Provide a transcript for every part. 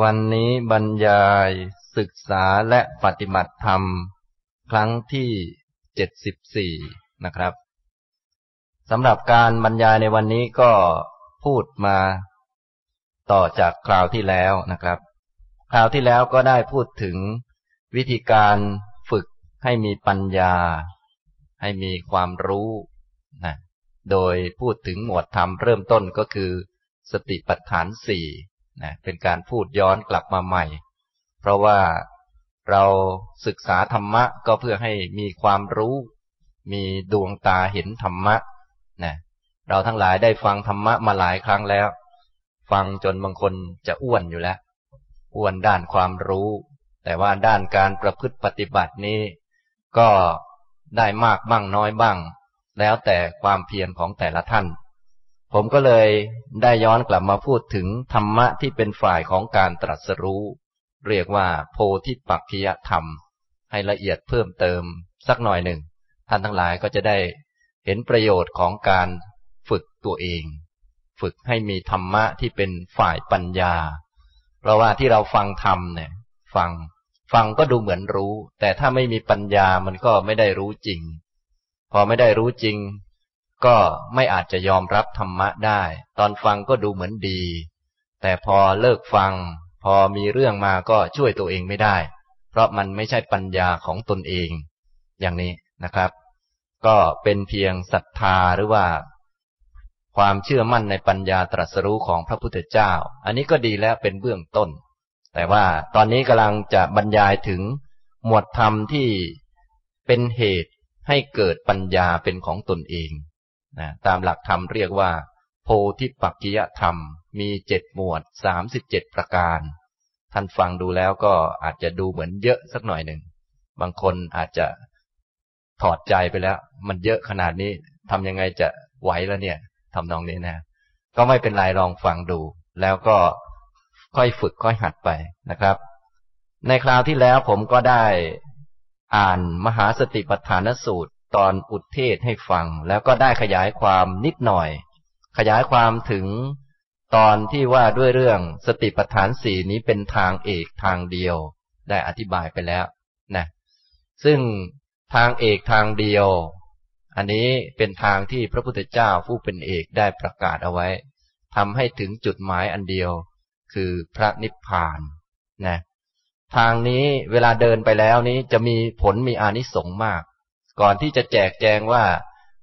วันนี้บรรยายศึกษาและปฏิบัติธรรม ครั้งที่เจ็ดสิบสี่นะครับสำหรับการบรรยายในวันนี้ก็พูดมาต่อจากคราวที่แล้วนะครับ คราวที่แล้วก็ได้พูดถึงวิธีการฝึกให้มีปัญญา ให้มีความรู้นะโดยพูดถึงหมวดธรรมเริ่มต้นก็คือ สติปัฏฐานสี่ นะเป็นการพูดย้อนกลับมาใหม่ เพราะว่าเราศึกษาธรรมะก็เพื่อให้มีความรู้ มีดวงตาเห็นธรรมะนะเราทั้งหลายได้ฟังธรรมะมาหลายครั้งแล้ว ฟังจนบางคนจะอ้วนอยู่แล้ว อ้วนด้านความรู้ แต่ว่าด้านการประพฤติปฏิบัตินี้ ก็ได้มากบ้างน้อยบ้าง แล้วแต่ความเพียรของแต่ละท่าน ผมก็เลยได้ย้อนกลับมาพูดถึงธรรมะที่เป็นฝ่ายของการตรัสรู้ เรียกว่า โพธิปักขิยธรรม ให้ละเอียดเพิ่มเติมสักหน่อยหนึ่ง ท่านทั้งหลายก็จะได้เห็นประโยชน์ของการฝึกตัวเอง ฝึกให้มีธรรมะที่เป็นฝ่ายปัญญา เพราะว่าที่เราฟังธรรมเนี่ย ฟังฟังก็ดูเหมือนรู้ แต่ถ้าไม่มีปัญญามันก็ไม่ได้รู้จริง พอไม่ได้รู้จริง ก็ไม่อาจจะยอมรับธรรมะได้ ตอนฟังก็ดูเหมือนดี แต่พอเลิกฟัง พอมีเรื่องมาก็ช่วยตัวเองไม่ได้ เพราะมันไม่ใช่ปัญญาของตนเอง อย่างนี้นะครับ ก็เป็นเพียงศรัทธาหรือว่า ความเชื่อมั่นในปัญญาตรัสรู้ของพระพุทธเจ้า อันนี้ก็ดีแล้วเป็นเบื้องต้น แต่ว่าตอนนี้กำลังจะบรรยายถึงหมวดธรรมที่เป็นเหตุให้เกิดปัญญาเป็นของตนเอง นะตามหลักธรรมเรียกว่า โพธิปักกิยธรรม มีเจ็ดหมวดสามสิบเจ็ดประการ ท่านฟังดูแล้วก็อาจจะดูเหมือนเยอะสักหน่อยหนึ่ง บางคนอาจจะถอดใจไปแล้ว มันเยอะขนาดนี้ทำยังไงจะไหวแล้วเนี่ยทำนองนี้นะ ก็ไม่เป็นไรลองฟังดู แล้วก็ค่อยฝึกค่อยหัดไปนะครับ ในคราวที่แล้วผมก็ได้อ่านมหาสติปัฏฐานสูตร ตอนอุทเทศให้ฟัง แล้วก็ได้ขยายความนิดหน่อย ขยายความถึงตอนที่ว่าด้วยเรื่องสติปัฏฐานสี่นี้เป็นทางเอกทางเดียว ได้อธิบายไปแล้วนะซึ่งทางเอกทางเดียว อันนี้เป็นทางที่พระพุทธเจ้าผู้เป็นเอกได้ประกาศเอาไว้ทำให้ถึงจุดหมายอันเดียว คือพระนิพพานนะทางนี้เวลาเดินไปแล้วนี้จะมีผลมีอานิสงส์มาก ก่อนที่จะแจกแจงว่า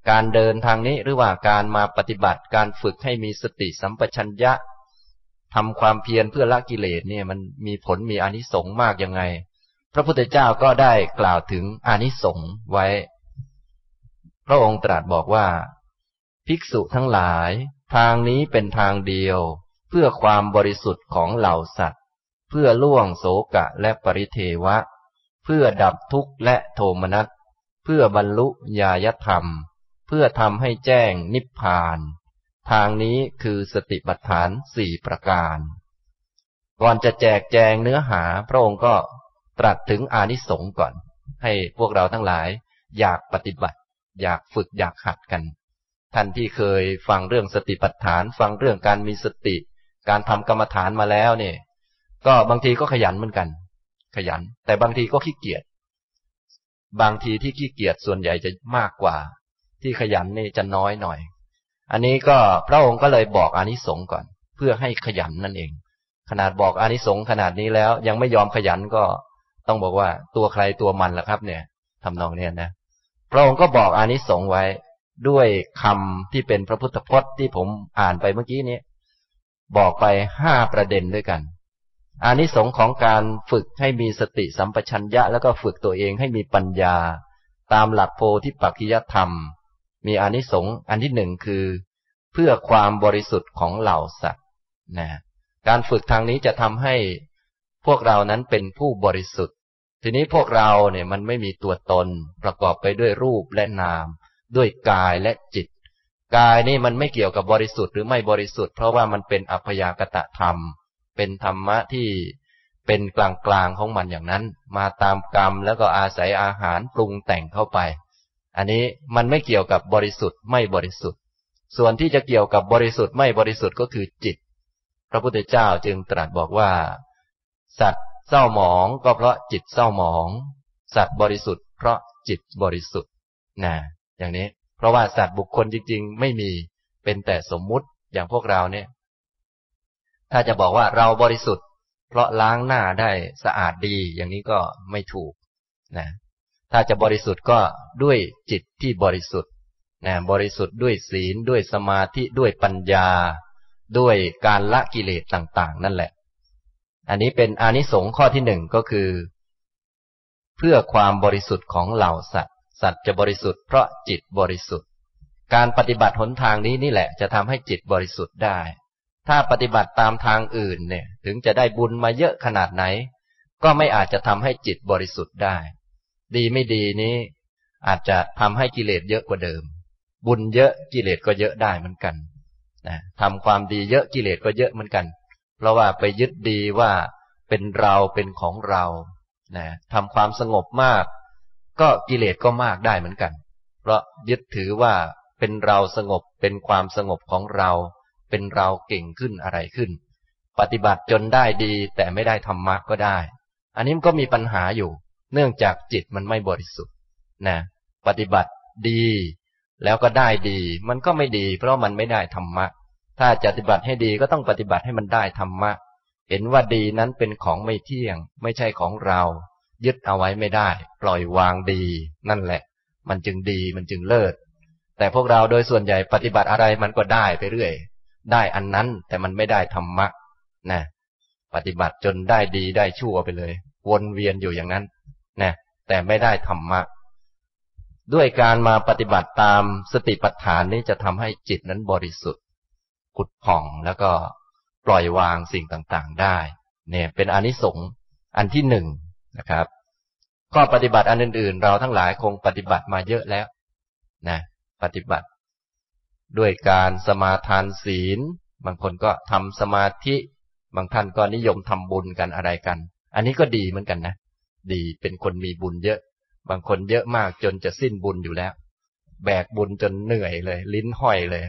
การเดินทางนี้หรือว่าการมาปฏิบัติการฝึกให้มีสติสัมปชัญญะทำความเพียรเพื่อละกิเลสเนี่ยมันมีผลมีอนิสงส์มากยังไง พระพุทธเจ้าก็ได้กล่าวถึงอนิสงส์ไว้ พระองค์ตรัสบอกว่า ภิกษุทั้งหลาย ทางนี้เป็นทางเดียว เพื่อความบริสุทธิ์ของเหล่าสัตว์ เพื่อล่วงโสกะและปริเทวะ เพื่อดับทุกข์และโทมนัส เพื่อบรรลุญาญธรรม เพื่อทำให้แจ้งนิพพาน ทางนี้คือสติปัฏฐานสี่ประการ ก่อนจะแจกแจงเนื้อหาพระองค์ก็ตรัสถึงอานิสงส์ก่อน ให้พวกเราทั้งหลาย อยากปฏิบัติ อยากฝึกอยากหัดกัน ท่านที่เคยฟังเรื่องสติปัฏฐาน ฟังเรื่องการมีสติ การทำกรรมฐานมาแล้วเนี่ย ก็บางทีก็ขยันเหมือนกัน ขยัน แต่บางทีก็ขี้เกียจ บางทีที่ขี้เกียจส่วนใหญ่จะมากกว่า ที่ขยันนี่จะน้อยหน่อย อันนี้ก็พระองค์ก็เลยบอกอานิสงส์ก่อน เพื่อให้ขยันนั่นเอง ขนาดบอกอานิสงส์ขนาดนี้แล้ว ยังไม่ยอมขยันก็ต้องบอกว่าตัวใครตัวมันล่ะครับ เนี่ยทำนองเนี้ยนะ พระองค์ก็บอกอานิสงส์ไว้ด้วยคำที่เป็นพระพุทธพจน์ที่ผมอ่านไปเมื่อกี้นี้บอกไปห้าประเด็นด้วยกัน อานิสงส์ของการฝึกให้มีสติสัมปชัญญะ แล้วก็ฝึกตัวเองให้มีปัญญา ตามหลักโพธิปักขิยธรรม มีอานิสงส์อันที่หนึ่งคือ เพื่อความบริสุทธิ์ของเหล่าสัตว์นะการฝึกทางนี้จะทำให้พวกเรานั้นเป็นผู้บริสุทธิ์ ทีนี้พวกเราเนี่ยมันไม่มีตัวตนประกอบไปด้วยรูปและนาม ด้วยกายและจิต กายนี่มันไม่เกี่ยวกับบริสุทธิ์หรือไม่บริสุทธิ์เพราะว่ามันเป็นอัพยากตะธรรม เป็นธรรมะที่เป็นกลางๆของมันอย่างนั้น มาตามกรรมแล้วก็อาศัยอาหารปรุงแต่งเข้าไป อันนี้มันไม่เกี่ยวกับบริสุทธิ์ไม่บริสุทธิ์ ส่วนที่จะเกี่ยวกับบริสุทธิ์ไม่บริสุทธิ์ก็คือจิต พระพุทธเจ้าจึงตรัสบอกว่า สัตว์เศร้าหมองก็เพราะจิตเศร้าหมอง สัตว์บริสุทธิ์เพราะจิตบริสุทธิ์นะอย่างนี้ เพราะว่าสัตว์บุคคลจริง ๆ ไม่มีเป็นแต่สมมุติอย่างพวกเราเนี่ย ถ้าจะบอกว่าเราบริสุทธิ์ เพราะล้างหน้าได้สะอาดดี อย่างนี้ก็ไม่ถูกนะถ้าจะบริสุทธิ์ก็ด้วยจิตที่บริสุทธิ์นะบริสุทธิ์ด้วยศีลด้วยสมาธิด้วยปัญญา ด้วยการละกิเลสต่าง ๆ นั่นแหละ อันนี้เป็นอานิสงส์ข้อที่หนึ่งก็คือ เพื่อความบริสุทธิ์ของเหล่าสัตว์สัตว์จะบริสุทธิ์เพราะจิตบริสุทธิ์ การปฏิบัติหนทางนี้นี่แหละจะทำให้จิตบริสุทธิ์ได้ ถ้าปฏิบัติตามทางอื่นเนี่ย ถึงจะได้บุญมาเยอะขนาดไหน ก็ไม่อาจจะทำให้จิตบริสุทธิ์ได้ ดีไม่ดีนี้ อาจจะทำให้กิเลสเยอะกว่าเดิม บุญเยอะกิเลสก็เยอะได้เหมือนกันนะทำความดีเยอะกิเลสก็เยอะเหมือนกัน เพราะว่าไปยึดดีว่าเป็นเราเป็นของเรานะทำความสงบมาก ก็กิเลสก็มากได้เหมือนกัน เพราะยึดถือว่าเป็นเราสงบเป็นความสงบของเรา เป็นเราเก่งขึ้นอะไรขึ้น ปฏิบัติจนได้ดีแต่ไม่ได้ธรรมะก็ได้ อันนี้มันก็มีปัญหาอยู่ เนื่องจากจิตมันไม่บริสุทธิ์นะปฏิบัติดี แล้วก็ได้ดี มันก็ไม่ดี เพราะมันไม่ได้ธรรมะ ถ้าจะปฏิบัติให้ดีก็ต้องปฏิบัติให้มันได้ธรรมะ เห็นว่าดีนั้นเป็นของไม่เที่ยง ไม่ใช่ของเรา ยึดเอาไว้ไม่ได้ ปล่อยวางดี นั่นแหละ มันจึงดีมันจึงเลิศแต่พวกเราโดยส่วนใหญ่ปฏิบัติอะไรมันก็ได้ไปเรื่อย ได้อันนั้น แต่มันไม่ได้ธรรมะนะปฏิบัติจนได้ดีได้ชั่วไปเลย วนเวียนอยู่อย่างนั้นนะแต่ไม่ได้ธรรมะ ด้วยการมาปฏิบัติตามสติปัฏฐานนี้จะทำให้จิตนั้นบริสุทธิ์ขุดผ่องแล้วก็ปล่อยวางสิ่งต่างๆได้ เนี่ย เป็นอนิสงส์อันที่หนึ่งนะครับข้อปฏิบัติอันอื่นๆ เราทั้งหลายคงปฏิบัติมาเยอะแล้วนะปฏิบัติ ด้วยการสมาทานศีล บางคนก็ทำสมาธิ บางท่านก็นิยมทำบุญกันอะไรกัน อันนี้ก็ดีเหมือนกันนะ ดีเป็นคนมีบุญเยอะ บางคนเยอะมากจนจะสิ้นบุญอยู่แล้ว แบกบุญจนเหนื่อยเลย ลิ้นห้อยเลย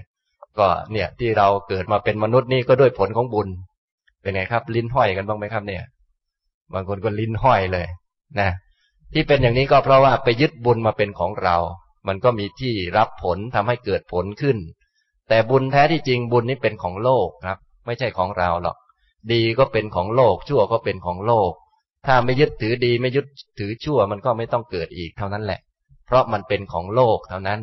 ก็เนี่ยที่เราเกิดมาเป็นมนุษย์นี่ก็ด้วยผลของบุญ เป็นไงครับ ลิ้นห้อยกันบ้างไหมครับเนี่ย บางคนก็ลิ้นห้อยเลย นะ ที่เป็นอย่างนี้ก็เพราะว่าไปยึดบุญมาเป็นของเรา มันก็มีที่รับผลทำให้เกิดผลขึ้น แต่บุญแท้ที่จริงบุญนี้เป็นของโลกครับ ไม่ใช่ของเราหรอก ดีก็เป็นของโลก ชั่วก็เป็นของโลก ถ้าไม่ยึดถือดีไม่ยึดถือชั่ว มันก็ไม่ต้องเกิดอีกเท่านั้นแหละ เพราะมันเป็นของโลกเท่านั้น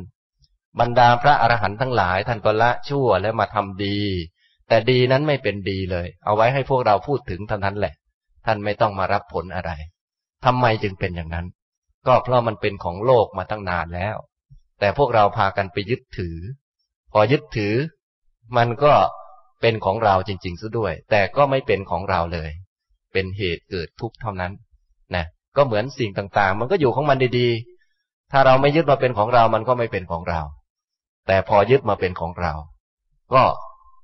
บรรดาพระอรหันต์ทั้งหลายท่านก็ละชั่วแล้วมาทำดี แต่ดีนั้นไม่เป็นดีเลย เอาไว้ให้พวกเราพูดถึงเท่านั้นแหละ ท่านไม่ต้องมารับผลอะไรทำไมจึงเป็นอย่างนั้น ก็เพราะมันเป็นของโลกมาตั้งนานแล้ว แต่พวกเราพากันไปยึดถือ พอยึดถือ มันก็เป็นของเราจริงๆซะด้วย แต่ก็ไม่เป็นของเราเลย เป็นเหตุเกิดทุกข์เท่านั้นนะก็เหมือนสิ่งต่างๆ มันก็อยู่ของมันดีๆ ถ้าเราไม่ยึดมาเป็นของเรา มันก็ไม่เป็นของเรา แต่พอยึดมาเป็นของเรา ก็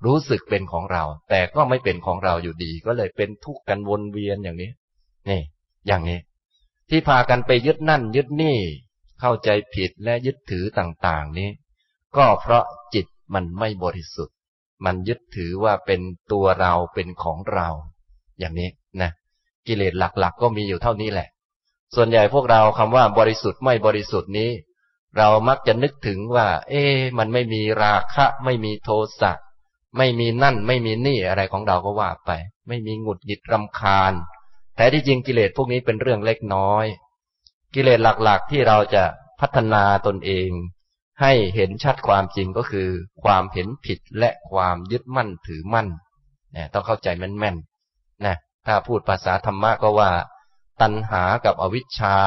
รู้สึกเป็นของเรา แต่ก็ไม่เป็นของเราอยู่ดี ก็เลยเป็นทุกข์กันวนเวียนอย่างนี้ นี่ อย่างนี้ ที่พากันไปยึดนั่น ยึดนี่ เข้าใจผิดและยึดถือต่างๆ นี้ ก็เพราะจิตมันไม่บริสุทธิ์ มันยึดถือว่าเป็นตัวเราเป็นของเรา อย่างนี้นะกิเลสหลักๆ ก็มีอยู่เท่านี้แหละ ส่วนใหญ่พวกเราคำว่าบริสุทธิ์ไม่บริสุทธิ์นี้ เรามักจะนึกถึงว่า เอ๊มันไม่มีราคะ ไม่มีโทสะไม่มีนั่นไม่มีนี่อะไรของเราก็ว่าไป ไม่มีหงุดหงิดรำคาญ แต่ที่จริงกิเลสพวกนี้เป็นเรื่องเล็กน้อย กิเลสหลักๆ ที่เราจะพัฒนาตนเอง ให้เห็นชัดความจริงก็คือ ความเห็นผิดและความยึดมั่นถือมั่นเนี่ยต้องเข้าใจแม่นๆนะถ้าพูดภาษาธรรมะก็ว่า ตัณหากับอวิชชา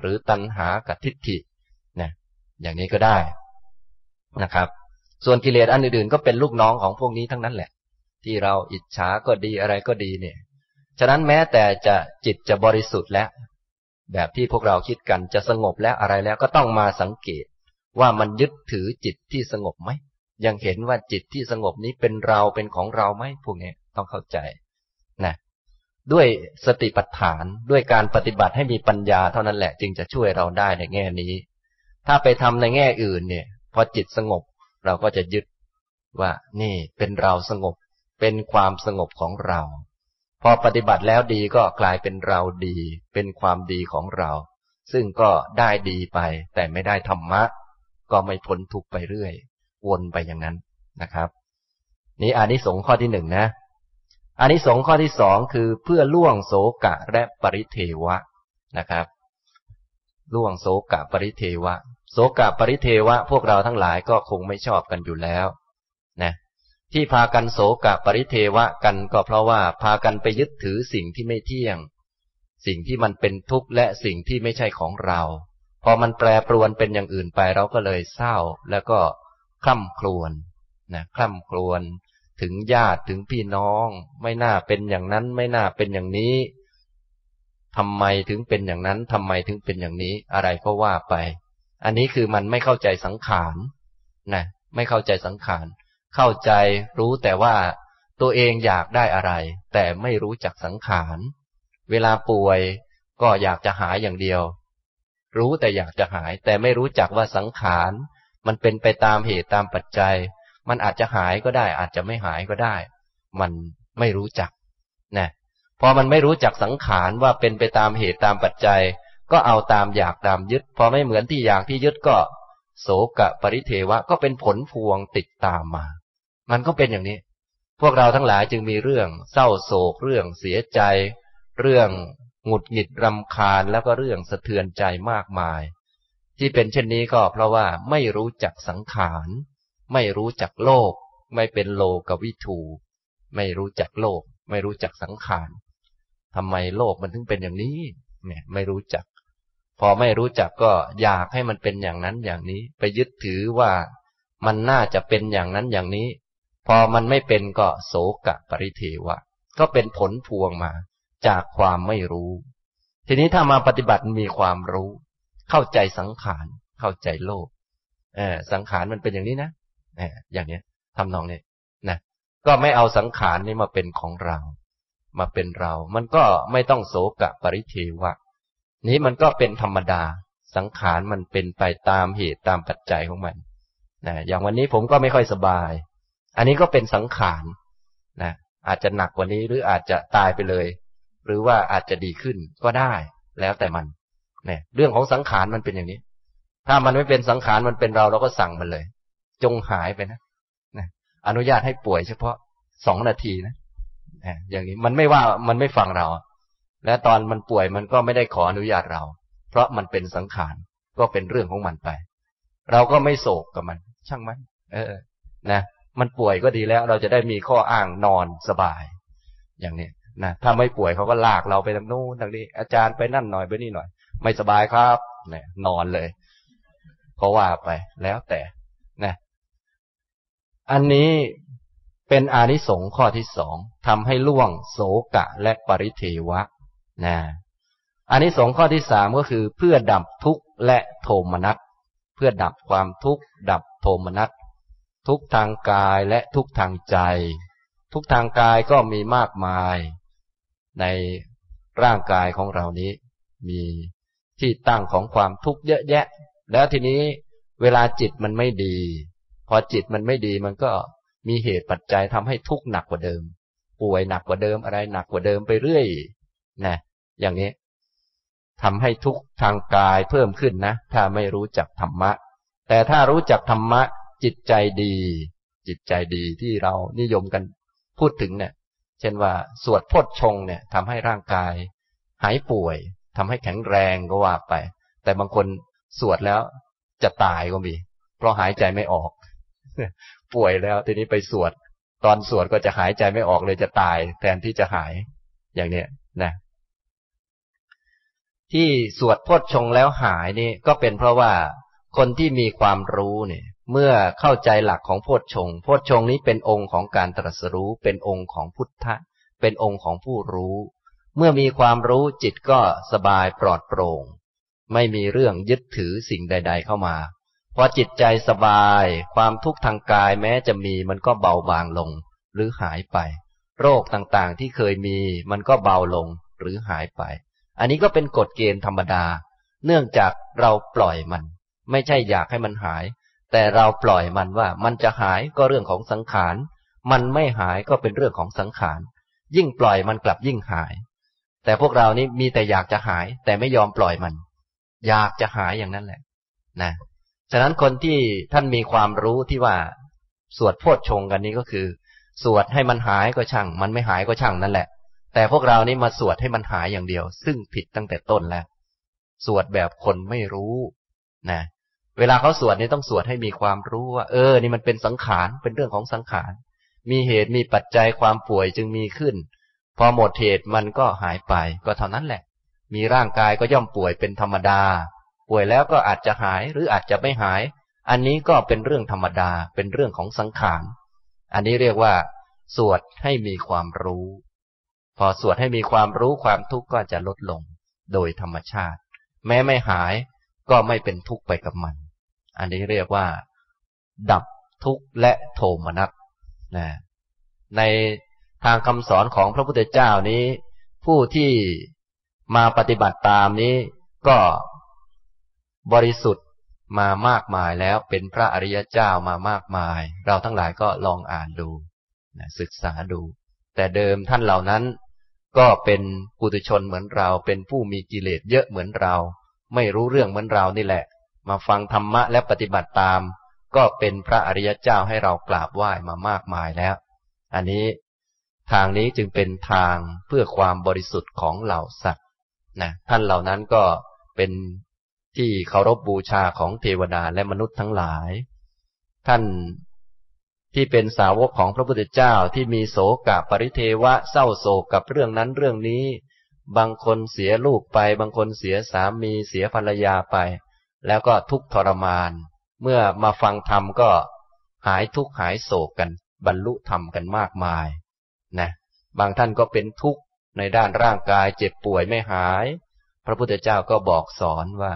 หรือตัณหากับทิฏฐินะอย่างนี้ก็ได้นะครับ ส่วนกิเลสอันอื่นๆ ก็เป็นลูกน้องของพวกนี้ทั้งนั้นแหละ ที่เราอิจฉาก็ดีอะไรก็ดีเนี่ย ฉะนั้นแม้แต่จะจิตจะบริสุทธิ์แล้ว แบบที่พวกเราคิดกันจะสงบแล้วอะไรแล้วก็ต้องมาสังเกต ว่ามันยึดถือจิตที่สงบไหมยังเห็นว่าจิตที่สงบนี้เป็นเราเป็นของเราไหมพวกนี้ต้องเข้าใจนะด้วยสติปัฏฐานด้วยการปฏิบัติให้มีปัญญาเท่านั้นแหละจึงจะช่วยเราได้ในแง่นี้ ถ้าไปทำในแง่อื่นเนี่ย พอจิตสงบเราก็จะยึดว่านี่เป็นเราสงบเป็นความสงบของเรา พอปฏิบัติแล้วดีก็กลายเป็นเราดี เป็นความดีของเรา ซึ่งก็ได้ดีไป แต่ไม่ได้ธรรมะ ก็ไม่พ้นทุกไปเรื่อย วนไปอย่างนั้นนะครับ นี่อานิสงส์ข้อที่หนึ่งนะอานิสงส์ข้อที่สองคือเพื่อล่วงโสกะและปริเทวะนะครับ ล่วงโสกะปริเทวะ โสกะปริเทวะ พวกเราทั้งหลายก็คงไม่ชอบกันอยู่แล้ว ที่พากันโศกะปริเทวะกันก็เพราะว่าพากันไปยึดถือสิ่งที่ไม่เที่ยง สิ่งที่มันเป็นทุกข์และสิ่งที่ไม่ใช่ของเรา พอมันแปรปรวนเป็นอย่างอื่นไปเราก็เลยเศร้า แล้วก็คล่ำครวญนะคล่ำครวญถึงญาติถึงพี่น้อง ไม่น่าเป็นอย่างนั้น ไม่น่าเป็นอย่างนี้ทำไมถึงเป็นอย่างนั้นทำไมถึงเป็นอย่างนี้อะไรก็ว่าไป อันนี้คือมันไม่เข้าใจสังขารนะไม่เข้าใจสังขาร เข้าใจรู้แต่ว่าตัวเองอยากได้อะไร แต่ไม่รู้จักสังขาร เวลาป่วยก็อยากจะหายอย่างเดียว รู้แต่อยากจะหาย แต่ไม่รู้จักว่าสังขาร มันเป็นไปตามเหตุตามปัจจัย มันอาจจะหายก็ได้ อาจจะไม่หายก็ได้ มันไม่รู้จักนะพอมันไม่รู้จักสังขารว่าเป็นไปตามเหตุตามปัจจัย ก็เอาตามอยากตามยึด พอไม่เหมือนที่อยากที่ยึดก็ โสกะปริเทวะก็เป็นผลพวงติดตามมา มันก็เป็นอย่างนี้ พวกเราทั้งหลายจึงมีเรื่องเศร้าโศก เรื่องเสียใจ เรื่องหงุดหงิดรำคาญแล้วก็เรื่องสะเทือนใจมากมาย ที่เป็นเช่นนี้ก็เพราะว่าไม่รู้จักสังขาร ไม่รู้จักโลก ไม่เป็นโลกวิถู ไม่รู้จักโลก ไม่รู้จักสังขารทำไมโลกมันถึงเป็นอย่างนี้เนี่ยไม่รู้จัก พอไม่รู้จักก็อยากให้มันเป็นอย่างนั้นอย่างนี้ ไปยึดถือว่ามันน่าจะเป็นอย่างนั้นอย่างนี้ พอมันไม่เป็นก็โศกะปริเทวะ ก็เป็นผลพวงมาจากความไม่รู้ ทีนี้ถ้ามาปฏิบัติมีความรู้ เข้าใจสังขาร เข้าใจโลกเออสังขารมันเป็นอย่างนี้นะเอออย่างเนี้ยทำนองนี้นะก็ไม่เอาสังขารนี้มาเป็นของเรา มาเป็นเรา มันก็ไม่ต้องโศกะปริเทวะ นี้มันก็เป็นธรรมดา สังขารมันเป็นไปตามเหตุตามปัจจัยของมันนะอย่างวันนี้ผมก็ไม่ค่อยสบาย อันนี้ก็เป็นสังขารนะอาจจะหนักกว่านี้หรืออาจจะตายไปเลย หรือว่าอาจจะดีขึ้นก็ได้แล้วแต่มันเนี่ยเรื่องของสังขารมันเป็นอย่างนี้ ถ้ามันไม่เป็นสังขารมันเป็นเราเราก็สั่งมันเลย จงหายไปนะนะอนุญาตให้ป่วยเฉพาะสองนาทีนะอย่างนี้มันไม่ว่ามันไม่ฟังเรา และตอนมันป่วยมันก็ไม่ได้ขออนุญาตเรา เพราะมันเป็นสังขารก็เป็นเรื่องของมันไป เราก็ไม่โศกกับมัน ช่างมันเออ นะ มันป่วยก็ดีแล้ว เราจะได้มีข้ออ้างนอนสบาย อย่างนี้นะถ้าไม่ป่วยเขาก็ลากเราไปทางโน้นทางนี้ อาจารย์ไปนั่นหน่อยไปนี่หน่อย ไม่สบายครับเนี่ยนอนเลยก็ว่าไปแล้วแต่นะอันนี้เป็นอานิสงส์ข้อที่สองทำให้ล่วงโสกะและปริเทวะนะอานิสงส์ข้อที่สามก็คือ เพื่อดับทุกข์และโทมนัสเพื่อดับความทุกข์ดับโทมนัส ทุกทางกายและทุกทางใจ ทุกทางกายก็มีมากมาย ในร่างกายของเรานี้ มีที่ตั้งของความทุกข์เยอะแยะ แล้วทีนี้เวลาจิตมันไม่ดี พอจิตมันไม่ดีมันก็มีเหตุปัจจัยทำให้ทุกข์หนักกว่าเดิม ป่วยหนักกว่าเดิมอะไรหนักกว่าเดิมไปเรื่อยนะอย่างนี้ทำให้ทุกทางกายเพิ่มขึ้นนะ ถ้าไม่รู้จักธรรมะ แต่ถ้ารู้จักธรรมะ จิตใจดี จิตใจดีที่เรานิยมกันพูดถึงเนี่ย เช่นว่าสวดพดชงเนี่ยทำให้ร่างกาย หายป่วยทำให้แข็งแรงก็ว่าไป แต่บางคนสวดแล้วจะตายก็มี เพราะหายใจไม่ออก ป่วยแล้วทีนี้ไปสวด ตอนสวดก็จะหายใจไม่ออกเลยจะตาย แทนที่จะหายอย่างเนี้ยนะที่สวดพดชงแล้วหายนี่ก็เป็นเพราะว่าคนที่มีความรู้เนี่ย เมื่อเข้าใจหลักของโพชฌงโพชฌงนี้เป็นองค์ของการตรัสรู้ เป็นองค์ของพุทธะ เป็นองค์ของผู้รู้ เมื่อมีความรู้จิตก็สบายปลอดโปร่ง ไม่มีเรื่องยึดถือสิ่งใด ๆ เข้ามาพอจิตใจสบาย ความทุกข์ทางกายแม้จะมีมันก็เบาบางลง หรือหายไป โรคต่างๆที่เคยมีมันก็เบาลงหรือหายไป อันนี้ก็เป็นกฎเกณฑ์ธรรมดา เนื่องจากเราปล่อยมัน ไม่ใช่อยากให้มันหาย แต่เราปล่อยมันว่ามันจะหายก็เรื่องของสังขาร มันไม่หายก็เป็นเรื่องของสังขาร ยิ่งปล่อยมันกลับยิ่งหาย แต่พวกเรานี่มีแต่อยากจะหาย แต่ไม่ยอมปล่อยมัน อยากจะหายอย่างนั้นแหละ นะ ฉะนั้นคนที่ท่านมีความรู้ที่ว่า สวดโพชฌงกันนี้ก็คือ สวดให้มันหายก็ช่าง มันไม่หายก็ช่างนั่นแหละ แต่พวกเรานี่มาสวดให้มันหายอย่างเดียว ซึ่งผิดตั้งแต่ต้นแล้ว สวดแบบคนไม่รู้ นะเวลาเขาสวดนี่ต้องสวดให้มีความรู้ว่า เออ นี่มันเป็นสังขาร เป็นเรื่องของสังขาร มีเหตุ มีปัจจัยความป่วยจึงมีขึ้น พอหมดเหตุมันก็หายไป ก็เท่านั้นแหละ มีร่างกายก็ย่อมป่วยเป็นธรรมดา ป่วยแล้วก็อาจจะหายหรืออาจจะไม่หาย อันนี้ก็เป็นเรื่องธรรมดา เป็นเรื่องของสังขาร อันนี้เรียกว่า สวดให้มีความรู้ พอสวดให้มีความรู้ความทุกข์ก็จะลดลง โดยธรรมชาติ แม้ไม่หายก็ไม่เป็นทุกข์ไปกับมัน อันนี้เรียกว่า ดับทุกข์และโทมนัสนะในทางคำสอนของพระพุทธเจ้านี้ ผู้ที่มาปฏิบัติตามนี้ก็บริสุทธิ์มามากมายแล้วเป็นพระอริยเจ้ามามากมาย เราทั้งหลายก็ลองอ่านดูนะศึกษาดู แต่เดิมท่านเหล่านั้น ก็เป็นปุถุชนเหมือนเรา เป็นผู้มีกิเลสเยอะเหมือนเรา ไม่รู้เรื่องเหมือนเรานี่แหละ มาฟังธรรมะและปฏิบัติตาม ก็เป็นพระอริยเจ้าให้เรากราบไหว้มามากมายแล้ว อันนี้ทางนี้จึงเป็นทางเพื่อความบริสุทธิ์ของเหล่าสัตว์นะท่านเหล่านั้นก็เป็นที่เคารพบบูชาของเทวดาและมนุษย์ทั้งหลาย ท่านที่เป็นสาวกของพระพุทธเจ้าที่มีโศกะปริเทวะเศร้าโศกกับเรื่องนั้นเรื่องนี้ บางคนเสียลูกไป บางคนเสียสามีเสียภรรยาไป แล้วก็ทุกทรมาน เมื่อมาฟังธรรมก็หายทุกข์หายโศกกัน บรรลุธรรมกันมากมายนะบางท่านก็เป็นทุกข์ในด้านร่างกายเจ็บป่วยไม่หาย พระพุทธเจ้าก็บอกสอนว่า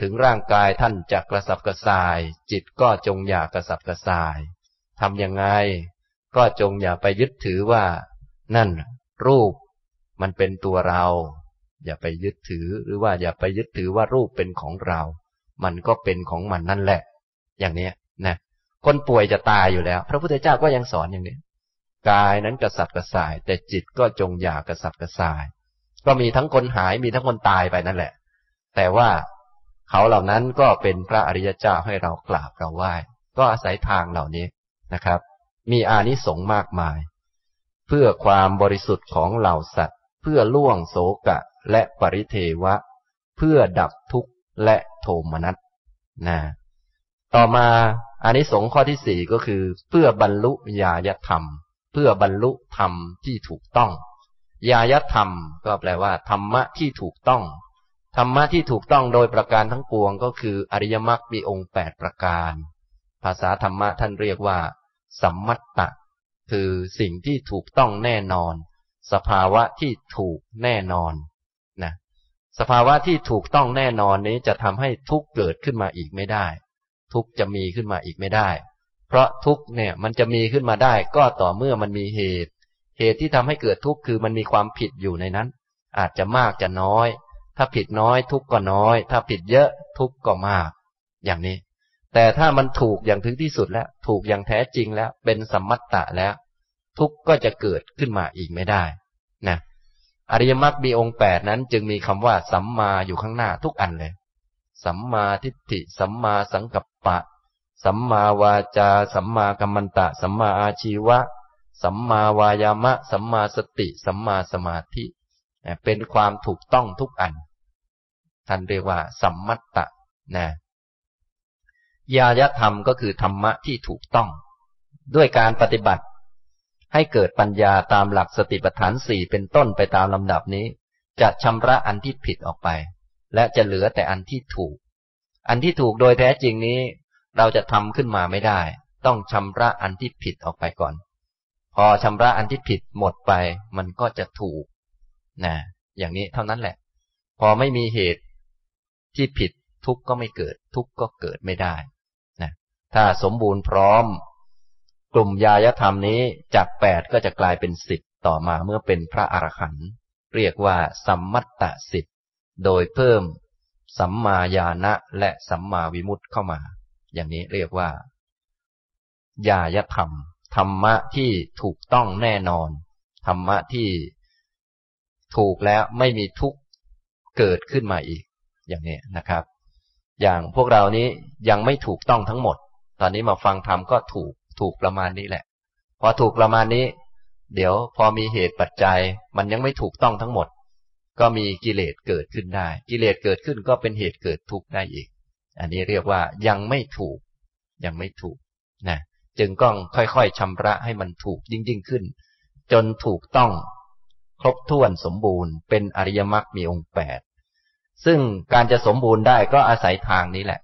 ถึงร่างกายท่านจะกระสับกระส่าย จิตก็จงอย่ากระสับกระส่ายทำยังไง ก็จงอย่าไปยึดถือว่า นั่น รูป มันเป็นตัวเรา อย่าไปยึดถือหรือว่าอย่าไปยึดถือว่ารูปเป็นของเรา มันก็เป็นของมันนั่นแหละ อย่างนี้นะคนป่วยจะตายอยู่แล้ว พระพุทธเจ้าก็ยังสอนอย่างนี้ กายนั้นกระสับกระส่าย แต่จิตก็จงอย่ากระสับกระส่าย ก็มีทั้งคนหายมีทั้งคนตายไปนั่นแหละ แต่ว่าเขาเหล่านั้นก็เป็นพระอริยเจ้าให้เรากราบเราไหว้ก็อาศัยทางเหล่านี้นะครับ มีอานิสงส์มากมาย เพื่อความบริสุทธิ์ของเหล่าสัตว์ เพื่อล่วงโศกะและปริเทวะ เพื่อดับทุกข์และ โทมนัสนะต่อมาอานิสงส์ข้อที่สี่ก็คือ เพื่อบรรลุญาญธรรม เพื่อบรรลุธรรมที่ถูกต้องญาญธรรม ก็แปลว่า ธรรมะที่ถูกต้องธรรมะที่ถูกต้องโดยประการทั้งปวงก็คือ อริยมรรคมีองค์แปดประการ ภาษาธรรมะท่านเรียกว่า สัมมัตตะ คือสิ่งที่ถูกต้องแน่นอน สภาวะที่ถูกแน่นอน สภาวะที่ถูกต้องแน่นอนนี้จะทำให้ทุกเกิดขึ้นมาอีกไม่ได้ ทุกจะมีขึ้นมาอีกไม่ได้ เพราะทุกเนี่ยมันจะมีขึ้นมาได้ก็ต่อเมื่อมันมีเหตุ เหตุที่ทำให้เกิดทุกข์คือมันมีความผิดอยู่ในนั้น อาจจะมากจะน้อย ถ้าผิดน้อย ทุกข์ก็น้อย ถ้าผิดเยอะทุกข์ก็มาก อย่างนี้ แต่ถ้ามันถูกอย่างถึงที่สุดแล้ว ถูกอย่างแท้จริงแล้ว เป็นสัมมัตตะแล้ว ทุกข์ก็จะเกิดขึ้นมาอีกไม่ได้ นะ อริยมรรคมีองค์แปดนั้น จึงมีคำว่า สัมมาอยู่ข้างหน้าทุกอันเลย สัมมาทิฏฐิ สัมมาสังกัปปะ สัมมาวาจา สัมมากัมมันตะ สัมมาอาชีวะ สัมมาวายามะ สัมมาสติ สัมมาสมาธิ เป็นความถูกต้องทุกอัน ท่านเรียกว่า สัมมัตตะนะญาญธรรมก็คือธรรมะที่ถูกต้อง ด้วยการปฏิบัติ ให้เกิดปัญญาตามหลักสติปัฏฐานสี่เป็นต้นไปตามลำดับนี้ จะชำระอันที่ผิดออกไป และจะเหลือแต่อันที่ถูก อันที่ถูกโดยแท้จริงนี้ เราจะทำขึ้นมาไม่ได้ ต้องชำระอันที่ผิดออกไปก่อน พอชำระอันที่ผิดหมดไป มันก็จะถูกนะอย่างนี้เท่านั้นแหละ พอไม่มีเหตุที่ผิดทุกข์ก็ไม่เกิด ทุกข์ก็เกิดไม่ได้นะถ้าสมบูรณ์พร้อม กลุ่มยายธรรมนี้จากแปดก็จะกลายเป็นสิบต่อมาเมื่อเป็นพระอรหันต์เรียกว่าสัมมัตตสิบโดยเพิ่ม สัมมาญาณะและสัมมาวิมุตติเข้ามา อย่างนี้เรียกว่า ญาญธรรม ธรรมะที่ถูกต้องแน่นอน ธรรมะที่ถูกแล้วไม่มีทุกข์เกิดขึ้นมาอีก อย่างนี้นะครับ อย่างพวกเรานี้ยังไม่ถูกต้องทั้งหมด ตอนนี้มาฟังธรรมก็ถูก ถูกประมาณนี้แหละ พอถูกประมาณนี้ เดี๋ยวพอมีเหตุปัจจัย มันยังไม่ถูกต้องทั้งหมด ก็มีกิเลสเกิดขึ้นได้ กิเลสเกิดขึ้นก็เป็นเหตุเกิดทุกข์ได้อีก อันนี้เรียกว่ายังไม่ถูก ยังไม่ถูกนะจึงต้องค่อยๆชำระให้มันถูกยิ่งยิ่งขึ้น จนถูกต้อง ครบถ้วนสมบูรณ์เป็นอริยมรรคมีองค์แปดซึ่งการจะสมบูรณ์ได้ก็อาศัยทางนี้แหละ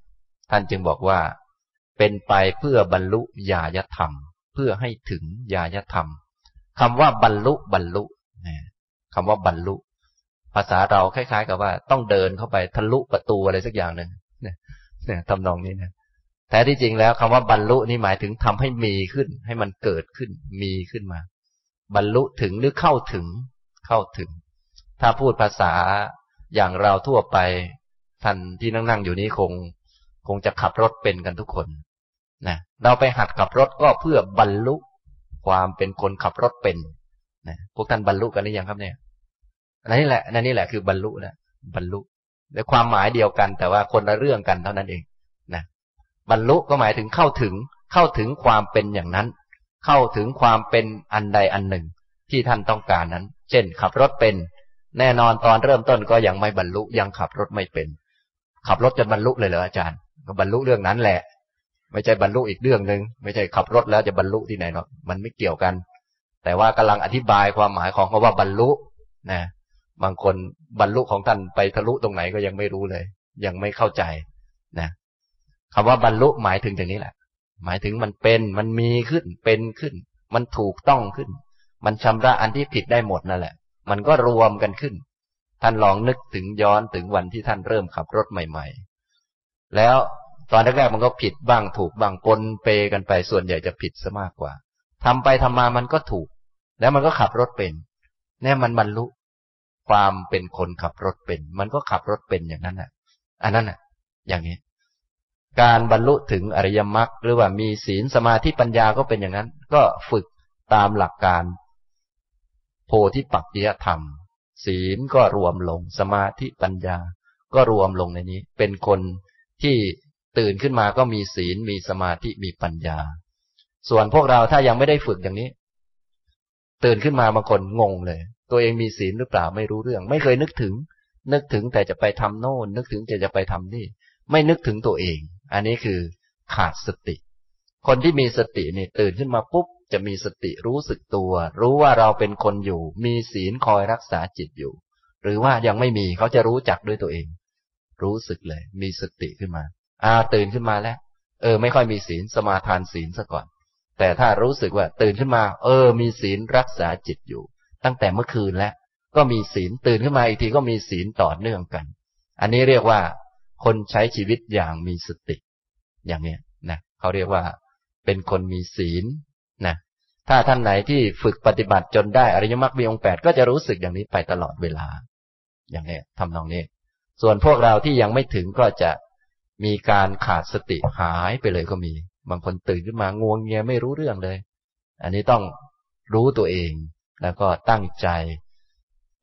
ท่านจึงบอกว่า เป็นไปเพื่อบรรลุญาญธรรม เพื่อให้ถึงญาญธรรมคำว่าบรรลุบรรลุนะคำว่าบรรลุ ภาษาเราคล้าย ๆ กับว่า ต้องเดินเข้าไปทะลุประตูอะไรสักอย่างหนึ่งเนี่ยทำนองนี้นะแท้ที่จริงแล้วคำว่าบรรลุนี่หมายถึงทำให้มีขึ้น ให้มันเกิดขึ้น มีขึ้นมา บรรลุถึงหรือเข้าถึง เข้าถึง ถ้าพูดภาษาอย่างเราทั่วไปท่านที่นั่งนั่งอยู่นี้คง คงจะขับรถเป็นกันทุกคน เราไปหัดขับรถก็เพื่อบรรลุความเป็นคนขับรถเป็นนะพวกท่านบรรลุกันหรือยังครับเนี่ยนั่นนี่แหละนั่นนี่แหละคือบรรลุนะบรรลุในความหมายเดียวกัน แต่ว่าคนละเรื่องกันเท่านั้นเองนะบรรลุก็หมายถึงเข้าถึงเข้าถึงความเป็นอย่างนั้น เข้าถึงความเป็นอันใดอันหนึ่ง ที่ท่านต้องการนั้น เช่น ขับรถเป็น แน่นอนตอนเริ่มต้นก็ยังไม่บรรลุยังขับรถไม่เป็น ขับรถจนบรรลุเลยเหรออาจารย์ ก็บรรลุเรื่องนั้นแหละ ไม่ใช่บรรลุอีกเรื่องหนึ่งไม่ใช่ขับรถแล้วจะบรรลุที่ไหนเนาะมันไม่เกี่ยวกัน แต่ว่ากำลังอธิบายความหมายของคาว่าบรรลุนะบางคนบรรลุของท่านไปทะลุตรงไหนก็ยังไม่รู้เลย ยังไม่เข้าใจนะคำว่าบรรลุหมายถึงอย่างนี้แหละ หมายถึงมันเป็นมันมีขึ้นเป็นขึ้น มันถูกต้องขึ้น มันชำระอันที่ผิดได้หมดนั่นแหละ มันก็รวมกันขึ้น ท่านลองนึกถึงย้อนถึงวันที่ท่านเริ่มขับรถใหม่ ๆ แล้ว ตอนแรกๆมันก็ผิดบ้างถูกบ้างปนเปกันไปส่วนใหญ่จะผิดซะมากกว่าทำไปทำมามันก็ถูก แล้วมันก็ขับรถเป็นแน่มันบรรลุ ความเป็นคนขับรถเป็น มันก็ขับรถเป็นอย่างนั้นน่ะ อันนั้นน่ะ อย่างนี้ การบรรลุถึงอริยมรรคหรือว่ามีศีลสมาธิปัญญาก็เป็นอย่างนั้น ก็ฝึกตามหลักการ โพธิปักจิยธรรม ศีลก็รวมลงสมาธิปัญญา ก็รวมลงในนี้ เป็นคนที่ ตื่นขึ้นมาก็มีศีลมีสมาธิมีปัญญา ส่วนพวกเราถ้ายังไม่ได้ฝึกอย่างนี้ ตื่นขึ้นมาบางคนงงเลย ตัวเองมีศีลหรือเปล่าไม่รู้เรื่อง ไม่เคยนึกถึง นึกถึงแต่จะไปทำโน่น นึกถึงจะจะไปทำนี่ ไม่นึกถึงตัวเอง อันนี้คือขาดสติ คนที่มีสตินี่ตื่นขึ้นมาปุ๊บจะมีสติรู้สึกตัว รู้ว่าเราเป็นคนอยู่ มีศีลคอยรักษาจิตอยู่ หรือว่ายังไม่มีเขาจะรู้จักด้วยตัวเอง รู้สึกเลย มีสติขึ้นมา อ่าตื่นขึ้นมาแล้ว เออ ไม่ค่อยมีศีลสมาทานศีลซะก่อน แต่ถ้ารู้สึกว่าตื่นขึ้นมา เออ มีศีลรักษาจิตอยู่ ตั้งแต่เมื่อคืนแล้ว ก็มีศีลตื่นขึ้นมาอีกทีก็มีศีลต่อเนื่องกัน อันนี้เรียกว่า คนใช้ชีวิตอย่างมีสติ อย่างเนี้ยนะเขาเรียกว่า เป็นคนมีศีลนะถ้าท่านไหนที่ฝึกปฏิบัติจนได้อริยมรรคมีองค์แปดก็จะรู้สึกอย่างนี้ไปตลอดเวลา อย่างนี้ทำนองนี้ ส่วนพวกเราที่ยังไม่ถึงก็จะ มีการขาดสติหายไปเลยก็มี บางคนตื่นขึ้นมางวงเงียไม่รู้เรื่องเลย อันนี้ต้องรู้ตัวเองแล้วก็ตั้งใจ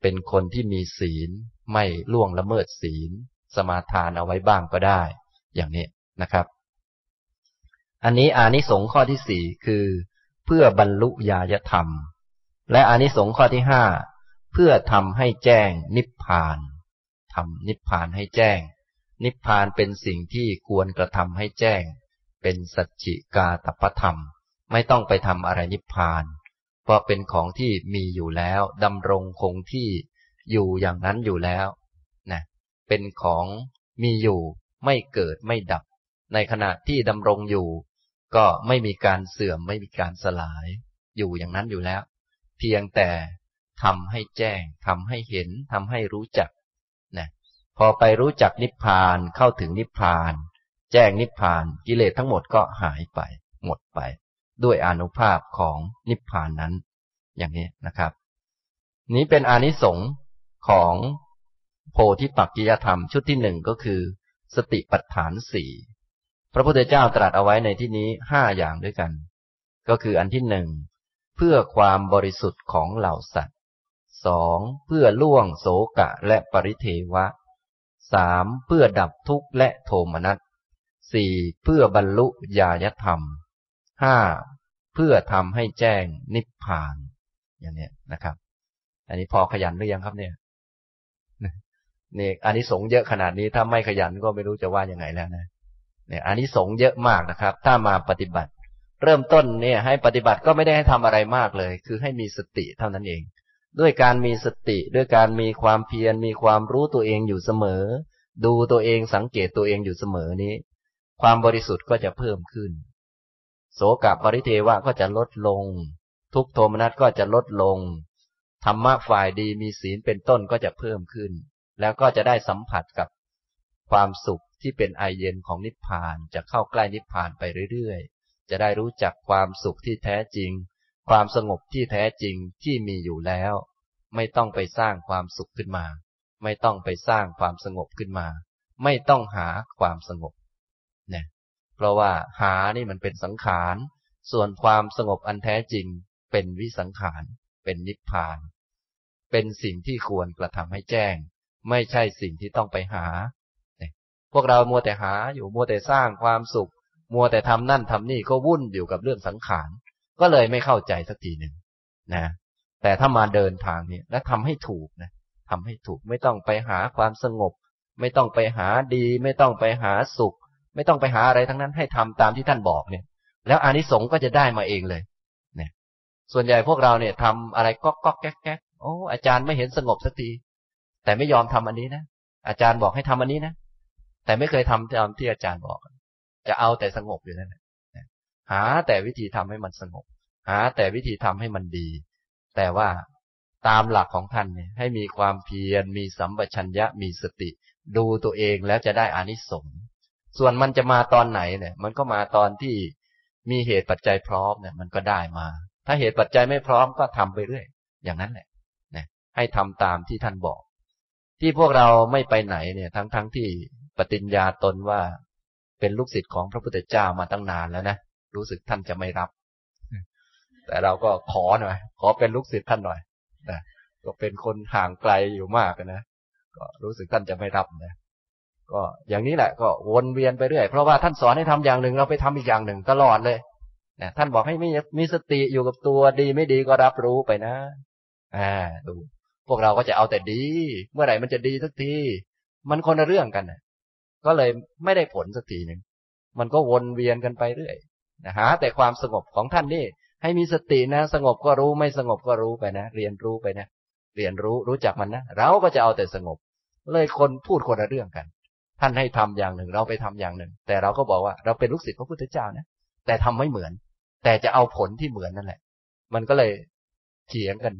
เป็นคนที่มีศีล ไม่ล่วงละเมิดศีล สมาทานเอาไว้บ้างก็ได้ อย่างนี้นะครับ อันนี้อานิสงส์ข้อที่สี่คือ เพื่อบรรลุญาธรรม และอานิสงส์ข้อที่ห้าเพื่อทำให้แจ้งนิพพานทำนิพพานให้แจ้ง นิพพานเป็นสิ่งที่ควรกระทำให้แจ้ง เป็นสัจจิกาตปธรรม ไม่ต้องไปทำอะไรนิพพาน เพราะเป็นของที่มีอยู่แล้วดำรงคงที่อยู่อย่างนั้นอยู่แล้วนะเป็นของมีอยู่ไม่เกิดไม่ดับ ในขณะที่ดำรงอยู่ ก็ไม่มีการเสื่อมไม่มีการสลาย อยู่อย่างนั้นอยู่แล้ว เพียงแต่ทำให้แจ้งทำให้เห็นทำให้รู้จัก พอไปรู้จักนิพพานเข้าถึงนิพพาน แจ้งนิพพานกิเลสทั้งหมดก็หายไป หมดไป ด้วยอนุภาพของนิพพานนั้น อย่างนี้นะครับ นี้เป็นอานิสงส์ของโพธิปักกิยธรรมชุดที่หนึ่งก็คือ สติปัฏฐานสี่พระพุทธเจ้าตรัสเอาไว้ในที่นี้ห้าอย่างด้วยกัน ก็คืออันที่หนึ่งเพื่อความบริสุทธิ์ของเหล่าสัตว์สองเพื่อล่วงโสกะและปริเทวะ สามเพื่อดับทุกข์และโทมนัสสี่เพื่อบรรลุญาณธรรมห้าเพื่อทำให้แจ้งนิพพาน อย่างนี้นะครับ อันนี้พอขยันหรือยังครับเนี่ยนี่อันนี้สงเยอะขนาดนี้ถ้าไม่ขยันก็ไม่รู้จะว่ายังไงแล้วนะเนี่ยอันนี้สงเยอะมากนะครับ ถ้ามาปฏิบัติ เริ่มต้นเนี่ย ให้ปฏิบัติก็ไม่ได้ให้ทำอะไรมากเลย คือให้มีสติเท่านั้นเอง ด้วยการมีสติด้วยการมีความเพียรมีความรู้ตัวเองอยู่เสมอ ดูตัวเองสังเกตตัวเองอยู่เสมอนี้ ความบริสุทธิ์ก็จะเพิ่มขึ้น โสกับปริเทวะก็จะลดลง ทุกโทมนัสก็จะลดลงธรรมะฝ่ายดีมีศีลเป็นต้นก็จะเพิ่มขึ้น แล้วก็จะได้สัมผัสกับความสุขที่เป็นไอเย็นของนิพพานจะเข้าใกล้นิพพานไปเรื่อยๆ จะได้รู้จักความสุขที่แท้จริง ความสงบที่แท้จริงที่มีอยู่แล้ว ไม่ต้องไปสร้างความสุขขึ้นมา ไม่ต้องไปสร้างความสงบขึ้นมา ไม่ต้องหาความสงบเนี่ยเพราะว่าหานี่มันเป็นสังขารส่วนความสงบอันแท้จริงเป็นวิสังขารเป็นนิพพาน เป็นสิ่งที่ควรกระทำให้แจ้ง ไม่ใช่สิ่งที่ต้องไปหา พวกเรามัวแต่หาอยู่มัวแต่สร้างความสุข มัวแต่ทำนั่นทำนี่ก็วุ่นอยู่กับเรื่องสังขาร ก็เลยไม่เข้าใจสักทีหนึ่งนะแต่ถ้ามาเดินทางนี้และทำให้ถูกนะทำให้ถูกไม่ต้องไปหาความสงบ ไม่ต้องไปหาดี ไม่ต้องไปหาสุข ไม่ต้องไปหาอะไรทั้งนั้นให้ทำตามที่ท่านบอกเนี่ย แล้วอานิสงส์ก็จะได้มาเองเลยเนี่ยส่วนใหญ่พวกเราเนี่ยทำอะไรก๊อกก๊อกแก๊กแก๊กโอ้อาจารย์ไม่เห็นสงบสักทีแต่ไม่ยอมทำอันนี้นะอาจารย์บอกให้ทำอันนี้นะแต่ไม่เคยทำตามที่อาจารย์บอก จะเอาแต่สงบอยู่นั่นแหละ หาแต่วิธีทำให้มันสงบ หาแต่วิธีทำให้มันดี แต่ว่าตามหลักของท่านเนี่ยให้มีความเพียรมีสัมปชัญญะมีสติ ดูตัวเองแล้วจะได้อานิสงส์ส่วนมันจะมาตอนไหนเนี่ย มันก็มาตอนที่มีเหตุปัจจัยพร้อมเนี่ย มันก็ได้มา ถ้าเหตุปัจจัยไม่พร้อมก็ทำไปเรื่อย อย่างนั้นแหละนะให้ทำตามที่ท่านบอก ที่พวกเราไม่ไปไหนเนี่ย ทั้งๆทที่ปฏิญญาตนว่าเป็นลูกศิษย์ของพระพุทธเจ้ามาตั้งนานแล้วนะ รู้สึกท่านจะไม่รับ แต่เราก็ขอหน่อย ขอเป็นลูกศิษย์ท่านหน่อยนะก็เป็นคนห่างไกลอยู่มากนะก็รู้สึกท่านจะไม่รับนะก็อย่างนี้แหละก็วนเวียนไปเรื่อยเพราะว่าท่านสอนให้ทำอย่างหนึ่งเราไปทำอีกอย่างหนึ่งตลอดเลยนะท่านบอกให้มีมีสติอยู่กับตัวดีไม่ดีก็รับรู้ไปนะ อ่า ดู พวกเราก็จะเอาแต่ดี เมื่อไหร่มันจะดีสักที มันคนละเรื่องกันนะก็เลยไม่ได้ผลสักทีหนึ่งมันก็วนเวียนกันไปเรื่อย นะหาแต่ความสงบของท่านนี่ ให้มีสตินะ สงบก็รู้ไม่สงบก็รู้ไปนะ เรียนรู้ไปนะ เรียนรู้รู้จักมันนะ เราก็จะเอาแต่สงบ เลยคนพูดคนละเรื่องกัน ท่านให้ทำอย่างหนึ่ง เราไปทำอย่างหนึ่ง แต่เราก็บอกว่าเราเป็นลูกศิษย์พระพุทธเจ้านะ แต่ทำไม่เหมือน แต่จะเอาผลที่เหมือนนั่นแหละ มันก็เลยเถียงกัน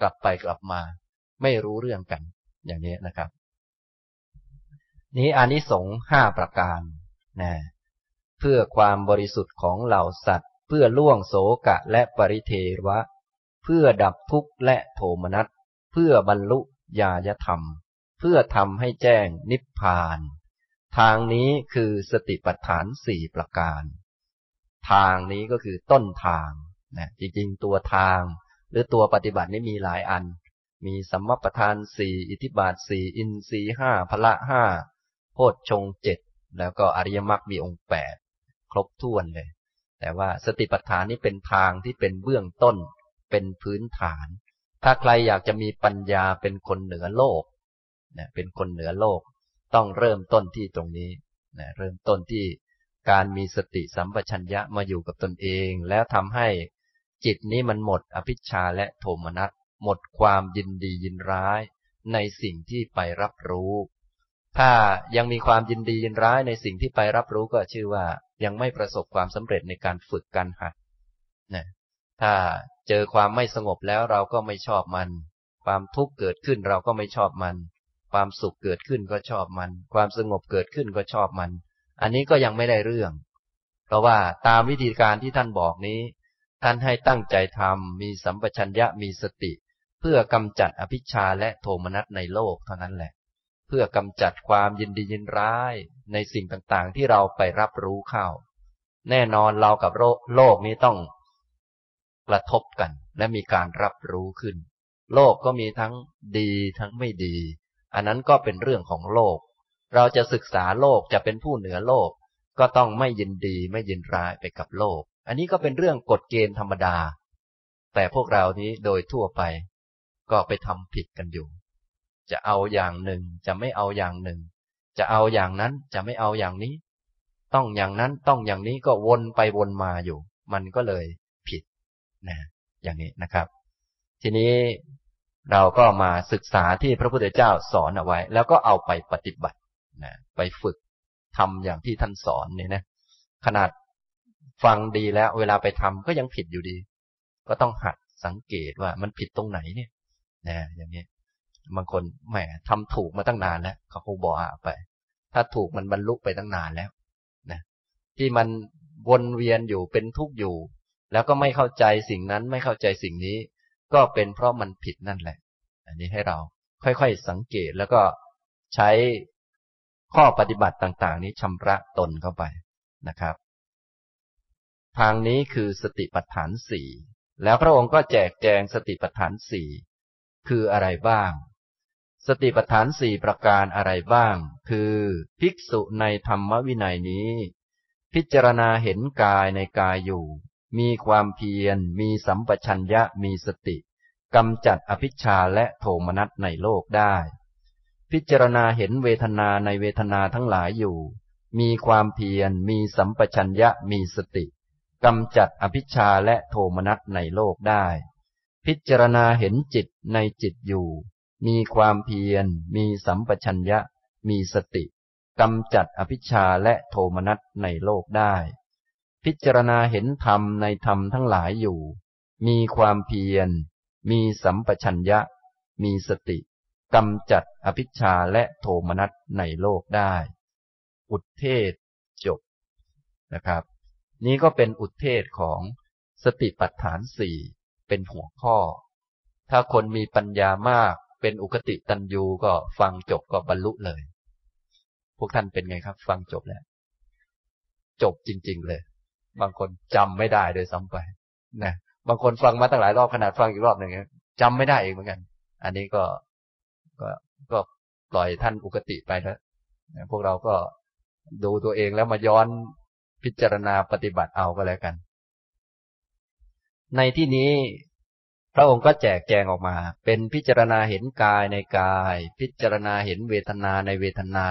กลับไปกลับมา ไม่รู้เรื่องกัน อย่างนี้นะครับ นี้อานิสงส์ห้าประการนะ เพื่อความบริสุทธิ์ของเหล่าสัตว์ เพื่อล่วงโสกะและปริเทวะ เพื่อดับทุกข์และโทมนัสเพื่อบรรลุญาญธรรม เพื่อทำให้แจ้งนิพพาน ทางนี้คือสติปัฏฐานสี่ประการ ทางนี้ก็คือต้นทางนะจริงๆ ตัวทาง หรือตัวปฏิบัตินี่มีหลายอัน มีสัมมาประธานสี่อิทิบาทสี่อินทรีห้าพละห้าโพชฌงเจ็ดแล้วก็อริยมรรคมีองค์แปด ครบถ้วนเลย แต่ว่าสติปัฏฐานนี้เป็นทางที่เป็นเบื้องต้น เป็นพื้นฐาน ถ้าใครอยากจะมีปัญญาเป็นคนเหนือโลกนะเป็นคนเหนือโลก ต้องเริ่มต้นที่ตรงนี้นะเริ่มต้นที่การมีสติสัมปชัญญะมาอยู่กับตนเอง แล้วทำให้จิตนี้มันหมดอภิชาและโทมนัสหมดความยินดียินร้าย ในสิ่งที่ไปรับรู้ ถ้ายังมีความยินดียินร้ายในสิ่งที่ไปรับรู้ก็ชื่อว่ายังไม่ประสบความสำเร็จในการฝึกการหัดนะถ้าเจอความไม่สงบแล้วเราก็ไม่ชอบมัน ความทุกข์เกิดขึ้นเราก็ไม่ชอบมัน ความสุขเกิดขึ้นก็ชอบมัน ความสงบเกิดขึ้นก็ชอบมัน อันนี้ก็ยังไม่ได้เรื่อง เพราะว่าตามวิธีการที่ท่านบอกนี้ ท่านให้ตั้งใจทำมีสัมปชัญญะมีสติ เพื่อกำจัดอภิชาและโทมนัสในโลกเท่านั้นแหละ พื่อกำจัดความยินดียินร้ายในสิ่งต่างๆ ที่เราไปรับรู้เข้า แน่นอนเรากับโลกนี้ต้องกระทบกัน และมีการรับรู้ขึ้น โลกก็มีทั้งดีทั้งไม่ดี อันนั้นก็เป็นเรื่องของโลก เราจะศึกษาโลกจะเป็นผู้เหนือโลก ก็ต้องไม่ยินดีไม่ยินร้ายไปกับโลก อันนี้ก็เป็นเรื่องกฎเกณฑ์ธรรมดา แต่พวกเรานี้โดยทั่วไป ก็ไปทำผิดกันอยู่ จะเอาอย่างหนึ่ง จะไม่เอาอย่างหนึ่ง จะเอาอย่างนั้นจะไม่เอาอย่างนี้ ต้องอย่างนั้นต้องอย่างนี้ก็วนไปวนมาอยู่ มันก็เลยผิดนะอย่างนี้นะครับ ทีนี้เราก็มาศึกษาที่พระพุทธเจ้าสอนเอาไว้ แล้วก็เอาไปปฏิบัตินะไปฝึกทำอย่างที่ท่านสอนเนี่ยนะขนาดฟังดีแล้ว เวลาไปทำก็ยังผิดอยู่ดี ก็ต้องหัดสังเกตว่ามันผิดตรงไหนเนี่ยนะอย่างนี้ บางคนแหมทำถูกมาตั้งนานแล้วเขาคงบอกไป ถ้าถูกมันบรรลุไปตั้งนานแล้วนะที่มันวนเวียนอยู่เป็นทุกข์อยู่ แล้วก็ไม่เข้าใจสิ่งนั้นไม่เข้าใจสิ่งนี้ ก็เป็นเพราะมันผิดนั่นแหละ อันนี้ให้เราค่อยๆสังเกตแล้วก็ใช้ข้อปฏิบัติต่าง ๆ นี้ชำระตนเข้าไปนะครับ ทางนี้คือสติปัฏฐานสี่แล้วพระองค์ก็แจกแจงสติปัฏฐานสี่คืออะไรบ้าง สติปัฏฐานสี่ประการอะไรบ้าง คือ ภิกษุในธรรมวินัยนี้ พิจารณาเห็นกายในกายอยู่ มีความเพียร มีสัมปชัญญะมีสติกำจัดอภิชาและโทมนัสในโลกได้ พิจารณาเห็นเวทนาในเวทนาทั้งหลายอยู่ มีความเพียร มีสัมปชัญญะมีสติกำจัดอภิชาและโทมนัสในโลกได้ พิจารณาเห็นจิตในจิตอยู่ มีความเพียร มีสัมปชัญญะ มีสติกำจัดอภิชาและโทมนัสในโลกได้ พิจารณาเห็นธรรมในธรรมทั้งหลายอยู่ มีความเพียร มีสัมปชัญญะ มีสติกำจัดอภิชาและโทมนัสในโลกได้ อุทเทศจบนะครับ นี้ก็เป็นอุทเทศของสติปัฏฐานสี่เป็นหัวข้อ ถ้าคนมีปัญญามาก เป็นอุคติตันยูก็ฟังจบก็บรรลุเลย พวกท่านเป็นไงครับ ฟังจบแล้ว จบจริง ๆ เลย บางคนจำไม่ได้โดยซ้ำไปนะบางคนฟังมาตั้งหลายรอบขนาดฟังอีกรอบหนึ่งจำไม่ได้เองเหมือนกัน อันนี้ก็ก็ก็ปล่อยท่านอุกติไปแล้วพวกเราก็ดูตัวเองแล้วมาย้อนพิจารณาปฏิบัติเอาก็แล้วกัน ในที่นี้ พระองค์ก็แจกแจงออกมา เป็นพิจารณาเห็นกายในกาย พิจารณาเห็นเวทนาในเวทนา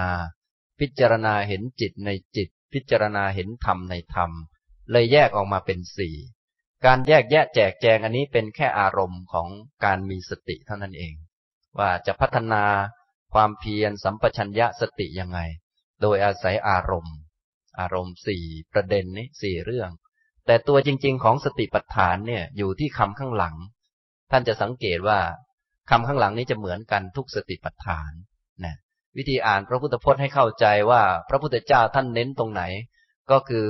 พิจารณาเห็นจิตในจิต พิจารณาเห็นธรรมในธรรม เลยแยกออกมาเป็นสี่การแยกแยะแจกแจงอันนี้เป็นแค่อารมณ์ของการมีสติเท่านั้นเอง ว่าจะพัฒนาความเพียรสัมปชัญญะสติยังไง โดยอาศัยอารมณ์ อารมณ์สี่ประเด็นนี้สี่เรื่อง แต่ตัวจริง ๆ ของสติปัฏฐานเนี่ยอยู่ที่คำข้างหลัง ท่านจะสังเกตว่าคำข้างหลังนี้จะเหมือนกันทุกสติปัฏฐานนะวิธีอ่านพระพุทธพจน์ให้เข้าใจว่า พระพุทธเจ้าท่านเน้นตรงไหน ก็คือ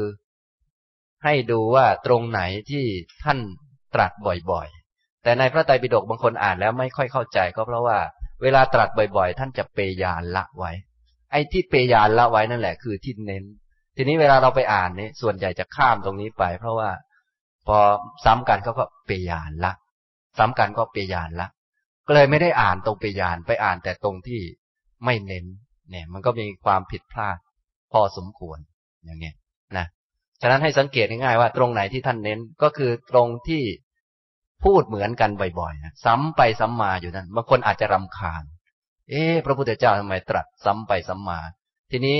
ให้ดูว่าตรงไหนที่ท่านตรัสบ่อยๆ แต่ในพระไตรปิฎกบางคนอ่านแล้วไม่ค่อยเข้าใจ ก็เพราะว่า เวลาตรัสบ่อยๆ ท่านจะเปยานละไว้ ไอ้ที่เปยานละไว้นั่นแหละ คือที่เน้น ทีนี้เวลาเราไปอ่านนี่ส่วนใหญ่จะข้ามตรงนี้ไป เพราะว่า พอซ้ำกันเขาก็เปยานละ ซ้ำกันก็เปยานละ ก็เลยไม่ได้อ่านตรงเปยานไปอ่านแต่ตรงที่ไม่เน้น เนี่ย มันก็มีความผิดพลาด พอสมควรอย่างเงี้ยนะฉะนั้นให้สังเกตง่ายๆว่าตรงไหนที่ท่านเน้นก็คือตรงที่พูดเหมือนกันบ่อยๆนะซ้ำไปซ้ำมาอยู่นั่นบางคนอาจจะรำคาญ เอ๊พระพุทธเจ้าทำไมตรัสซ้ำไปซ้ำมา ทีนี้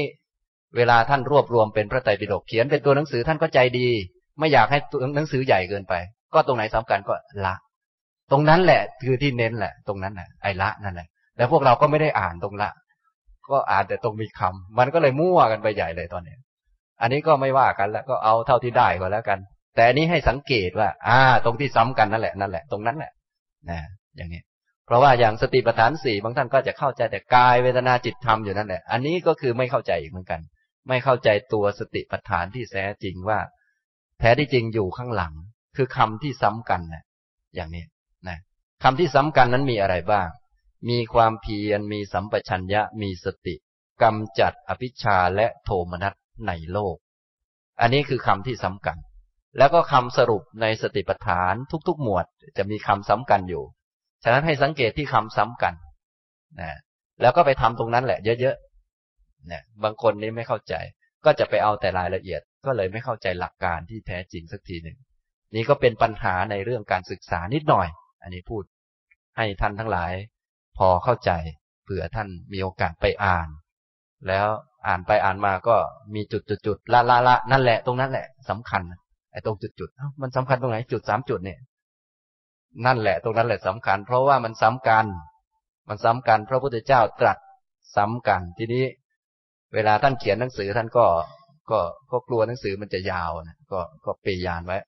เวลาท่านรวบรวมเป็นพระไตรปิฎกเขียนเป็นตัวหนังสือท่านก็ใจดี ไม่อยากให้ตัวหนังสือใหญ่เกินไป ก็ตรงไหนซ้ำกันก็ละ ตรงนั้นแหละ คือที่เน้นแหละ ตรงนั้นแหละไอละนั่นแหละแต่พวกเราก็ไม่ได้อ่านตรงละ ก็อ่านแต่ตรงมีคำมันก็เลยมั่วกันไปใหญ่เลยตอนนี้อันนี้ก็ไม่ว่ากันแล้วก็เอาเท่าที่ได้ก็แล้วกัน แต่อันนี้ให้สังเกตว่า อ่า ตรงที่ซ้ำกันนั่นแหละนั่นแหละตรงนั้นแหละนะอย่างนี้เพราะว่าอย่างสติปัฏฐานสี่บางท่านก็จะเข้าใจแต่กายเวทนาจิตธรรมอยู่นั่นแหละ อันนี้ก็คือไม่เข้าใจอีกเหมือนกัน ไม่เข้าใจตัวสติปัฏฐานที่แท้จริงว่า แท้ที่จริงอยู่ข้างหลัง คือคำที่ซ้ำกันนะอย่างนี้ คำที่ซ้ำกันนั้นมีอะไรบ้าง มีความเพียร มีสัมปชัญญะ มีสติกำจัดอภิชาและโทมนัสในโลก อันนี้คือคำที่ซ้ำกันแล้วก็คำสรุปในสติปัฏฐานทุก ๆ หมวดจะมีคำซ้ำกันอยู่ ฉะนั้นให้สังเกตที่คำซ้ำกันนะแล้วก็ไปทำตรงนั้นแหละเยอะๆนะบางคนนี้ไม่เข้าใจ ก็จะไปเอาแต่รายละเอียด ก็เลยไม่เข้าใจหลักการที่แท้จริงสักทีหนึ่ง นี่ก็เป็นปัญหาในเรื่องการศึกษานิดหน่อย อันนี้พูดให้ท่านทั้งหลาย พอเข้าใจเผื่อท่านมีโอกาสไปอ่าน แล้วอ่านไปอ่านมาก็มีจุดจุดจุดละละละนั่นแหละตรงนั้นแหละสำคัญไอ้ตรงจุดจุดมันสำคัญตรงไหนจุดสามจุดเนี่ย นั่นแหละ ตรงนั้นแหละสำคัญ เพราะว่ามันซ้ำกันมันซ้ำกันพระพุทธเจ้าตรัสซ้ำกันทีนี้ เวลาท่านเขียนหนังสือท่านก็ก็ก็กลัวหนังสือมันจะยาวนะก็ก็เปยานไว้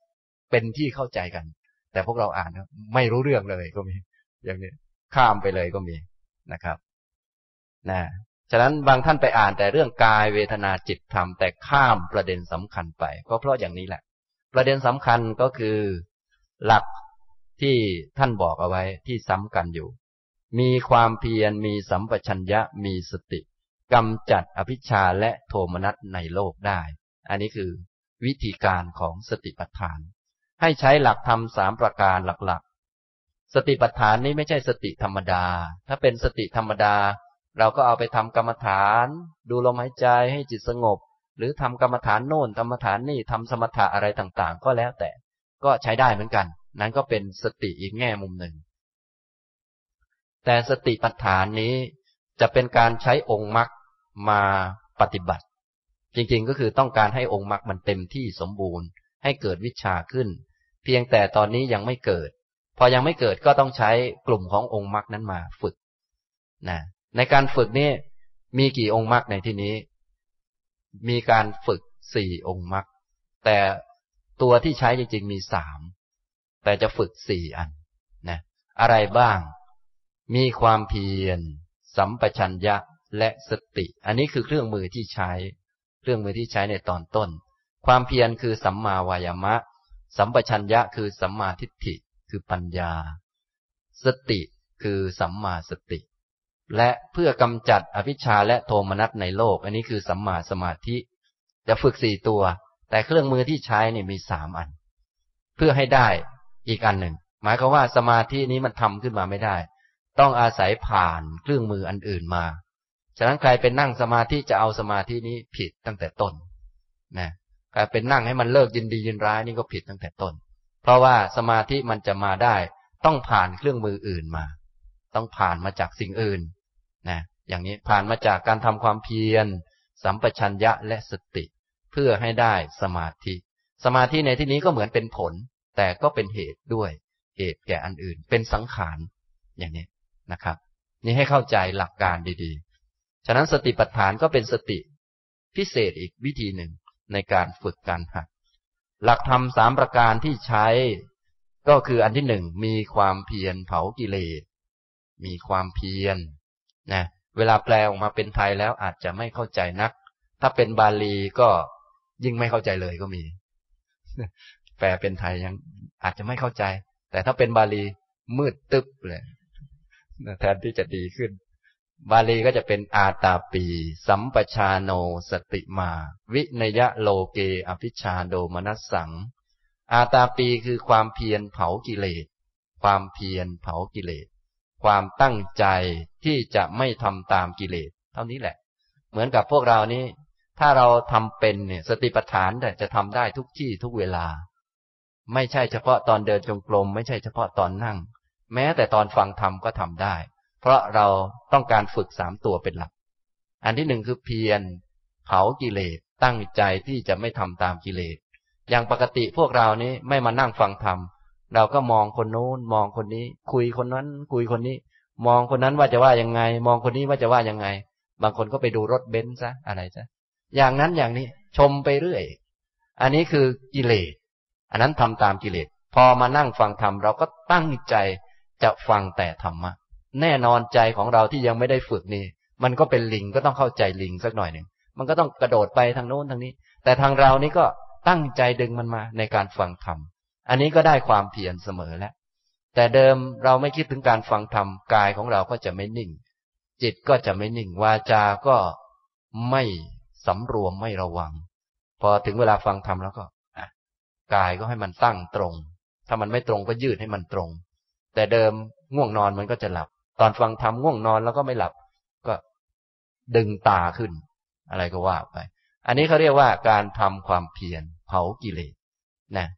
เป็นที่เข้าใจกัน แต่พวกเราอ่านไม่รู้เรื่องเลยก็มี อย่างนี้ข้ามไปเลยก็มีนะครับนะฉะนั้นบางท่านไปอ่านแต่เรื่องกายเวทนาจิตธรรมแต่ข้ามประเด็นสำคัญไป ก็เพราะอย่างนี้แหละ ประเด็นสำคัญก็คือหลักที่ท่านบอกเอาไว้ที่ซ้ำกันอยู่ มีความเพียรมีสัมปชัญญะมีสติกำจัดอภิชาและโทมนัสในโลกได้ อันนี้คือวิธีการของสติปัฏฐาน ให้ใช้หลักธรรมสามประการหลักๆ สติปัฏฐานนี้ไม่ใช่สติธรรมดา ถ้าเป็นสติธรรมดา เราก็เอาไปทำกรรมฐาน ดูลมหายใจให้จิตสงบ หรือทำกรรมฐานโน่นกรรมฐานนี่ทำสมถะอะไรต่างๆ ก็แล้วแต่ ก็ใช้ได้เหมือนกัน นั้นก็เป็นสติอีกแง่มุมหนึ่ง แต่สติปัฏฐานนี้จะเป็นการใช้องค์มรรคมาปฏิบัติ จริงๆก็คือต้องการให้องค์มรรคมันเต็มที่สมบูรณ์ ให้เกิดวิชาขึ้น เพียงแต่ตอนนี้ยังไม่เกิด พอยังไม่เกิดก็ต้องใช้กลุ่มขององค์มรรคนั้นมาฝึกนะในการฝึกนี่มีกี่องค์มรรคในที่นี้ มีการฝึกสี่องค์มรรคแต่ตัวที่ใช้จริง ๆ มีสามแต่จะฝึกสี่อันนะอะไรบ้าง มีความเพียร สัมปชัญญะและสติ อันนี้คือเครื่องมือที่ใช้ เครื่องมือที่ใช้ในตอนต้น ความเพียรคือสัมมาวายามะ สัมปชัญญะคือสัมมาทิฏฐิคือปัญญา สติคือสัมมาสติ และเพื่อกำจัดอภิชาและโทมนัสในโลก อันนี้คือสัมมาสมาธิ จะฝึกสี่ตัว แต่เครื่องมือที่ใช้เนี่ยมีสามอัน เพื่อให้ได้อีกอันหนึ่ง หมายความว่าสมาธินี้มันทำขึ้นมาไม่ได้ ต้องอาศัยผ่านเครื่องมืออันอื่นมา ฉะนั้นใครเป็นนั่งสมาธิจะเอาสมาธินี้ผิดตั้งแต่ต้นนะใคร เป็นนั่งให้มันเลิกยินดียินร้ายนี่ก็ผิดตั้งแต่ต้น เพราะว่าสมาธิมันจะมาได้ ต้องผ่านเครื่องมืออื่นมา ต้องผ่านมาจากสิ่งอื่นนะอย่างนี้ผ่านมาจากการทำความเพียร สัมปชัญญะและสติ เพื่อให้ได้สมาธิ สมาธิในที่นี้ก็เหมือนเป็นผล แต่ก็เป็นเหตุด้วย เหตุแก่อันอื่น เป็นสังขารอย่างนี้นะครับ นี่ให้เข้าใจหลักการดีๆ ฉะนั้นสติปัฏฐานก็เป็นสติพิเศษอีกวิธีหนึ่ง ในการฝึกการหัด หลักธรรมสามประการที่ใช้ ก็คืออันที่หนึ่งมีความเพียรเผากิเลส มีความเพียรนะเวลาแปลออกมาเป็นไทยแล้วอาจจะไม่เข้าใจนัก ถ้าเป็นบาลีก็ยิ่งไม่เข้าใจเลยก็มี แปลเป็นไทยยังอาจจะไม่เข้าใจ แต่ถ้าเป็นบาลีมืดตึ๊บเลยแทนที่จะดีขึ้น บาลีก็จะเป็นอาตาปี สัมปชาโนสติมา วินยะโลเกอภิชาโดมนัสสัง อาตาปีคือความเพียรเผากิเลส ความเพียรเผากิเลส ความตั้งใจที่จะไม่ทำตามกิเลส เท่านี้แหละ เหมือนกับพวกเรานี้ ถ้าเราทำเป็นเนี่ยสติปัฏฐานแต่จะทำได้ทุกที่ทุกเวลา ไม่ใช่เฉพาะตอนเดินจงกรมไม่ใช่เฉพาะตอนนั่ง แม้แต่ตอนฟังธรรมก็ทำได้ เพราะเราต้องการฝึกสามตัวเป็นหลัก อันที่หนึ่งคือเพียรเผากิเลสตั้งใจที่จะไม่ทำตามกิเลส อย่างปกติพวกเรานี้ไม่มานั่งฟังธรรมเราก็มองคนโน้น มองคนนี้ คุยคนนั้น คุยคนนี้ มองคนนั้นว่าจะว่ายังไง มองคนนี้ว่าจะว่ายังไง บางคนก็ไปดูรถเบนซ์ซะอะไรซะอย่างนั้นอย่างนี้ชมไปเรื่อย อันนี้คือกิเลส อันนั้นทำตามกิเลส พอมานั่งฟังธรรมเราก็ตั้งใจจะฟังแต่ธรรมะ แน่นอนใจของเราที่ยังไม่ได้ฝึกนี่ มันก็เป็นลิงก็ต้องเข้าใจลิงสักหน่อยหนึ่งมันก็ต้องกระโดดไปทางโน้นทางนี้ แต่ทางเรานี่ก็ตั้งใจดึงมันมาในการฟังธรรมอันนี้ก็ได้ความเพียรเสมอแล้ว แต่เดิมเราไม่คิดถึงการฟังธรรมกายของเราก็จะไม่นิ่ง จิตก็จะไม่นิ่งวาจาก็ไม่สำรวมไม่ระวัง พอถึงเวลาฟังธรรมแล้วก็กายก็ให้มันตั้งตรง ถ้ามันไม่ตรงก็ยืดให้มันตรง แต่เดิมง่วงนอนมันก็จะหลับ ตอนฟังธรรมง่วงนอนแล้วก็ไม่หลับ ก็ดึงตาขึ้น อะไรก็ว่าไป อันนี้เขาเรียกว่าการทำความเพียรเผากิเลสนะ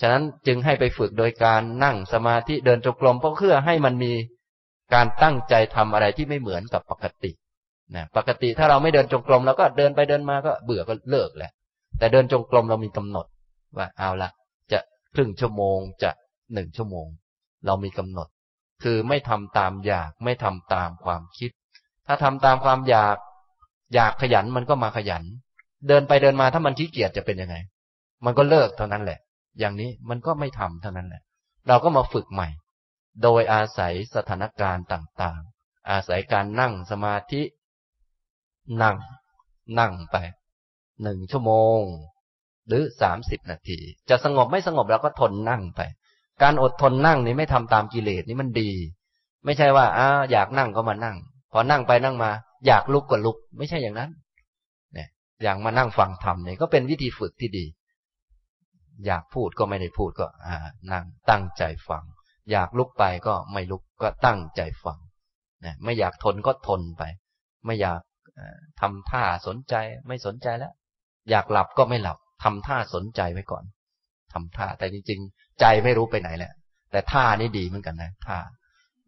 ฉะนั้นจึงให้ไปฝึกโดยการนั่งสมาธิเดินจงกรมเพื่อให้มันมีการตั้งใจทำอะไรที่ไม่เหมือนกับปกตินะปกติถ้าเราไม่เดินจงกรมเราก็เดินไปเดินมาก็เบื่อก็เลิกแหละ แต่เดินจงกรมเรามีกำหนด ว่าเอาละจะครึ่งชั่วโมงจะหนึ่งชั่วโมง เรามีกำหนด คือไม่ทำตามอยากไม่ทำตามความคิด ถ้าทำตามความอยาก อยากขยันมันก็มาขยัน เดินไปเดินมาถ้ามันขี้เกียจจะเป็นยังไง มันก็เลิกเท่านั้นแหละ อย่างนี้มันก็ไม่ทำเท่านั้นแหละ เราก็มาฝึกใหม่ โดยอาศัยสถานการณ์ต่างๆ อาศัยการนั่งสมาธิ นั่ง นั่งไปหนึ่งชั่วโมง หรือสามสิบนาที จะสงบไม่สงบเราก็ทนนั่งไป การอดทนนั่งนี่ไม่ทำตามกิเลสนี่มันดี ไม่ใช่ว่าอ้าอยากนั่งก็มานั่ง พอนั่งไปนั่งมา อยากลุกก็ลุก ไม่ใช่อย่างนั้น เนี่ย อย่างมานั่งฟังธรรมเนี่ยก็เป็นวิธีฝึกที่ดี อยากพูดก็ไม่ได้พูดก็ อ่า นั่งตั้งใจฟัง อยากลุกไปก็ไม่ลุกก็ตั้งใจฟังนะไม่อยากทนก็ทนไป ไม่อยากทำท่าสนใจไม่สนใจแล้ว อยากหลับก็ไม่หลับทำท่าสนใจไว้ก่อนทำท่าแต่จริงๆ ใจไม่รู้ไปไหนแหละ แต่ท่านี้ดีเหมือนกันนะท่า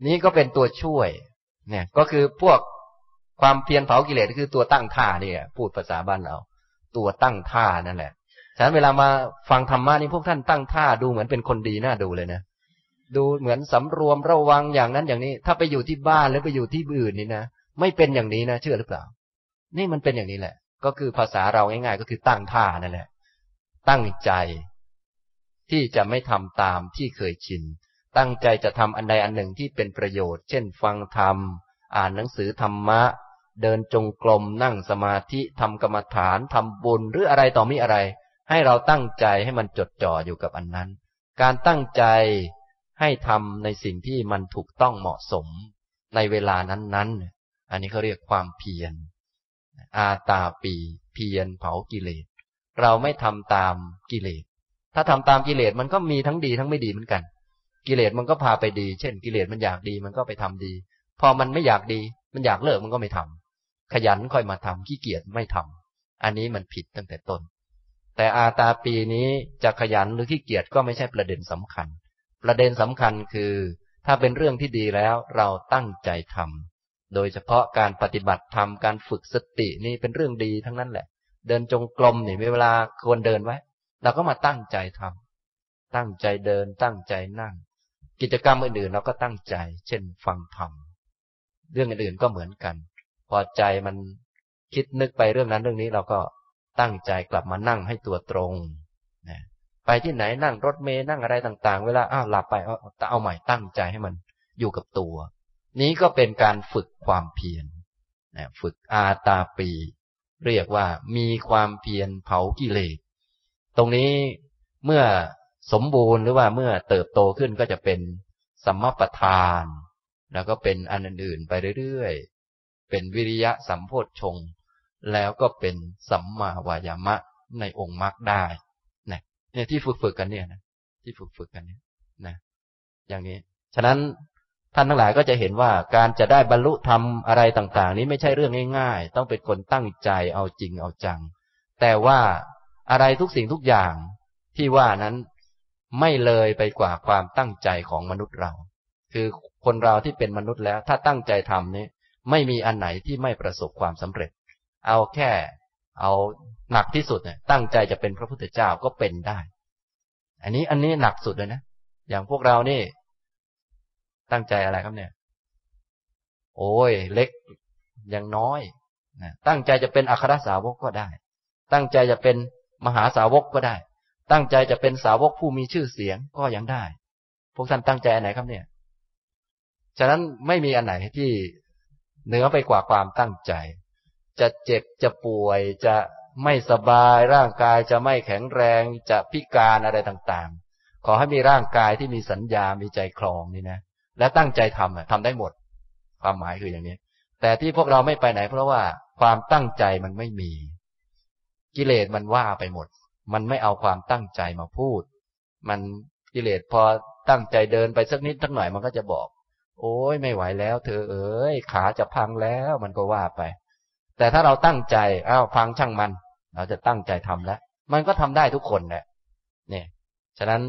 นี้ก็เป็นตัวช่วย เนี่ย ก็คือพวกความเพียรเผากิเลสคือตัวตั้งท่าเนี่ย พูดภาษาบ้านเราตัวตั้งท่านั่นแหละฉะนั้นเวลามาฟังธรรมะนี่พวกท่านตั้งท่าดูเหมือนเป็นคนดีน่าดูเลยนะดูเหมือนสำรวมระวังอย่างนั้นอย่างนี้ ถ้าไปอยู่ที่บ้านหรือไปอยู่ที่อื่นนี่นะไม่เป็นอย่างนี้นะเชื่อหรือเปล่า นี่มันเป็นอย่างนี้แหละ ก็คือภาษาเราง่ายๆ ก็คือตั้งท่านั่นแหละ ตั้งใจ ที่จะไม่ทำตามที่เคยชิน ตั้งใจจะทำอันใดอันหนึ่งที่เป็นประโยชน์ เช่น ฟังธรรม อ่านหนังสือธรรมะ เดินจงกรมนั่งสมาธิทำกรรมฐานทำบุญหรืออะไรต่อมีอะไร ให้เราตั้งใจให้มันจดจ่ออยู่กับอันนั้น การตั้งใจให้ทำในสิ่งที่มันถูกต้องเหมาะสม ในเวลานั้นๆ อันนี้เขาเรียกความเพียร อาตาปี เพียรเผากิเลส เราไม่ทำตามกิเลส ถ้าทำตามกิเลสมันก็มีทั้งดีทั้งไม่ดีเหมือนกัน กิเลสมันก็พาไปดี เช่น กิเลสมันอยากดีมันก็ไปทำดี พอมันไม่อยากดี มันอยากเลิกมันก็ไม่ทำขยันค่อยมาทำขี้เกียจไม่ทำอันนี้มันผิดตั้งแต่ต้น แต่อาตาปีนี้จะขยันหรือขี้เกียจก็ไม่ใช่ประเด็นสำคัญ ประเด็นสำคัญคือ ถ้าเป็นเรื่องที่ดีแล้วเราตั้งใจทำโดยเฉพาะการปฏิบัติธรรมการฝึกสตินี่เป็นเรื่องดีทั้งนั้นแหละ เดินจงกรมนี่มีเวลาควรเดินไว้ เราก็มาตั้งใจทำตั้งใจเดิน ตั้งใจนั่ง กิจกรรมอื่นๆเราก็ตั้งใจ เช่น ฟังธรรม เรื่องอื่นๆก็เหมือนกัน พอใจมันคิดนึกไปเรื่องนั้นเรื่องนี้เราก็ตั้งใจกลับมานั่งให้ตัวตรงนะไปที่ไหนนั่งรถเมย์นั่งอะไรต่าง ๆ เวลาอ้าวหลับไปเอาเอาใหม่ตั้งใจให้มันอยู่กับตัว นี้ก็เป็นการฝึกความเพียรฝึกอาตาปี เรียกว่ามีความเพียรเผากิเลส ตรงนี้เมื่อสมบูรณ์หรือว่าเมื่อเติบโตขึ้นก็จะเป็นสัมมาประธาน แล้วก็เป็นอันอื่นๆไปเรื่อยๆ เป็นวิริยะสัมโพชฌงแล้วก็เป็นสัมมาวายามะในองค์มรรคได้นะเนี่ยที่ฝึกๆกันเนี่ยนะที่ฝึกๆกันเนี่ยนะอย่างนี้ ฉะนั้นท่านทั้งหลายก็จะเห็นว่าการจะได้บรรลุธรรมอะไรต่าง ๆ นี้ไม่ใช่เรื่องง่าย ๆ ต้องเป็นคนตั้งใจเอาจริงเอาจัง แต่ว่า อะไรทุกสิ่งทุกอย่างที่ว่านั้นไม่เลยไปกว่าความตั้งใจของมนุษย์เรา คือคนเราที่เป็นมนุษย์แล้ว ถ้าตั้งใจทำนี้ไม่มีอันไหนที่ไม่ประสบความสำเร็จ เอาแค่ เอาหนักที่สุดเนี่ยตั้งใจจะเป็นพระพุทธเจ้าก็เป็นได้ อันนี้อันนี้หนักสุดเลยนะ อย่างพวกเรานี่ ตั้งใจอะไรครับเนี่ย โอ้ย เล็กยังน้อยนะตั้งใจจะเป็นอัครสาวกก็ได้ ตั้งใจจะเป็น มหาสาวกก็ได้ ตั้งใจจะเป็นสาวกผู้มีชื่อเสียงก็ยังได้ พวกท่านตั้งใจอันไหนครับเนี่ย ฉะนั้นไม่มีอันไหนที่เหนือไปกว่าความตั้งใจ จะเจ็บจะป่วยจะไม่สบายร่างกายจะไม่แข็งแรงจะพิการอะไรต่างๆ ขอให้มีร่างกายที่มีสัญญา มีใจคลองนี่นะ และตั้งใจทำทำได้หมด ความหมายคืออย่างนี้ แต่ที่พวกเราไม่ไปไหนเพราะว่าความตั้งใจมันไม่มี กิเลสมันว่าไปหมด มันไม่เอาความตั้งใจมาพูด มันกิเลสพอตั้งใจเดินไปสักนิดสักหน่อยมันก็จะบอก โอ้ยไม่ไหวแล้ว เธอเอ้ยขาจะพังแล้วมันก็ว่าไป แต่ถ้าเราตั้งใจอ้าวพังช่างมัน เราจะตั้งใจทำแล้ว มันก็ทำได้ทุกคนแหละเนี่ยฉะนั้น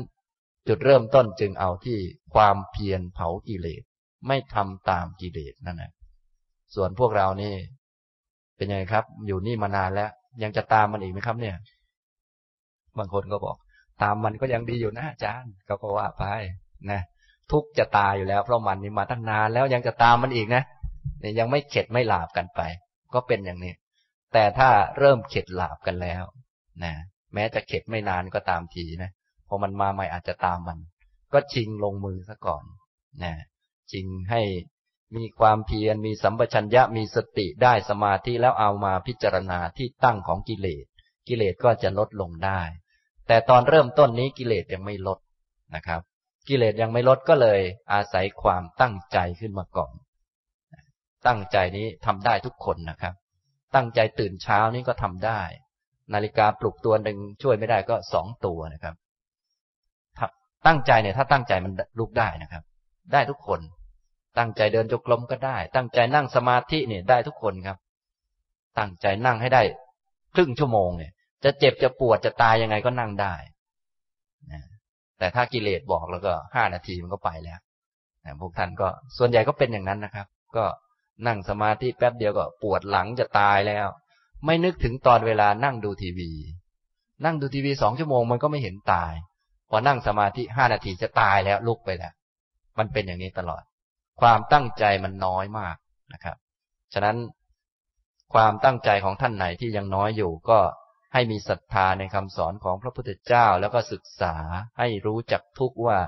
จุดเริ่มต้นจึงเอาที่ความเพียรเผากิเลสไม่ทำตามกิเลสนั่นแหละส่วนพวกเรานี่ เป็นยังไงครับ อยู่นี่มานานแล้ว ยังจะตามมันอีกไหมครับเนี่ย บางคนก็บอก ตามมันก็ยังดีอยู่นะอาจารย์เขาก็ว่าไปนะทุกจะตายอยู่แล้ว เพราะมันนี่มาตั้งนานแล้วยังจะตามมันอีกนะเนี่ยยังไม่เข็ดไม่หลาบกันไป ก็เป็นอย่างนี้ แต่ถ้าเริ่มเข็ดหลาบกันแล้วนะแม้จะเข็ดไม่นานก็ตามทีนะพอมันมาใหม่อาจจะตามมัน ก็ชิงลงมือซะก่อนนะชิงให้ มีความเพียรมีสัมปชัญญะมีสติได้สมาธิแล้วเอามาพิจารณาที่ตั้งของกิเลส กิเลสก็จะลดลงได้ แต่ตอนเริ่มต้นนี้กิเลสยังไม่ลดนะครับ กิเลสยังไม่ลดก็เลย อาศัยความตั้งใจขึ้นมาก่อน ตั้งใจนี้ทำได้ทุกคนนะครับ ตั้งใจตื่นเช้านี้ก็ทำได้ นาฬิกาปลุกตัวหนึ่งช่วยไม่ได้ก็สองตัวนะครับตั้งใจเนี่ยถ้าตั้งใจมันลุกได้นะครับ ได้ทุกคน ตั้งใจเดินจงกรมก็ได้ ตั้งใจนั่งสมาธิเนี่ยได้ทุกคนครับ ตั้งใจนั่งให้ได้ ครึ่งชั่วโมงเนี่ย จะเจ็บจะปวดจะตายยังไงก็นั่งได้นะแต่ถ้ากิเลสบอกแล้วก็ห้านาทีมันก็ไปแล้วนะพวกท่านก็ส่วนใหญ่ก็เป็นอย่างนั้นนะครับ ก็นั่งสมาธิแป๊บเดียวก็ปวดหลังจะตายแล้ว ไม่นึกถึงตอนเวลานั่งดูทีวี นั่งดูทีวีสองชั่วโมงมันก็ไม่เห็นตาย พอนั่งสมาธิห้านาทีจะตายแล้วลุกไปแล้ว มันเป็นอย่างนี้ตลอด ความตั้งใจมันน้อยมากนะครับ ฉะนั้นความตั้งใจของท่านไหนที่ยังน้อยอยู่ก็ให้มีศรัทธาในคำสอนของพระพุทธเจ้าแล้วก็ศึกษาให้รู้จักทุกว่า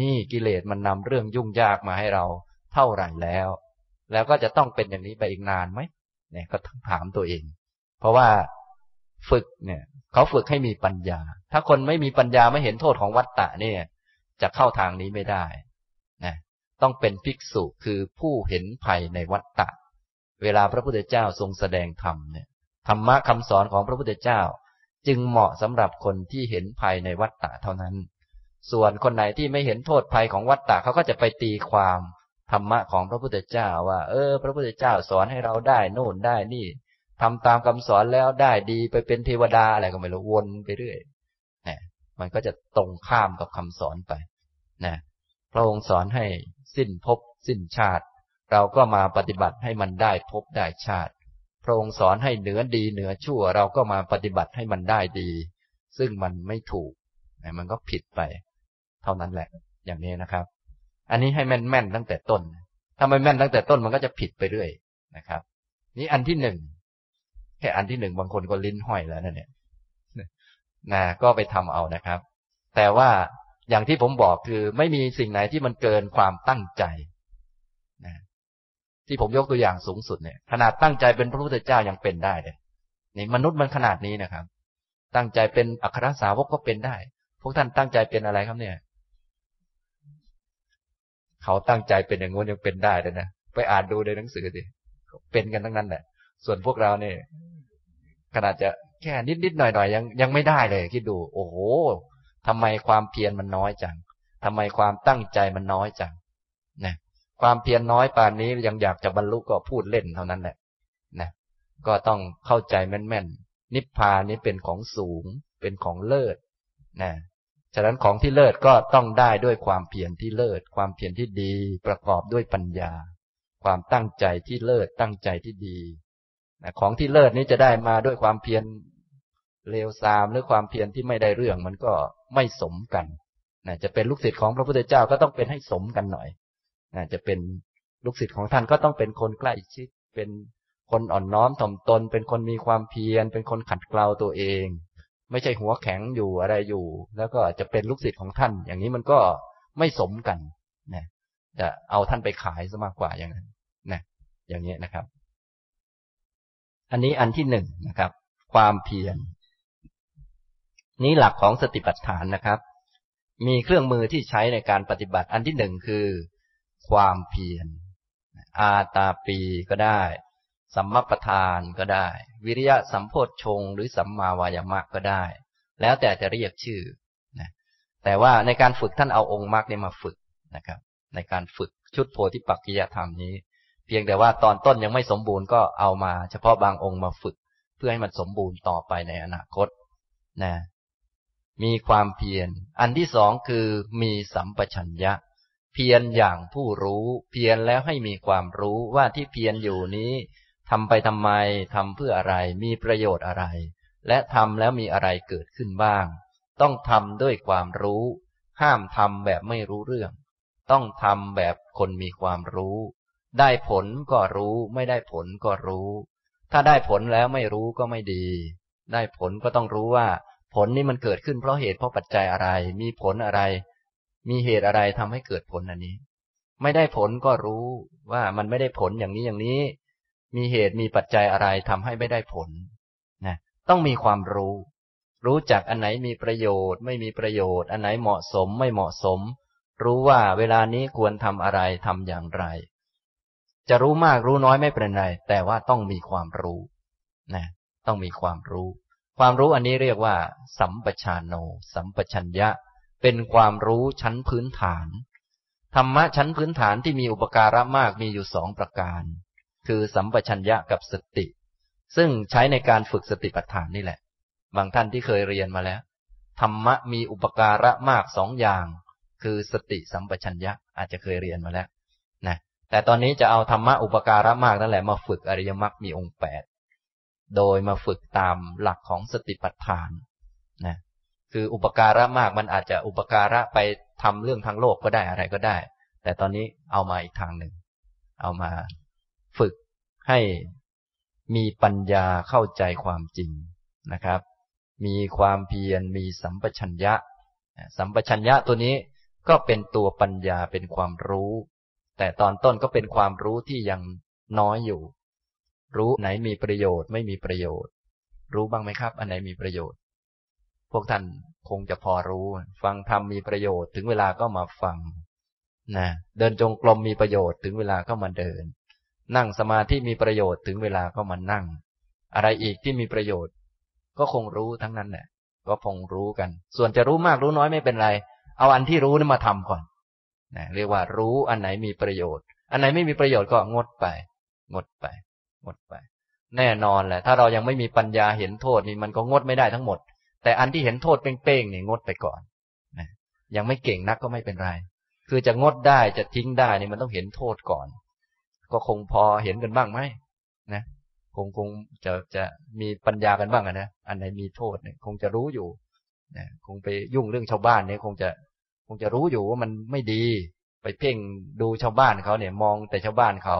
นี่กิเลสมันนำเรื่องยุ่งยากมาให้เราเท่าไหร่แล้ว แล้วก็จะต้องเป็นอย่างนี้ไปอีกนานไหมเนี่ยก็ถามตัวเอง เพราะว่าฝึกเนี่ยเขาฝึกให้มีปัญญา ถ้าคนไม่มีปัญญาไม่เห็นโทษของวัตตะเนี่ย จะเข้าทางนี้ไม่ได้นะ ต้องเป็นภิกษุคือผู้เห็นภัยในวัฏฏะเวลาพระพุทธเจ้าทรงแสดงธรรมเนี่ยธรรมะคำสอนของพระพุทธเจ้า จึงเหมาะสำหรับคนที่เห็นภัยในวัฏฏะเท่านั้น ส่วนคนไหนที่ไม่เห็นโทษภัยของวัฏฏะเขาก็จะไปตีความธรรมะของพระพุทธเจ้า ว่า เออ พระพุทธเจ้าสอนให้เราได้โน่นได้นี่ทำตามคำสอนแล้วได้ดีไปเป็นเทวดาอะไรก็ไม่รู้วนไปเรื่อยนะมันก็จะตรงข้ามกับคำสอนไปนะพระองค์สอนให้ สิ้นภพสิ้นชาติ เราก็มาปฏิบัติให้มันได้ภพได้ชาติ พระองค์สอนให้เหนือดีเหนือชั่ว เราก็มาปฏิบัติให้มันได้ดี ซึ่งมันไม่ถูกมันก็ผิดไป เท่านั้นแหละ อย่างนี้นะครับ อันนี้ให้แม่นแม่นตั้งแต่ต้น ถ้าไม่แม่นตั้งแต่ต้นมันก็จะผิดไปเรื่อยนะครับ นี่อันที่หนึ่งแค่อันที่หนึ่งบางคนก็ลิ้นห้อยแล้วนั่นเนี่ยนะก็ไปทำเอานะครับ แต่ว่า อย่างที่ผมบอกคือไม่มีสิ่งไหนที่มันเกินความตั้งใจนะที่ผมยกตัวอย่างสูงสุดเนี่ย ขนาดตั้งใจเป็นพระพุทธเจ้ายังเป็นได้เลยนี่มนุษย์มันขนาดนี้นะครับ ตั้งใจเป็นอัครสาวกก็เป็นได้ พวกท่านตั้งใจเป็นอะไรครับเนี่ย เขาตั้งใจเป็นอย่างงู้นยังเป็นได้เลยนะไปอ่านดูในหนังสือสิเป็นกันทั้งนั้นแหละส่วนพวกเราเนี่ยขนาดจะแค่นิดนิดหน่อยหน่อยยังยังไม่ได้เลยคิดดู โอ้โห ทำไมความเพียรมันน้อยจังทำไมความตั้งใจมันน้อยจังนะความเพียรน้อยป่านนี้ยังอยากจะบรรลุก็พูดเล่นเท่านั้นแหละนะก็ต้องเข้าใจแม่นๆ นิพพานนี้เป็นของสูง เป็นของเลิศนะฉะนั้นของที่เลิศก็ต้องได้ด้วยความเพียรที่เลิศ ความเพียรที่ดีประกอบด้วยปัญญา ความตั้งใจที่เลิศตั้งใจที่ดีนะของที่เลิศนี้จะได้มาด้วยความเพียรเลวทรามหรือความเพียรที่ไม่ได้เรื่องมันก็ ไม่สมกันนะจะเป็นลูกศิษย์ของพระพุทธเจ้าก็ต้องเป็นให้สมกันหน่อยนะจะเป็นลูกศิษย์ของท่านก็ต้องเป็นคนใกล้ชิด เป็นคนอ่อนน้อมถ่อมตน เป็นคนมีความเพียร เป็นคนขัดเกลาตัวเอง ไม่ใช่หัวแข็งอยู่อะไรอยู่ แล้วก็จะเป็นลูกศิษย์ของท่าน อย่างนี้มันก็ไม่สมกันนะจะเอาท่านไปขายซะมากกว่าอย่างนั้นนะอย่างนี้นะครับ อันนี้อันที่หนึ่งนะครับ ความเพียร นี้หลักของสติปัฏฐานนะครับ มีเครื่องมือที่ใช้ในการปฏิบัติอันที่หนึ่งคือ ความเพียร อาตาปีก็ได้ สัมมประธานก็ได้ วิริยะสัมโพชฌงหรือสัมมาวายามะก็ได้ แล้วแต่จะเรียกชื่อนะแต่ว่าในการฝึกท่านเอาองค์มรรคเนี่ยมาฝึกนะครับ ในการฝึกชุดโพธิปักกิยธรรมนี้ เพียงแต่ว่าตอนต้นยังไม่สมบูรณ์ก็เอามา เฉพาะบางองค์มาฝึก เพื่อให้มันสมบูรณ์ต่อไปในอนาคตนะ มีความเพียร อันที่สองคือมีสัมปชัญญะ เพียรอย่างผู้รู้ เพียรแล้วให้มีความรู้ว่าที่เพียรอยู่นี้ทำไปทำไมทำเพื่ออะไร มีประโยชน์อะไร และทำแล้วมีอะไรเกิดขึ้นบ้าง ต้องทำด้วยความรู้ ห้ามทำแบบไม่รู้เรื่อง ต้องทำแบบคนมีความรู้ ได้ผลก็รู้ ไม่ได้ผลก็รู้ ถ้าได้ผลแล้วไม่รู้ก็ไม่ดี ได้ผลก็ต้องรู้ว่า ผลนี้มันเกิดขึ้นเพราะเหตุเพราะปัจจัยอะไร มีผลอะไร มีเหตุอะไรทำให้เกิดผลอันนี้ ไม่ได้ผลก็รู้ว่ามันไม่ได้ผลอย่างนี้อย่างนี้ มีเหตุมีปัจจัยอะไรทำให้ไม่ได้ผลนะต้องมีความรู้ รู้จักอันไหนมีประโยชน์ ไม่มีประโยชน์ อันไหนเหมาะสมไม่เหมาะสม รู้ว่าเวลานี้ควรทำอะไรทำอย่างไร จะรู้มากรู้น้อยไม่เป็นไร แต่ว่าต้องมีความรู้นะต้องมีความรู้ ความรู้อันนี้เรียกว่า สัมปชานโน สัมปชัญญะ เป็นความรู้ชั้นพื้นฐาน ธรรมะชั้นพื้นฐานที่มีอุปการะมากมีอยู่สองประการ คือสัมปชัญญะกับสติ ซึ่งใช้ในการฝึกสติปัฏฐานนี่แหละ บางท่านที่เคยเรียนมาแล้ว ธรรมะมีอุปการะมากสองอย่าง คือสติสัมปชัญญะอาจจะเคยเรียนมาแล้วนะแต่ตอนนี้จะเอาธรรมะอุปการะมากนั่นแหละมาฝึกอริยมรรคมีองค์แปด โดยมาฝึกตามหลักของสติปัฏฐานนะคืออุปการะมากมันอาจจะอุปการะไปทำเรื่องทางโลกก็ได้อะไรก็ได้ แต่ตอนนี้เอามาอีกทางหนึ่ง เอามาฝึกให้มีปัญญาเข้าใจความจริงนะครับ มีความเพียรมีสัมปชัญญะ สัมปชัญญะตัวนี้ก็เป็นตัวปัญญาเป็นความรู้ แต่ตอนต้นก็เป็นความรู้ที่ยังน้อยอยู่ รู้ไหนมีประโยชน์ไม่มีประโยชน์ รู้บ้างไหมครับ อันไหนมีประโยชน์ พวกท่านคงจะพอรู้ ฟังธรรมมีประโยชน์ถึงเวลาก็มาฟังนะเดินจงกรมมีประโยชน์ถึงเวลาก็มาเดิน นั่งสมาธิมีประโยชน์ถึงเวลาก็มานั่ง อะไรอีกที่มีประโยชน์ ก็คงรู้ทั้งนั้นแหละก็คงรู้กัน ส่วนจะรู้มากรู้น้อยไม่เป็นไร เอาอันที่รู้นี่มาทำก่อนนะเรียกว่ารู้อันไหนมีประโยชน์ อันไหนไม่มีประโยชน์ก็งดไป งดไป หมดไป แน่นอนแหละ ถ้าเรายังไม่มีปัญญาเห็นโทษนี่มันก็งดไม่ได้ทั้งหมด แต่อันที่เห็นโทษเป้งๆนี่งดไปก่อนนะยังไม่เก่งนักก็ไม่เป็นไร คือจะงดได้จะทิ้งได้นี่มันต้องเห็นโทษก่อน ก็คงพอเห็นกันบ้างไหมนะคงคงจะจะมีปัญญากันบ้างนะอันไหนมีโทษเนี่ยคงจะรู้อยู่นะคงไปยุ่งเรื่องชาวบ้านเนี่ยคงจะคงจะรู้อยู่ว่ามันไม่ดี ไปเพ่งดูชาวบ้านเขาเนี่ย มองแต่ชาวบ้านเขา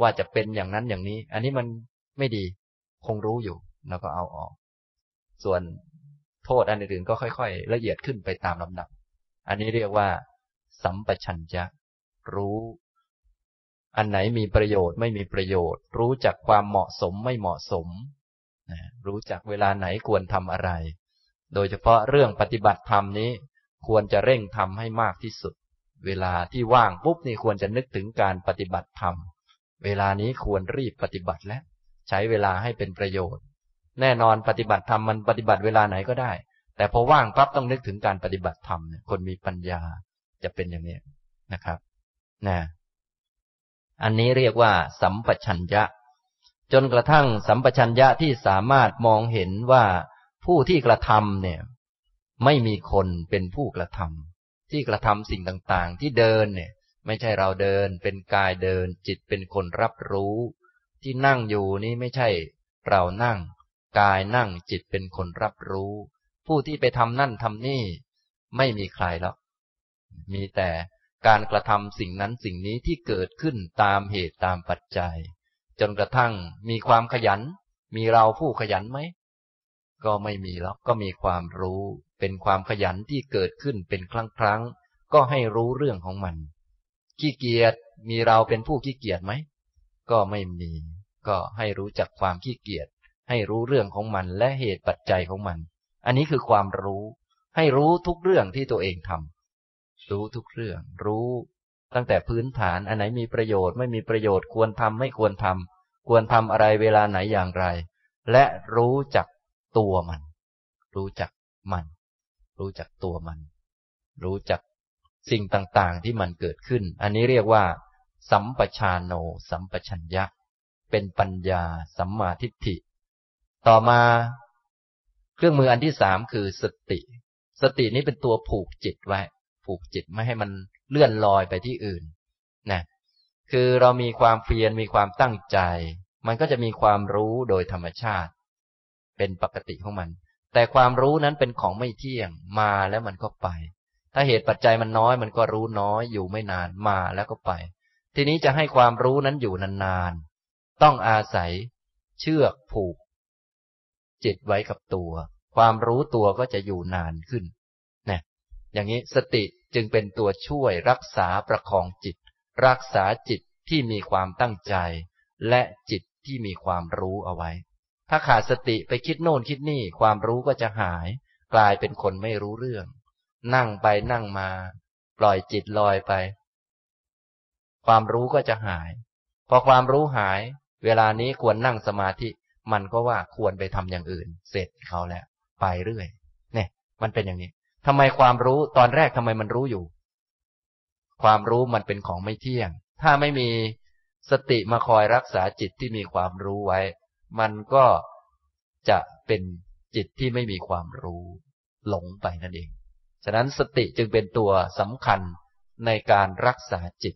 ว่าจะเป็นอย่างนั้นอย่างนี้ อันนี้มันไม่ดี คงรู้อยู่ แล้วก็เอาออก ส่วนโทษอันอื่นๆก็ค่อย ๆ ละเอียดขึ้นไปตามลำดับ อันนี้เรียกว่า สัมปชัญญะ รู้ อันไหนมีประโยชน์ไม่มีประโยชน์ รู้จักความเหมาะสมไม่เหมาะสม รู้จักเวลาไหนควรทำอะไร โดยเฉพาะเรื่องปฏิบัติธรรมนี้ ควรจะเร่งทำให้มากที่สุด เวลาที่ว่างปุ๊บนี่ควรจะนึกถึงการปฏิบัติธรรม เวลานี้ควรรีบปฏิบัติและใช้เวลาให้เป็นประโยชน์ แน่นอนปฏิบัติธรรมมันปฏิบัติเวลาไหนก็ได้ แต่พอว่างปั๊บต้องนึกถึงการปฏิบัติธรรมเนี่ยคนมีปัญญาจะเป็นอย่างนี้นะครับนะอันนี้เรียกว่า สัมปชัญญะ จนกระทั่งสัมปชัญญะที่สามารถมองเห็นว่าผู้ที่กระทำเนี่ย ไม่มีคนเป็นผู้กระทำที่กระทำสิ่งต่างๆ ที่เดินเนี่ย ไม่ใช่เราเดิน เป็นกายเดิน จิตเป็นคนรับรู้ ที่นั่งอยู่นี้ไม่ใช่ เรานั่ง กายนั่งจิตเป็นคนรับรู้ ผู้ที่ไปทำนั่นทำนี่ ไม่มีใครหรอกมีแต่การกระทำสิ่งนั้นสิ่งนี้ที่เกิดขึ้นตามเหตุตามปัจจัย จนกระทั่งมีความขยัน มีเราผู้ขยันไหม ก็ไม่มีหรอกก็มีความรู้ เป็นความขยันที่เกิดขึ้นเป็นครั้งครั้ง ก็ให้รู้เรื่องของมัน ขี้เกียจมีเราเป็นผู้ขี้เกียจไหมก็ไม่มี ก็ให้รู้จักความขี้เกียจให้รู้เรื่องของมันและเหตุปัจจัยของมัน อันนี้คือความรู้ ให้รู้ทุกเรื่องที่ตัวเองทำรู้ทุกเรื่อง รู้ตั้งแต่พื้นฐานอันไหนมีประโยชน์ไม่มีประโยชน์ควรทำไม่ควรทำควรทำอะไรเวลาไหนอย่างไร และรู้จักตัวมัน รู้จักมัน รู้จักตัวมัน รู้จัก สิ่งต่างๆที่มันเกิดขึ้น อันนี้เรียกว่า สัมปชานโน สัมปชัญญะ เป็นปัญญา สัมมาทิฏฐิ ต่อมา เครื่องมืออันที่สามคือสติ สตินี้เป็นตัวผูกจิตไว้ ผูกจิตไม่ให้มันเลื่อนลอยไปที่อื่น นะ คือเรามีความเพียรมีความตั้งใจ มันก็จะมีความรู้โดยธรรมชาติ เป็นปกติของมัน แต่ความรู้นั้นเป็นของไม่เที่ยง มาแล้วมันก็ไป ถ้าเหตุปัจจัยมันน้อยมันก็รู้น้อยอยู่ไม่นานมาแล้วก็ไป ทีนี้จะให้ความรู้นั้นอยู่นานๆ ต้องอาศัยเชือกผูก จิตไว้กับตัว ความรู้ตัวก็จะอยู่นานขึ้นนะอย่างนี้สติจึงเป็นตัวช่วยรักษาประคองจิต รักษาจิตที่มีความตั้งใจ และจิตที่มีความรู้เอาไว้ ถ้าขาดสติไปคิดโน่นคิดนี่ความรู้ก็จะหาย กลายเป็นคนไม่รู้เรื่อง นั่งไปนั่งมา ปล่อยจิตลอยไป ความรู้ก็จะหาย พอความรู้หาย เวลานี้ควรนั่งสมาธิ มันก็ว่าควรไปทำอย่างอื่น เสร็จเขาแล้ว ไปเรื่อย เนี่ย มันเป็นอย่างนี้ทำไมความรู้ตอนแรกทำไมมันรู้อยู่ ความรู้มันเป็นของไม่เที่ยง ถ้าไม่มีสติมาคอยรักษาจิตที่มีความรู้ไว้ มันก็จะเป็นจิตที่ไม่มีความรู้ หลงไปนั่นเอง ฉะนั้นสติจึงเป็นตัวสำคัญในการรักษาจิต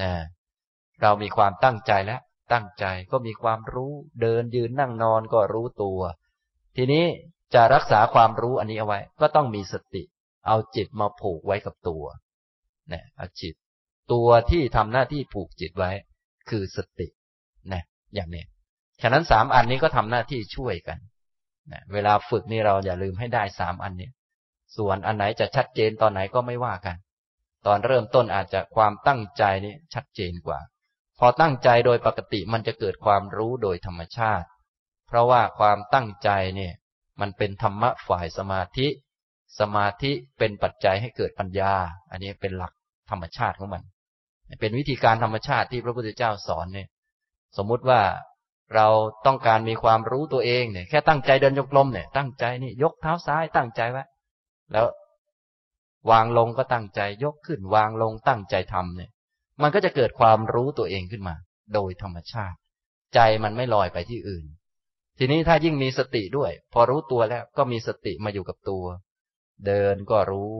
นะเรามีความตั้งใจแล้วตั้งใจก็มีความรู้เดินยืนนั่งนอนก็รู้ตัว ทีนี้จะรักษาความรู้อันนี้เอาไว้ ก็ต้องมีสติ เอาจิตมาผูกไว้กับตัวนะเอาจิต ตัวที่ทำหน้าที่ผูกจิตไว้ คือสตินะอย่างนี้ฉะนั้นสามอันนี้ก็ทำหน้าที่ช่วยกันนะเวลาฝึกนี่เราอย่าลืมให้ได้สามอันนี้ ส่วนอันไหนจะชัดเจนตอนไหนก็ไม่ว่ากัน ตอนเริ่มต้นอาจจะความตั้งใจนี้ชัดเจนกว่า พอตั้งใจโดยปกติมันจะเกิดความรู้โดยธรรมชาติ เพราะว่าความตั้งใจเนี่ยมันเป็นธรรมะฝ่ายสมาธิ สมาธิเป็นปัจจัยให้เกิดปัญญา อันนี้เป็นหลักธรรมชาติของมัน เป็นวิธีการธรรมชาติที่พระพุทธเจ้าสอนเนี่ย สมมุติว่าเราต้องการมีความรู้ตัวเองเนี่ย แค่ตั้งใจเดินยกลมเนี่ย ตั้งใจนี่ยกเท้าซ้ายตั้งใจไว้ แล้ววางลงก็ตั้งใจยกขึ้น วางลงตั้งใจทำเนี่ย มันก็จะเกิดความรู้ตัวเองขึ้นมา โดยธรรมชาติ ใจมันไม่ลอยไปที่อื่น ทีนี้ถ้ายิ่งมีสติด้วย พอรู้ตัวแล้วก็มีสติมาอยู่กับตัว เดินก็รู้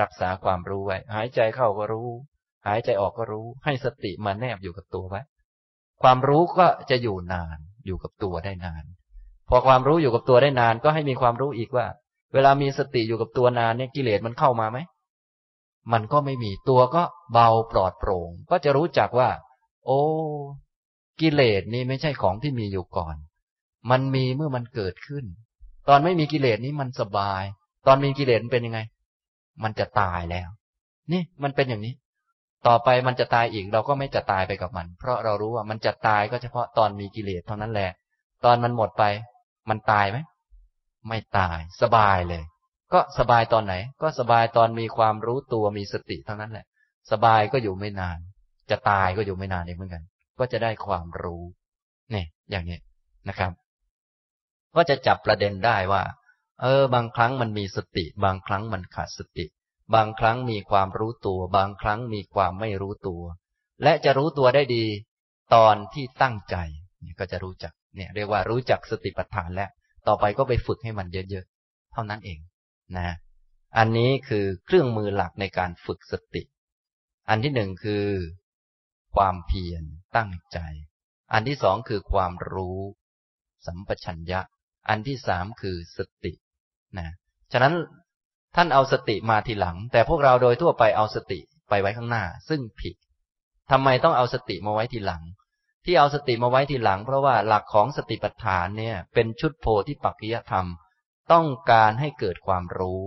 รักษาความรู้ไว้ หายใจเข้าก็รู้ หายใจออกก็รู้ ให้สติมาแนบอยู่กับตัวไว้ ความรู้ก็จะอยู่นาน อยู่กับตัวได้นาน พอความรู้อยู่กับตัวได้นาน ก็ให้มีความรู้อีกว่า เวลามีสติอยู่กับตัวนานเนี่ยกิเลสมันเข้ามาไหม มันก็ไม่มีตัวก็เบาปลอดโปร่ง ก็จะรู้จักว่า โอ้ กิเลสนี่ไม่ใช่ของที่มีอยู่ก่อน มันมีเมื่อมันเกิดขึ้น ตอนไม่มีกิเลสนี้มันสบาย ตอนมีกิเลสมันเป็นยังไง มันจะตายแล้ว นี่มันเป็นอย่างนี้ ต่อไปมันจะตายอีกเราก็ไม่จะตายไปกับมัน เพราะเรารู้ว่ามันจะตายก็เฉพาะตอนมีกิเลสเท่านั้นแหละ ตอนมันหมดไป มันตายไหม ไม่ตาย สบายเลย ก็สบายตอนไหน ก็สบายตอนมีความรู้ตัวมีสติเท่านั้นแหละ สบายก็อยู่ไม่นาน จะตายก็อยู่ไม่นานเองเหมือนกัน ก็จะได้ความรู้เนี่ยอย่างนี้นะครับ ก็จะจับประเด็นได้ว่า เออ บางครั้งมันมีสติ บางครั้งมันขาดสติ บางครั้งมีความรู้ตัว บางครั้งมีความไม่รู้ตัว และจะรู้ตัวได้ดี ตอนที่ตั้งใจก็จะรู้จักเนี่ยเรียกว่ารู้จักสติปัฏฐานแล้ว ต่อไปก็ไปฝึกให้มันเยอะๆ เท่านั้นเองนะ อันนี้คือเครื่องมือหลักในการฝึกสติ อันที่หนึ่งคือ ความเพียรตั้งใจ อันที่สองคือความรู้ สัมปชัญญะ อันที่สามคือสตินะฉะนั้นท่านเอาสติมาทีหลัง แต่พวกเราโดยทั่วไปเอาสติไปไว้ข้างหน้า ซึ่งผิดทำไมต้องเอาสติมาไว้ทีหลัง ที่เอาสติมาไว้ทีหลัง เพราะว่าหลักของสติปัฏฐานเนี่ย เป็นชุดโพธิปักขิยธรรม ต้องการให้เกิดความรู้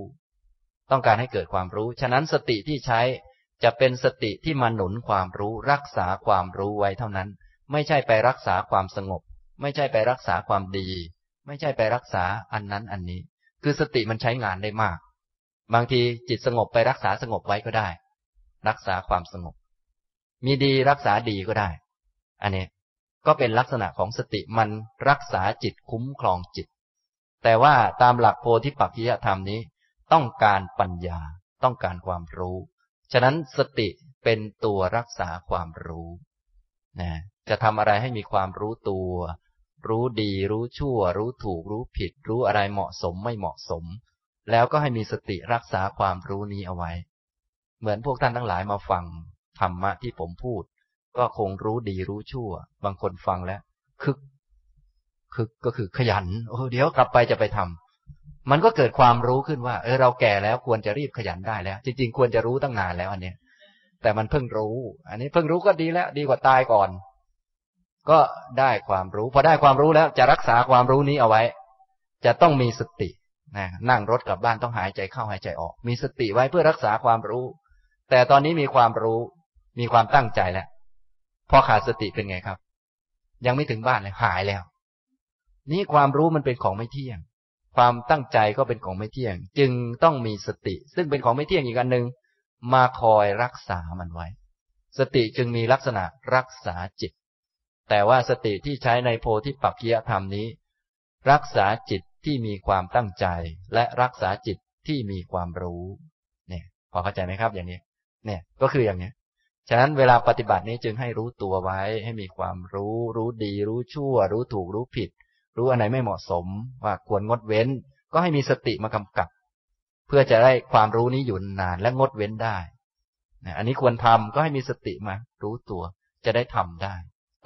ต้องการให้เกิดความรู้ ฉะนั้นสติที่ใช้จะเป็นสติที่มาหนุนความรู้ รักษาความรู้ไว้เท่านั้น ไม่ใช่ไปรักษาความสงบ ไม่ใช่ไปรักษาความดี ไม่ใช่ไปรักษาอันนั้นอันนี้ คือสติมันใช้งานได้มาก บางทีจิตสงบไปรักษาสงบไว้ก็ได้ รักษาความสงบ มีดีรักษาดีก็ได้ อันนี้ก็เป็นลักษณะของสติมันรักษาจิตคุ้มครองจิต แต่ว่าตามหลักโพธิปักขิยธรรมนี้ ต้องการปัญญาต้องการความรู้ ฉะนั้นสติเป็นตัวรักษาความรู้นะจะทำอะไรให้มีความรู้ตัว รู้ดี รู้ชั่ว รู้ถูก รู้ผิด รู้อะไรเหมาะสมไม่เหมาะสม แล้วก็ให้มีสติรักษาความรู้นี้เอาไว้ เหมือนพวกท่านทั้งหลายมาฟังธรรมะที่ผมพูด ก็คงรู้ดีรู้ชั่ว บางคนฟังแล้ว คึก คึกก็คือขยัน โอ้เดี๋ยวกลับไปจะไปทำมันก็เกิดความรู้ขึ้นว่า เออเราแก่แล้วควรจะรีบขยันได้แล้ว จริง ๆ ควรจะรู้ตั้งนานแล้วอันเนี้ย แต่มันเพิ่งรู้ อันนี้เพิ่งรู้ก็ดีแล้ว ดีกว่าตายก่อน ก็ได้ความรู้ พอได้ความรู้แล้วจะรักษาความรู้นี้เอาไว้ จะต้องมีสตินะนั่งรถกลับบ้านต้องหายใจเข้าหายใจออก มีสติไว้เพื่อรักษาความรู้ แต่ตอนนี้มีความรู้ มีความตั้งใจแล้ว พอขาดสติเป็นไงครับ ยังไม่ถึงบ้านเลยหายแล้ว นี่ความรู้มันเป็นของไม่เที่ยง ความตั้งใจก็เป็นของไม่เที่ยง จึงต้องมีสติ ซึ่งเป็นของไม่เที่ยงอีกอันหนึ่งมาคอยรักษามันไว้ สติจึงมีลักษณะรักษาจิต แต่ว่าสติที่ใช้ในโพธิปักกิยธรรมนี้ รักษาจิตที่มีความตั้งใจ และรักษาจิตที่มีความรู้ เนี่ย พอเข้าใจไหมครับอย่างนี้ เนี่ย ก็คืออย่างนี้ ฉะนั้นเวลาปฏิบัตินี้จึงให้รู้ตัวไว้ ให้มีความรู้ รู้ดี รู้ชั่ว รู้ถูกรู้ผิด รู้อันไหนไม่เหมาะสม ว่าควรงดเว้น ก็ให้มีสติมากำกับ เพื่อจะได้ความรู้นี้อยู่นานและงดเว้นได้อันนี้ควรทำก็ให้มีสติมา รู้ตัว จะได้ทำได้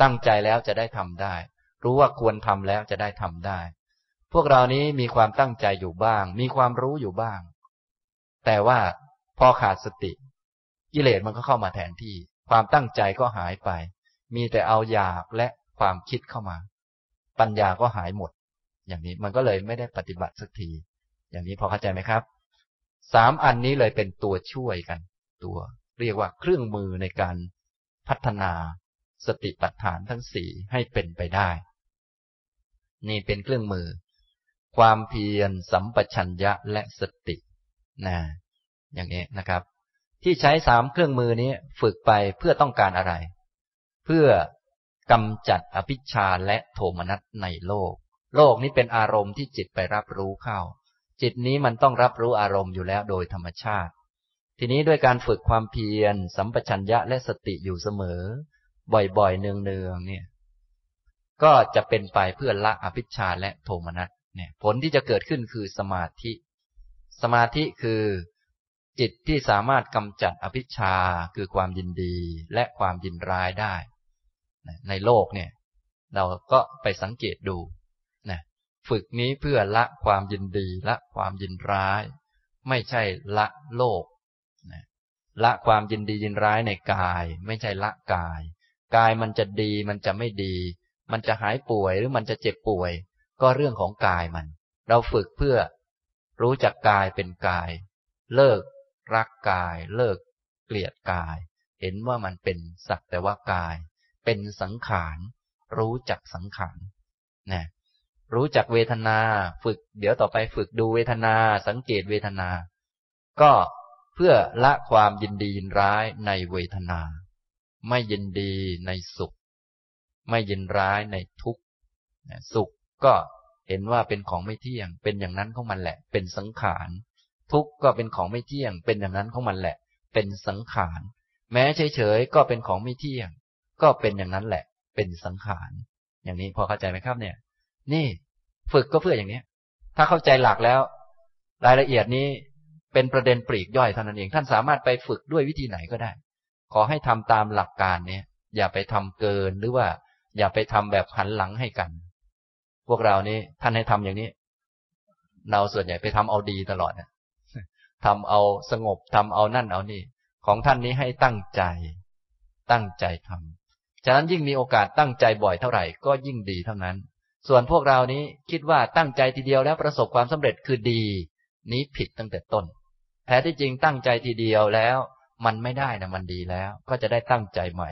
ตั้งใจแล้วจะได้ทำได้ รู้ว่าควรทำแล้วจะได้ทำได้ พวกเรานี้มีความตั้งใจอยู่บ้าง มีความรู้อยู่บ้าง แต่ว่าพอขาดสติ กิเลสมันก็เข้ามาแทนที่ ความตั้งใจก็หายไป มีแต่เอาอยากและความคิดเข้ามา ปัญญาก็หายหมด อย่างนี้มันก็เลยไม่ได้ปฏิบัติสักที อย่างนี้พอเข้าใจไหมครับสามอันนี้เลยเป็นตัวช่วยกัน ตัวเรียกว่าเครื่องมือในการพัฒนาสติปัฏฐานทั้งสี่ให้เป็นไปได้ นี่เป็นเครื่องมือ ความเพียรสัมปชัญญะและสตินะอย่างนี้นะครับ ที่ใช้สามเครื่องมือนี้ฝึกไปเพื่อต้องการอะไร เพื่อกำจัดอภิชาและโทมนัสในโลก โลกนี้เป็นอารมณ์ที่จิตไปรับรู้เข้า จิตนี้มันต้องรับรู้อารมณ์อยู่แล้วโดยธรรมชาติ ทีนี้ด้วยการฝึกความเพียร สัมปชัญญะและสติอยู่เสมอ บ่อยๆเนืองๆเนี่ย ก็จะเป็นไปเพื่อละอภิชาและโทมนัสเนี่ย ผลที่จะเกิดขึ้นคือสมาธิ สมาธิคือ จิตที่สามารถกำจัดอภิชาคือความยินดีและความยินร้ายได้ ในโลกเนี่ย เราก็ไปสังเกตดูนะฝึกนี้เพื่อละความยินดีละความยินร้าย ไม่ใช่ละโลกนะละความยินดียินร้ายในกาย ไม่ใช่ละกาย กายมันจะดีมันจะไม่ดี มันจะหายป่วยหรือมันจะเจ็บป่วย ก็เรื่องของกายมัน เราฝึกเพื่อรู้จักกายเป็นกาย เลิก รักกาย เลิกเกลียดกาย เห็นว่ามันเป็นสักแต่ว่ากาย เป็นสังขาร รู้จักสังขารนะรู้จักเวทนา ฝึก เดี๋ยวต่อไปฝึกดูเวทนา สังเกตเวทนา ก็เพื่อละความยินดียินร้ายในเวทนา ไม่ยินดีในสุข ไม่ยินร้ายในทุกข์สุขก็เห็นว่าเป็นของไม่เที่ยง เป็นอย่างนั้นของมันแหละ เป็นสังขาร ทุกข์ก็เป็นของไม่เที่ยง เป็นอย่างนั้นของมันแหละ เป็นสังขาร แม้เฉยๆก็เป็นของไม่เที่ยง ก็เป็นอย่างนั้นแหละ เป็นสังขาร อย่างนี้พอเข้าใจไหมครับเนี่ย นี่ฝึกก็เพื่ออย่างนี้ถ้าเข้าใจหลักแล้ว รายละเอียดนี้เป็นประเด็นปลีกย่อยเท่านั้นเอง ท่านสามารถไปฝึกด้วยวิธีไหนก็ได้ ขอให้ทำตามหลักการเนี้ยอย่าไปทำเกินหรือว่า อย่าไปทำแบบหันหลังให้กัน พวกเรานี้ท่านให้ทำอย่างนี้ เราส่วนใหญ่ไปทำเอาดีตลอดนะ ทำเอาสงบทำเอานั่นเอานี่ ของท่านนี้ให้ตั้งใจ ตั้งใจทำฉะนั้นยิ่งมีโอกาสตั้งใจบ่อยเท่าไหร่ก็ยิ่งดีเท่านั้น ส่วนพวกเรานี้คิดว่าตั้งใจทีเดียวแล้วประสบความสำเร็จคือดี นี้ผิดตั้งแต่ต้น แท้ที่จริงตั้งใจทีเดียวแล้ว มันไม่ได้นะมันดีแล้ว ก็จะได้ตั้งใจใหม่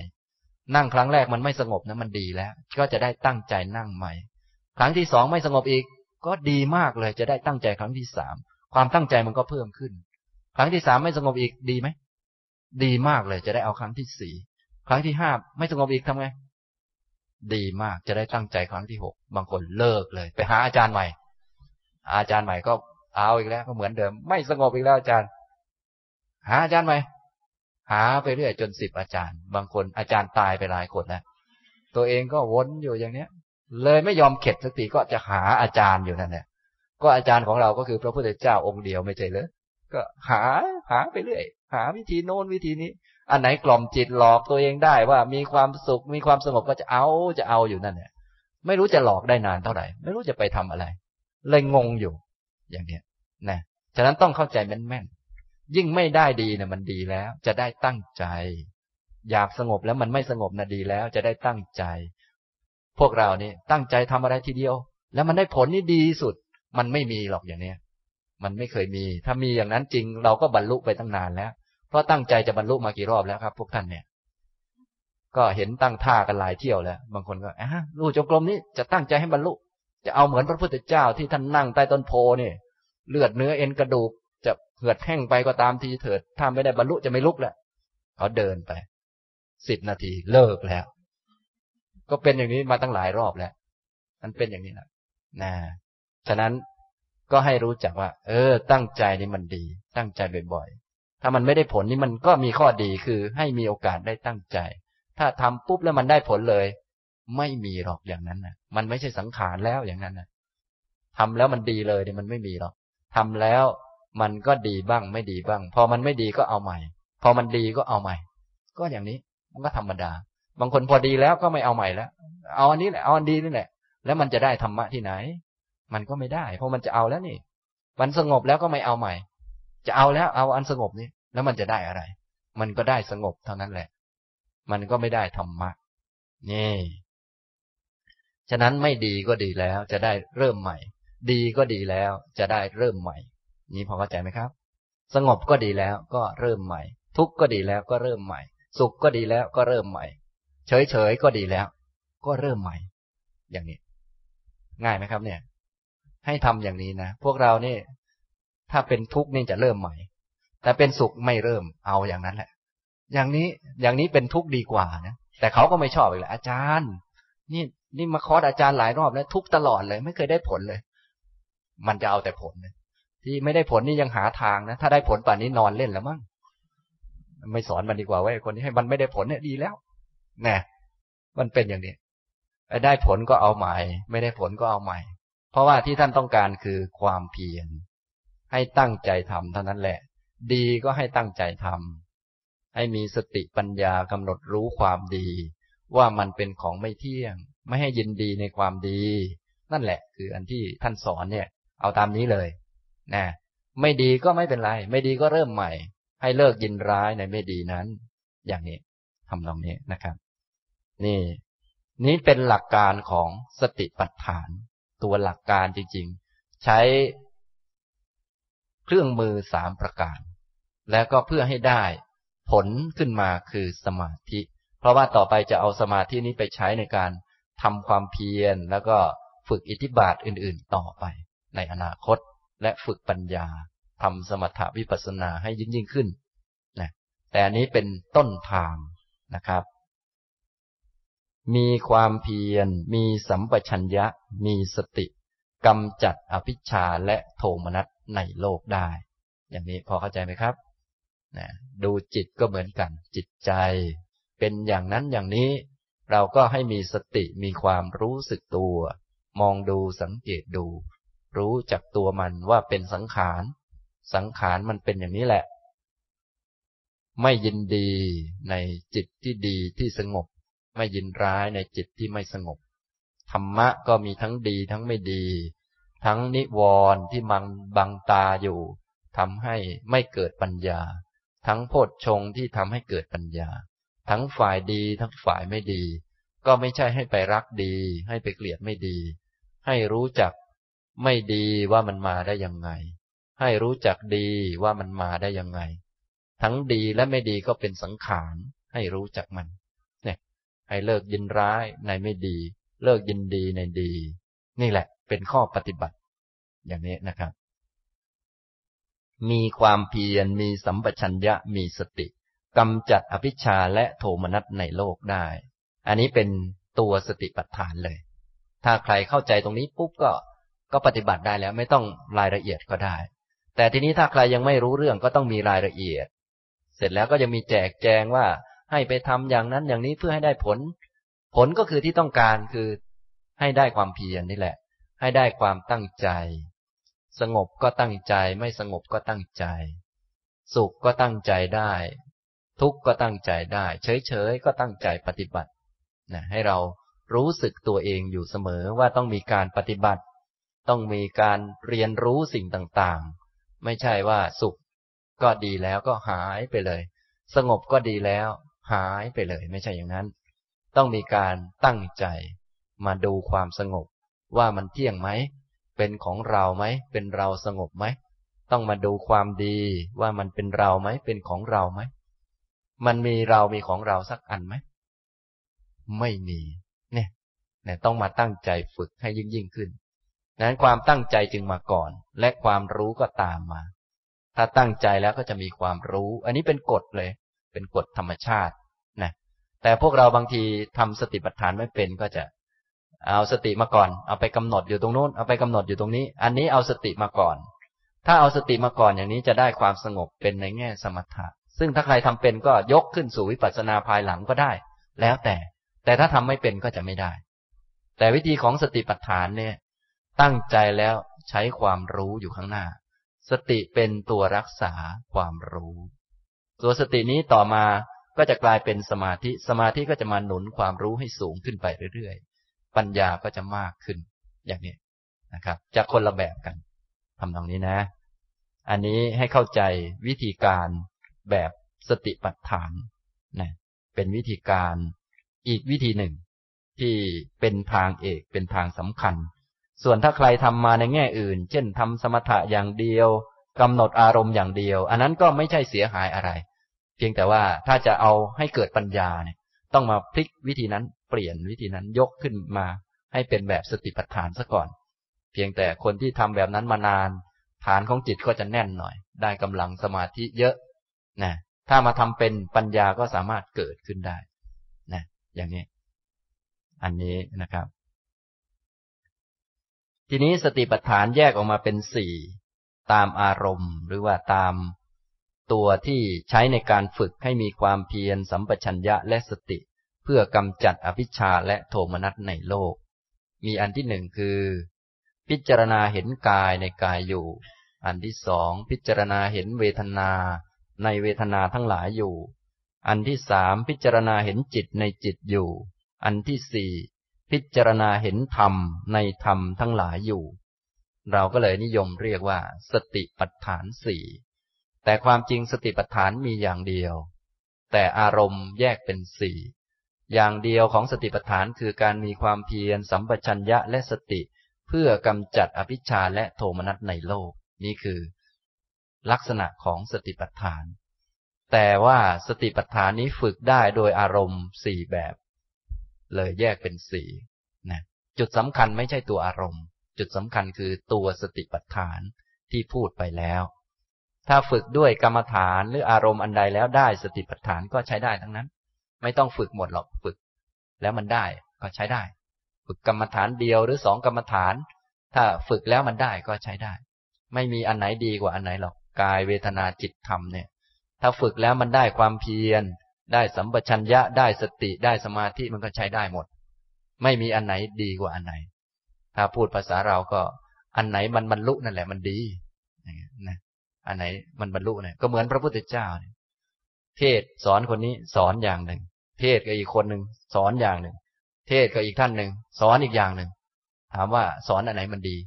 นั่งครั้งแรกมันไม่สงบนะมันดีแล้ว ก็จะได้ตั้งใจนั่งใหม่ ครั้งที่สองไม่สงบอีก ก็ดีมากเลยจะได้ตั้งใจครั้งที่สาม ความตั้งใจมันก็เพิ่มขึ้น ครั้งที่สามไม่สงบอีกดีไหมดีมากเลยจะได้เอาครั้งที่สี่ครั้งที่ห้าไม่สงบอีกทำไง ดีมากจะได้ตั้งใจครั้งที่หกบางคนเลิกเลย ไปหาอาจารย์ใหม่ อาจารย์ใหม่ก็เอาอีกแล้วก็เหมือนเดิม ไม่สงบอีกแล้วอาจารย์ หาอาจารย์ใหม่หาไปเรื่อยจนสิบอาจารย์ บางคนอาจารย์ตายไปหลายคนแล้วตัวเองก็วนอยู่อย่างเนี้ย เลยไม่ยอมเข็ดสักทีก็จะหาอาจารย์อยู่นั่นแหละ ก็อาจารย์ของเราก็คือพระพุทธเจ้าองค์เดียวไม่ใช่เลยก็หาหาไปเรื่อย หาวิธีโน้นวิธีนี้ อันไหนกล่อมจิตหลอกตัวเองได้ว่ามีความสุขมีความสงบก็จะเอาจะเอาอยู่นั่นแหละไม่รู้จะหลอกได้นานเท่าไหร่ ไม่รู้จะไปทำอะไร เลยงงอยู่ อย่างเนี้ยนะฉะนั้นต้องเข้าใจแม่นๆยิ่งไม่ได้ดีเนี่ยมันดีแล้ว จะได้ตั้งใจ อยากสงบแล้วมันไม่สงบนะดีแล้ว จะได้ตั้งใจ พวกเรานี่ตั้งใจทำอะไรทีเดียว แล้วมันได้ผลนี่ดีสุด มันไม่มีหรอกอย่างเนี้ย มันไม่เคยมี ถ้ามีอย่างนั้นจริง เราก็บรรลุไปตั้งนานแล้ว เพราะตั้งใจจะบรรลุมากี่รอบแล้วครับ พวกท่านเนี่ย ก็เห็นตั้งท่ากันหลายเที่ยวแล้ว บางคนก็อะรู้จงกรมนี้จะตั้งใจให้บรรลุ จะเอาเหมือนพระพุทธเจ้าที่ท่านนั่งใต้ต้นโพนี่ เลือดเนื้อเอ็นกระดูก จะเหือดแห้งไปก็ตามทีเถิด ถ้าไม่ได้บรรลุจะไม่ลุกแล้วเขาเดินไปสิบนาทีเลิกแล้ว ก็เป็นอย่างนี้มาตั้งหลายรอบแล้ว มันเป็นอย่างนี้แหละนะ ฉะนั้นก็ให้รู้จักว่า เออ ตั้งใจนี่มันดี ตั้งใจบ่อยๆ ถ้ามันไม่ได้ผลนี่มันก็มีข้อดีคือให้มีโอกาสได้ตั้งใจ ถ้าทำปุ๊บแล้วมันได้ผลเลย ไม่มีหรอกอย่างนั้นนะมันไม่ใช่สังขารแล้วอย่างนั้นนะทำแล้วมันดีเลยเนี่ยมันไม่มีหรอกทำแล้วมันก็ดีบ้างไม่ดีบ้าง พอมันไม่ดีก็เอาใหม่ พอมันดีก็เอาใหม่ ก็อย่างนี้มันก็ธรรมดา บางคนพอดีแล้วก็ไม่เอาใหม่แล้ว เอาอันนี้แหละเอาอันดีนี่แหละ แล้วมันจะได้ธรรมะที่ไหน มันก็ไม่ได้ เพราะมันจะเอาแล้วนี่ มันสงบแล้วก็ไม่เอาใหม่ จะเอาแล้วเอาอันสงบนี้แล้วมันจะได้อะไร มันก็ได้สงบเท่านั้นแหละ มันก็ไม่ได้ธรรมะ นี่ ฉะนั้นไม่ดีก็ดีแล้ว จะได้เริ่มใหม่ ดีก็ดีแล้ว จะได้เริ่มใหม่ นี่พอเข้าใจไหมครับ สงบก็ดีแล้วก็เริ่มใหม่ ทุกข์ก็ดีแล้วก็เริ่มใหม่ สุขก็ดีแล้วก็เริ่มใหม่ เฉยเฉยก็ดีแล้ว ก็เริ่มใหม่ อย่างนี้ ง่ายไหมครับเนี่ย ให้ทำอย่างนี้นะพวกเรานี่ ถ้าเป็นทุกข์นี่จะเริ่มใหม่ แต่เป็นสุขไม่เริ่มเอาอย่างนั้นแหละ อย่างนี้อย่างนี้เป็นทุกข์ดีกว่านะแต่เขาก็ไม่ชอบอีกแหละอาจารย์ นี่นี่มาคอร์สอาจารย์หลายรอบแล้ว ทุกตลอดเลย ไม่เคยได้ผลเลย มันจะเอาแต่ผลที่ไม่ได้ผลนี่ยังหาทางนะ ถ้าได้ผลป่านนี้นอนเล่นแล้วมั้งไม่สอนมันดีกว่าไว้คนที่ให้มันไม่ได้ผลเนี่ยดีแล้วแน่มันเป็นอย่างนี้ได้ผลก็เอาใหม่ ไม่ได้ผลก็เอาใหม่ เพราะว่าที่ท่านต้องการคือความเพียรให้ตั้งใจทำเท่านั้นแหละ ดีก็ให้ตั้งใจทำให้มีสติปัญญากำหนดรู้ความดี ว่ามันเป็นของไม่เที่ยง ไม่ให้ยินดีในความดี นั่นแหละ คืออันที่ท่านสอนเนี่ย เอาตามนี้เลยนะไม่ดีก็ไม่เป็นไร ไม่ดีก็เริ่มใหม่ ให้เลิกยินร้ายในไม่ดีนั้น อย่างนี้ทำตรงนี้นะครับ นี่ นี้เป็นหลักการของสติปัฏฐาน ตัวหลักการจริง ๆ ใช้เครื่องมือสามประการ แล้วก็เพื่อให้ได้ผลขึ้นมาคือสมาธิ เพราะว่าต่อไปจะเอาสมาธินี้ไปใช้ในการทำความเพียร แล้วก็ฝึกอิทธิบาทอื่น ๆ ต่อไป ในอนาคตและฝึกปัญญาทำสมถวิปัสสนาให้ยิ่งยิ่งขึ้นนะแต่อันนี้เป็นต้นทางนะครับ มีความเพียร มีสัมปชัญญะ มีสติกำจัดอภิชาและโทมนัสในโลกได้ อย่างนี้พอเข้าใจไหมครับนะดูจิตก็เหมือนกัน จิตใจ เป็นอย่างนั้นอย่างนี้ เราก็ให้มีสติมีความรู้สึกตัว มองดูสังเกตดู รู้จักตัวมันว่าเป็นสังขาร สังขารมันเป็นอย่างนี้แหละ ไม่ยินดีในจิตที่ดีที่สงบ ไม่ยินร้ายในจิตที่ไม่สงบ ธรรมะก็มีทั้งดีทั้งไม่ดี ทั้งนิวรณ์ที่มังบังตาอยู่ทำให้ไม่เกิดปัญญา ทั้งโพชฌงที่ทำให้เกิดปัญญา ทั้งฝ่ายดีทั้งฝ่ายไม่ดี ก็ไม่ใช่ให้ไปรักดี ให้ไปเกลียดไม่ดี ให้รู้จักไม่ดีว่ามันมาได้ยังไง ให้รู้จักดีว่ามันมาได้ยังไง ทั้งดีและไม่ดีก็เป็นสังขารให้รู้จักมัน ให้เลิกยินร้ายในไม่ดี เลิกยินดีในดี นี่แหละ เป็นข้อปฏิบัติ อย่างนี้นะครับ มีความเพียรมีสัมปชัญญะมีสติกำจัดอภิชาและโทมนัสในโลกได้ อันนี้เป็นตัวสติปัฏฐานเลย ถ้าใครเข้าใจตรงนี้ปุ๊บก็ก็ปฏิบัติได้แล้ว ไม่ต้องรายละเอียดก็ได้ แต่ทีนี้ถ้าใครยังไม่รู้เรื่องก็ต้องมีรายละเอียด เสร็จแล้วก็จะมีแจกแจงว่า ให้ไปทำอย่างนั้นอย่างนี้เพื่อให้ได้ผล ผลก็คือที่ต้องการคือให้ได้ความเพียรนี่แหละ ให้ได้ความตั้งใจ สงบก็ตั้งใจ ไม่สงบก็ตั้งใจ สุขก็ตั้งใจได้ ทุกข์ก็ตั้งใจได้ เฉยๆก็ตั้งใจปฏิบัตินะให้เรารู้สึกตัวเองอยู่เสมอว่าต้องมีการปฏิบัติ ต้องมีการเรียนรู้สิ่งต่างๆ ไม่ใช่ว่าสุขก็ดีแล้วก็หายไปเลย สงบก็ดีแล้ว หายไปเลย ไม่ใช่อย่างนั้น ต้องมีการตั้งใจมาดูความสงบ ว่ามันเที่ยงไหม เป็นของเราไหม เป็นเราสงบไหม ต้องมาดูความดีว่ามันเป็นเราไหม เป็นของเราไหม มันมีเรามีของเราสักอันไหม ไม่มี เนี่ยเนี่ยต้องมาตั้งใจฝึกให้ยิ่งยิ่งขึ้นนั้นความตั้งใจจึงมาก่อน และความรู้ก็ตามมา ถ้าตั้งใจแล้วก็จะมีความรู้ อันนี้เป็นกฎเลย เป็นกฎธรรมชาตินะแต่พวกเราบางทีทำสติปัฏฐานไม่เป็นก็จะเอาสติมาก่อน เอาไปกำหนดอยู่ตรงนู้นเอาไปกำหนดอยู่ตรงนี้ อันนี้เอาสติมาก่อน ถ้าเอาสติมาก่อนอย่างนี้จะได้ความสงบเป็นในแง่สมถะ ซึ่งถ้าใครทำเป็นก็ยกขึ้นสู่วิปัสสนาภายหลังก็ได้ แล้วแต่ แต่ถ้าทำไม่เป็นก็จะไม่ได้ แต่วิธีของสติปัฏฐานเนี่ย ตั้งใจแล้วใช้ความรู้อยู่ข้างหน้า สติเป็นตัวรักษาความรู้ ตัวสตินี้ต่อมาก็จะกลายเป็นสมาธิ สมาธิก็จะมาหนุนความรู้ให้สูงขึ้นไปเรื่อยๆ ปัญญาก็จะมากขึ้น อย่างนี้นะครับ จะคนละแบบกันทำตรงนี้นะ อันนี้ให้เข้าใจวิธีการแบบสติปัฏฐานนะเป็นวิธีการอีกวิธีหนึ่ง ที่เป็นทางเอกเป็นทางสำคัญ ส่วนถ้าใครทำมาในแง่อื่น เช่นทำสมถะอย่างเดียว กำหนดอารมณ์อย่างเดียว อันนั้นก็ไม่ใช่เสียหายอะไร เพียงแต่ว่าถ้าจะเอาให้เกิดปัญญาเนี่ยต้องมาพลิกวิธีนั้นเปลี่ยนวิธีนั้นยกขึ้นมา ให้เป็นแบบสติปัฏฐานซะก่อน เพียงแต่คนที่ทำแบบนั้นมานาน ฐานของจิตก็จะแน่นหน่อย ได้กำลังสมาธิเยอะนะถ้ามาทำเป็นปัญญาก็สามารถเกิดขึ้นได้นะอย่างนี้ อันนี้นะครับ ทีนี้สติปัฏฐานแยกออกมาเป็นสี่ ตามอารมณ์ หรือว่าตามตัวที่ใช้ในการฝึกให้มีความเพียรสัมปชัญญะและสติ เพื่อกำจัดอภิชาและโทมนัสในโลก มีอันที่หนึ่งคือ พิจารณาเห็นกายในกายอยู่ อันที่สองพิจารณาเห็นเวทนาในเวทนาทั้งหลายอยู่ อันที่สามพิจารณาเห็นจิตในจิตอยู่ อันที่สี่พิจารณาเห็นธรรมในธรรมทั้งหลายอยู่ เราก็เลยนิยมเรียกว่า สติปัฏฐานสี่แต่ความจริงสติปัฏฐานมีอย่างเดียว แต่อารมณ์แยกเป็นสี่อย่างเดียวของสติปัฏฐานคือการมีความเพียรสัมปชัญญะและสติ เพื่อกำจัดอภิชาและโทมนัสในโลก นี่คือ ลักษณะของสติปัฏฐาน แต่ว่าสติปัฏฐานนี้ฝึกได้โดยอารมณ์สี่แบบ เลยแยกเป็นสี่นะจุดสำคัญไม่ใช่ตัวอารมณ์ จุดสำคัญคือตัวสติปัฏฐานที่พูดไปแล้ว ถ้าฝึกด้วยกรรมฐานหรืออารมณ์อันใดแล้วได้สติปัฏฐานก็ใช้ได้ทั้งนั้น ไม่ต้องฝึกหมดหรอกฝึก แล้วมันได้ก็ใช้ได้ ฝึกกรรมฐานเดียวหรือสองกรรมฐาน ถ้าฝึกแล้วมันได้ก็ใช้ได้ ไม่มีอันไหนดีกว่าอันไหนหรอกกายเวทนาจิตธรรมเนี่ยถ้าฝึกแล้วมันได้ความเพียร ได้สัมปชัญญะได้สติได้สมาธิมันก็ใช้ได้หมด ไม่มีอันไหนดีกว่าอันไหน ถ้าพูดภาษาเราก็ อันไหนมันบรรลุนั่นแหละมันดีนะอันไหนมันบรรลุเนี่ยก็เหมือนพระพุทธเจ้าเนี่ยเทศสอนคนนี้สอนอย่างหนึ่ง เทศกับอีกคนหนึ่งสอนอย่างหนึ่ง เทศกับอีกท่านหนึ่งสอนอีกอย่างหนึ่ง ถามว่าสอนอันไหนมันดี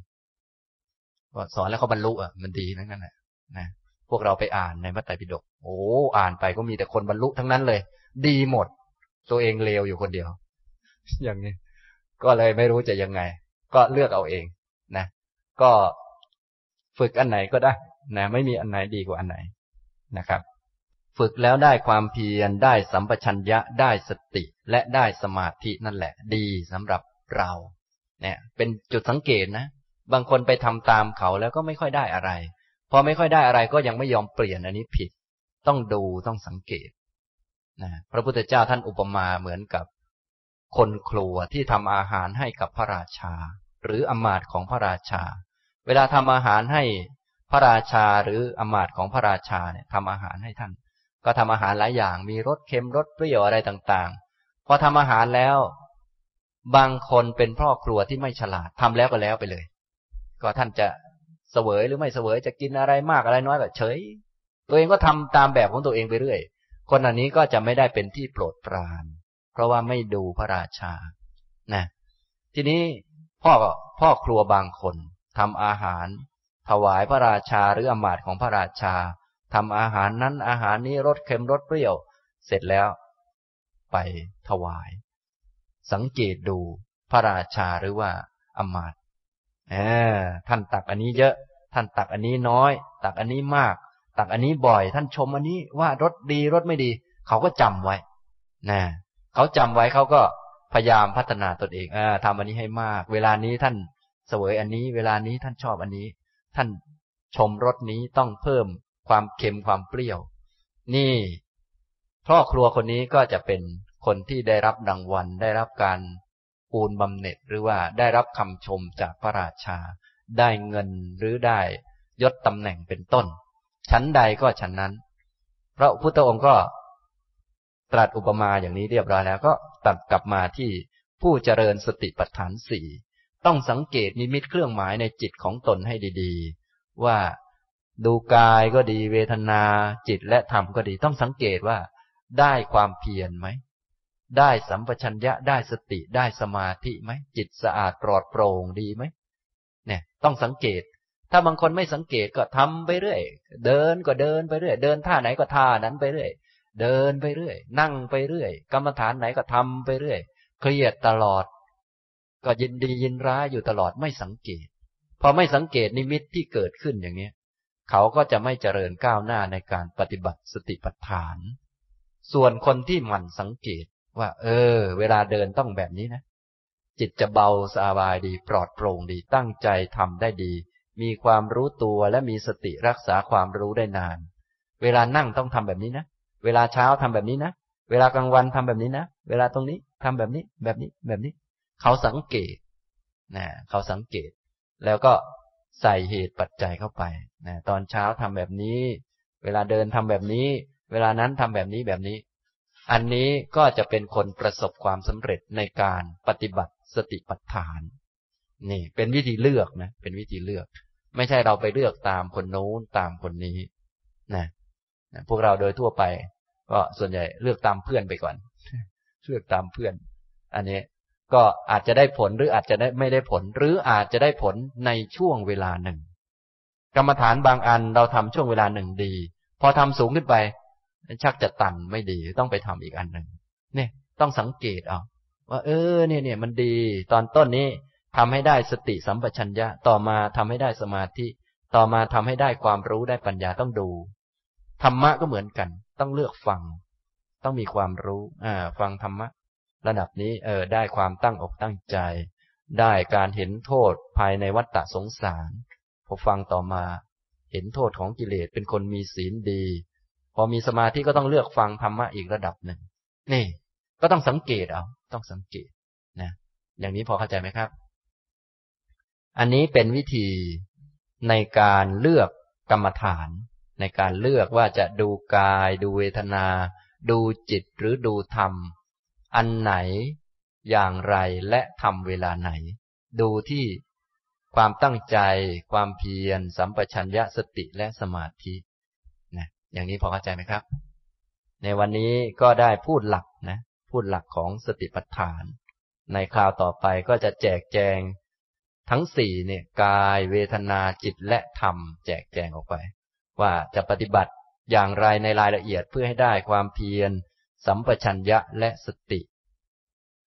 ก็สอนแล้วเขาบรรลุอะมันดีนั่นแหละนะพวกเราไปอ่านในพระไตรปิฎกโอ้อ่านไปก็มีแต่คนบรรลุทั้งนั้นเลย ดีหมด ตัวเองเลวอยู่คนเดียว อย่างนี้ ก็เลยไม่รู้จะยังไง ก็เลือกเอาเองนะ ก็ฝึกอันไหนก็ได้นะไม่มีอันไหนดีกว่าอันไหนนะครับ ฝึกแล้วได้ความเพียรได้สัมปชัญญะได้สติและได้สมาธินั่นแหละ ดีสำหรับเราเนี่ยเป็นจุดสังเกตนะ บางคนไปทำตามเขาแล้วก็ไม่ค่อยได้อะไร พอไม่ค่อยได้อะไรก็ยังไม่ยอมเปลี่ยนอันนี้ผิด ต้องดูต้องสังเกตนะพระพุทธเจ้าท่านอุปมาเหมือนกับ คนครัวที่ทำอาหารให้กับพระราชา หรืออำมาตย์ของพระราชา เวลาทำอาหารให้พระราชาหรืออำมาตย์ของพระราชาเนี่ยทำอาหารให้ท่าน ก็ทำอาหารหลายอย่างมีรสเค็มรสเปรี้ยวอะไรต่างๆ พอทำอาหารแล้ว บางคนเป็นพ่อครัวที่ไม่ฉลาดทำแล้วก็แล้วไปเลย ก็ท่านจะเสวยหรือไม่เสวยจะกินอะไรมากอะไรน้อยแบบเฉย ตัวเองก็ทำตามแบบของตัวเองไปเรื่อย คนอันนี้ก็จะไม่ได้เป็นที่โปรดปราน เพราะว่าไม่ดูพระราชา นะ ทีนี้พ่อพ่อครัวบางคนทำอาหาร ถวายพระราชาหรืออมาตย์ของพระราชาทำอาหารนั้นอาหารนี้รสเค็มรสเปรี้ยว เสร็จแล้ว ไปถวาย สังเกตดูพระราชาหรือว่าอมาตย์ท่านตักอันนี้เยอะ ท่านตักอันนี้น้อย ตักอันนี้มาก ตักอันนี้บ่อย ท่านชมอันนี้ว่ารสดีรสไม่ดี เขาก็จำไว้นะ เขาจำไว้เขาก็พยายามพัฒนาตนเองอทำอันนี้ให้มาก เวลานี้ท่านเสวยอันนี้ เวลานี้ท่านชอบอันนี้ ท่านชมรสนี้ต้องเพิ่มความเค็มความเปรี้ยว นี่พ่อครัวคนนี้ก็จะเป็นคนที่ได้รับรางวัล ได้รับการปูนบำเหน็จหรือว่าได้รับคำชมจากพระราชา ได้เงินหรือได้ยศตำแหน่งเป็นต้น ชั้นใดก็ชั้นนั้น พระพุทธองค์ก็ ตรัสอุปมาอย่างนี้เรียบร้อยแล้วก็ตัดกลับมาที่ผู้เจริญสติปัฏฐานสี่ต้องสังเกตนิมิตเครื่องหมายในจิตของตนให้ดีๆ ว่าดูกายก็ดีเวทนา จิตและธรรมก็ดี ต้องสังเกตว่า ได้ความเพียรไหม ได้สัมปชัญญะได้สติได้สมาธิไหม จิตสะอาดปลอดโปร่งดีไหมเนี่ยต้องสังเกต ถ้าบางคนไม่สังเกตก็ทำไปเรื่อย เดินก็เดินไปเรื่อย เดินท่าไหนก็ท่านั้นไปเรื่อย เดินไปเรื่อย นั่งไปเรื่อย กรรมฐานไหนก็ทำไปเรื่อยเครียดตลอด ก็ยินดียินร้ายอยู่ตลอดไม่สังเกต พอไม่สังเกตนิมิตที่เกิดขึ้นอย่างนี้เขาก็จะไม่เจริญก้าวหน้าในการปฏิบัติสติปัฏฐาน ส่วนคนที่หมั่นสังเกตว่า เออ เวลาเดินต้องแบบนี้นะ จิตจะเบาสบายดีปลอดโปร่งดีตั้งใจทำได้ดี มีความรู้ตัวและมีสติรักษาความรู้ได้นาน เวลานั่งต้องทำแบบนี้นะ เวลาเช้าทำแบบนี้นะ เวลากลางวันทำแบบนี้นะ เวลาตรงนี้ทำแบบนี้ แบบนี้ แบบนี้ เขาสังเกตนะเขาสังเกต แล้วก็ใส่เหตุปัจจัยเข้าไปนะตอนเช้าทำแบบนี้ เวลาเดินทำแบบนี้ เวลานั้นทำแบบนี้แบบนี้ อันนี้ก็จะเป็นคนประสบความสำเร็จในการปฏิบัติสติปัฏฐาน นี่ เป็นวิธีเลือกนะ เป็นวิธีเลือก ไม่ใช่เราไปเลือกตามคนโน้นตามคนนี้ นะนะ พวกเราโดยทั่วไป ก็ส่วนใหญ่เลือกตามเพื่อนไปก่อน เลือกตามเพื่อน อันนี้ก็อาจจะได้ผลหรืออาจจะได้ไม่ได้ผล หรืออาจจะได้ผลในช่วงเวลาหนึ่ง กรรมฐานบางอันเราทำช่วงเวลาหนึ่งดี พอทำสูงขึ้นไป ชักจะตันไม่ดีต้องไปทำอีกอันหนึ่งเนี่ยต้องสังเกตเอาว่าเออเนี่ยเนี่ยมันดี ตอนต้นนี้ทำให้ได้สติสัมปชัญญะต่อมาทำให้ได้สมาธิ ต่อมาทำให้ได้ความรู้ได้ปัญญาต้องดู ธรรมะก็เหมือนกัน ต้องเลือกฟัง ต้องมีความรู้อ่าฟังธรรมะ ระดับนี้เออได้ความตั้งอกตั้งใจ ได้การเห็นโทษภายในวัฏฏะสงสารพอฟังต่อมา เห็นโทษของกิเลสเป็นคนมีศีลดี พอมีสมาธิก็ต้องเลือกฟังธรรมะอีกระดับหนึ่งนี่ ก็ต้องสังเกตเอา ต้องสังเกตนะอย่างนี้พอเข้าใจไหมครับ อันนี้เป็นวิธีในการเลือกกรรมฐาน ในการเลือกว่าจะดูกาย ดูเวทนา ดูจิตหรือดูธรรม อันไหนอย่างไรและทำเวลาไหน ดูที่ความตั้งใจ ความเพียร สัมปชัญญะสติและสมาธินะอย่างนี้พอเข้าใจไหมครับ ในวันนี้ก็ได้พูดหลักนะพูดหลักของสติปัฏฐาน ในคราวต่อไปก็จะแจกแจง ทั้งสี่เนี่ยกายเวทนาจิตและธรรม แจกแจงออกไป ว่าจะปฏิบัติอย่างไรในรายละเอียดเพื่อให้ได้ความเพียร สัมปชัญญะและสติ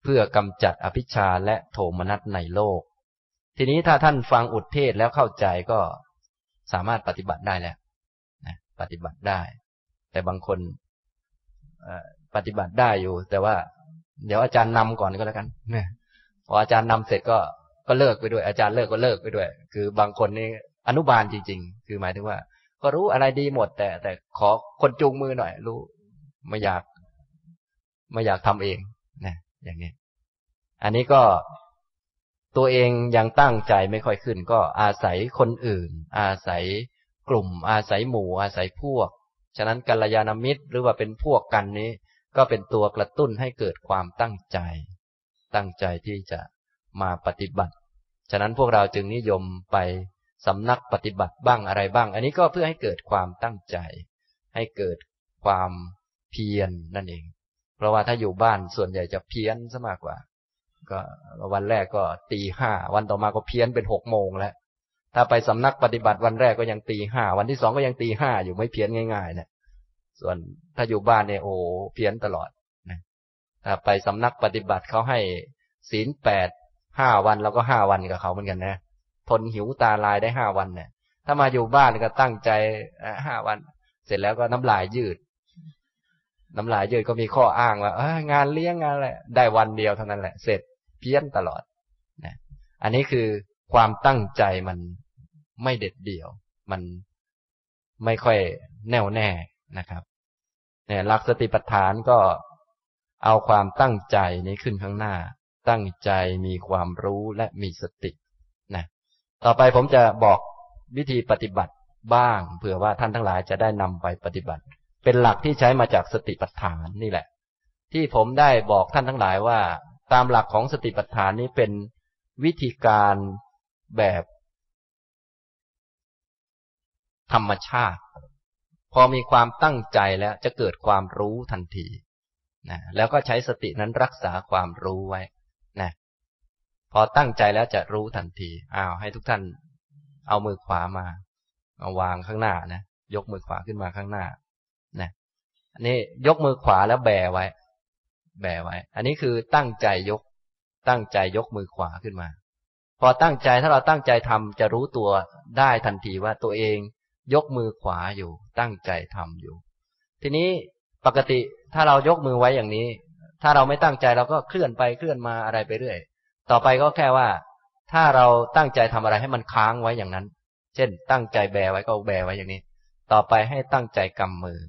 เพื่อกำจัดอภิชาและโทมนัสในโลก ทีนี้ถ้าท่านฟังอุทเทศแล้วเข้าใจก็สามารถปฏิบัติได้แล้วนะปฏิบัติได้ แต่บางคนปฏิบัติได้อยู่ แต่ว่า เดี๋ยวอาจารย์นำก่อนก็แล้วกันนพออาจารย์นำเสร็จก็ก็เลิกไปด้วย อาจารย์เลิกก็เลิกไปด้วย คือบางคนนี่อนุบาลจริง ๆ คือหมายถึงว่า ก็รู้อะไรดีหมด แต่ แต่ขอคนจูงมือหน่อย รู้ ไม่อยากไม่อยากทำเองนะอย่างนี้ อันนี้ก็ตัวเองยังตั้งใจไม่ค่อยขึ้น ก็อาศัยคนอื่น อาศัยกลุ่ม อาศัยหมู่ อาศัยพวก ฉะนั้นกัลยาณมิตรหรือว่าเป็นพวกกันนี้ ก็เป็นตัวกระตุ้นให้เกิดความตั้งใจ ตั้งใจที่จะมาปฏิบัติ ฉะนั้นพวกเราจึงนิยมไป สำนักปฏิบัติบ้างอะไรบ้าง อันนี้ก็เพื่อให้เกิดความตั้งใจ ให้เกิดความเพียรนนั่นเอง เพราะว่าถ้าอยู่บ้านส่วนใหญ่จะเพี้ยนซะมากกว่า ก็วันแรกก็ตีห้าวันต่อมาก็เพี้ยนเป็นหกโมงแล้วถ้าไปสำนักปฏิบัติวันแรกก็ยังตีห้าวันที่สองก็ยังตีห้าอยู่ไม่เพี้ยนง่ายๆนะส่วนถ้าอยู่บ้านเนี่ยโอ้เพี้ยนตลอดนะถ้าไปสำนักปฏิบัติเขาให้ศีลแปดห้าวันแล้วก็ห้าวันกับเขาเหมือนกันนะ ทนหิวตาลายได้ห้าวันเนี่ยถ้ามาอยู่บ้านก็ตั้งใจห้าวัน เสร็จแล้วก็น้ำลายยืด น้ำลายยืดก็มีข้ออ้างว่างานเลี้ยงงานอะไรได้วันเดียวเท่านั้นแหละ เสร็จเพี้ยนตลอดนะอันนี้คือความตั้งใจมันไม่เด็ดเดี่ยว มันไม่ค่อยแน่วแน่นะครับเนี่ยหลักสติปัฏฐานก็เอาความตั้งใจนี้ขึ้นข้างหน้า ตั้งใจมีความรู้และมีสติ ต่อไปผมจะบอกวิธีปฏิบัติบ้าง เผื่อว่าท่านทั้งหลายจะได้นำไปปฏิบัติ เป็นหลักที่ใช้มาจากสติปัฏฐานนี่แหละ ที่ผมได้บอกท่านทั้งหลายว่า ตามหลักของสติปัฏฐานนี้เป็นวิธีการแบบ ธรรมชาติ พอมีความตั้งใจแล้วจะเกิดความรู้ทันทีนะแล้วก็ใช้สตินั้นรักษาความรู้ไว้ พอตั้งใจแล้วจะรู้ทันที อ้าว ให้ทุกท่านเอามือขวามา เอาวางข้างหน้านะ ยกมือขวาขึ้นมาข้างหน้า นะ อันนี้ยกมือขวาแล้วแบไว้ แบไว้ อันนี้คือตั้งใจยก ตั้งใจยกมือขวาขึ้นมา พอตั้งใจถ้าเราตั้งใจทำจะรู้ตัวได้ทันทีว่าตัวเองยกมือขวาอยู่ ตั้งใจทำอยู่ ทีนี้ปกติถ้าเรายกมือไว้อย่างนี้ ถ้าเราไม่ตั้งใจเราก็เคลื่อนไปเคลื่อนมาอะไรไปเรื่อย ต่อไปก็แค่ว่า ถ้าเราตั้งใจทำอะไรให้มันค้างไว้อย่างนั้น เช่น ตั้งใจแบไว้ก็แบไว้อย่างนี้ ต่อไปให้ตั้งใจกำมือ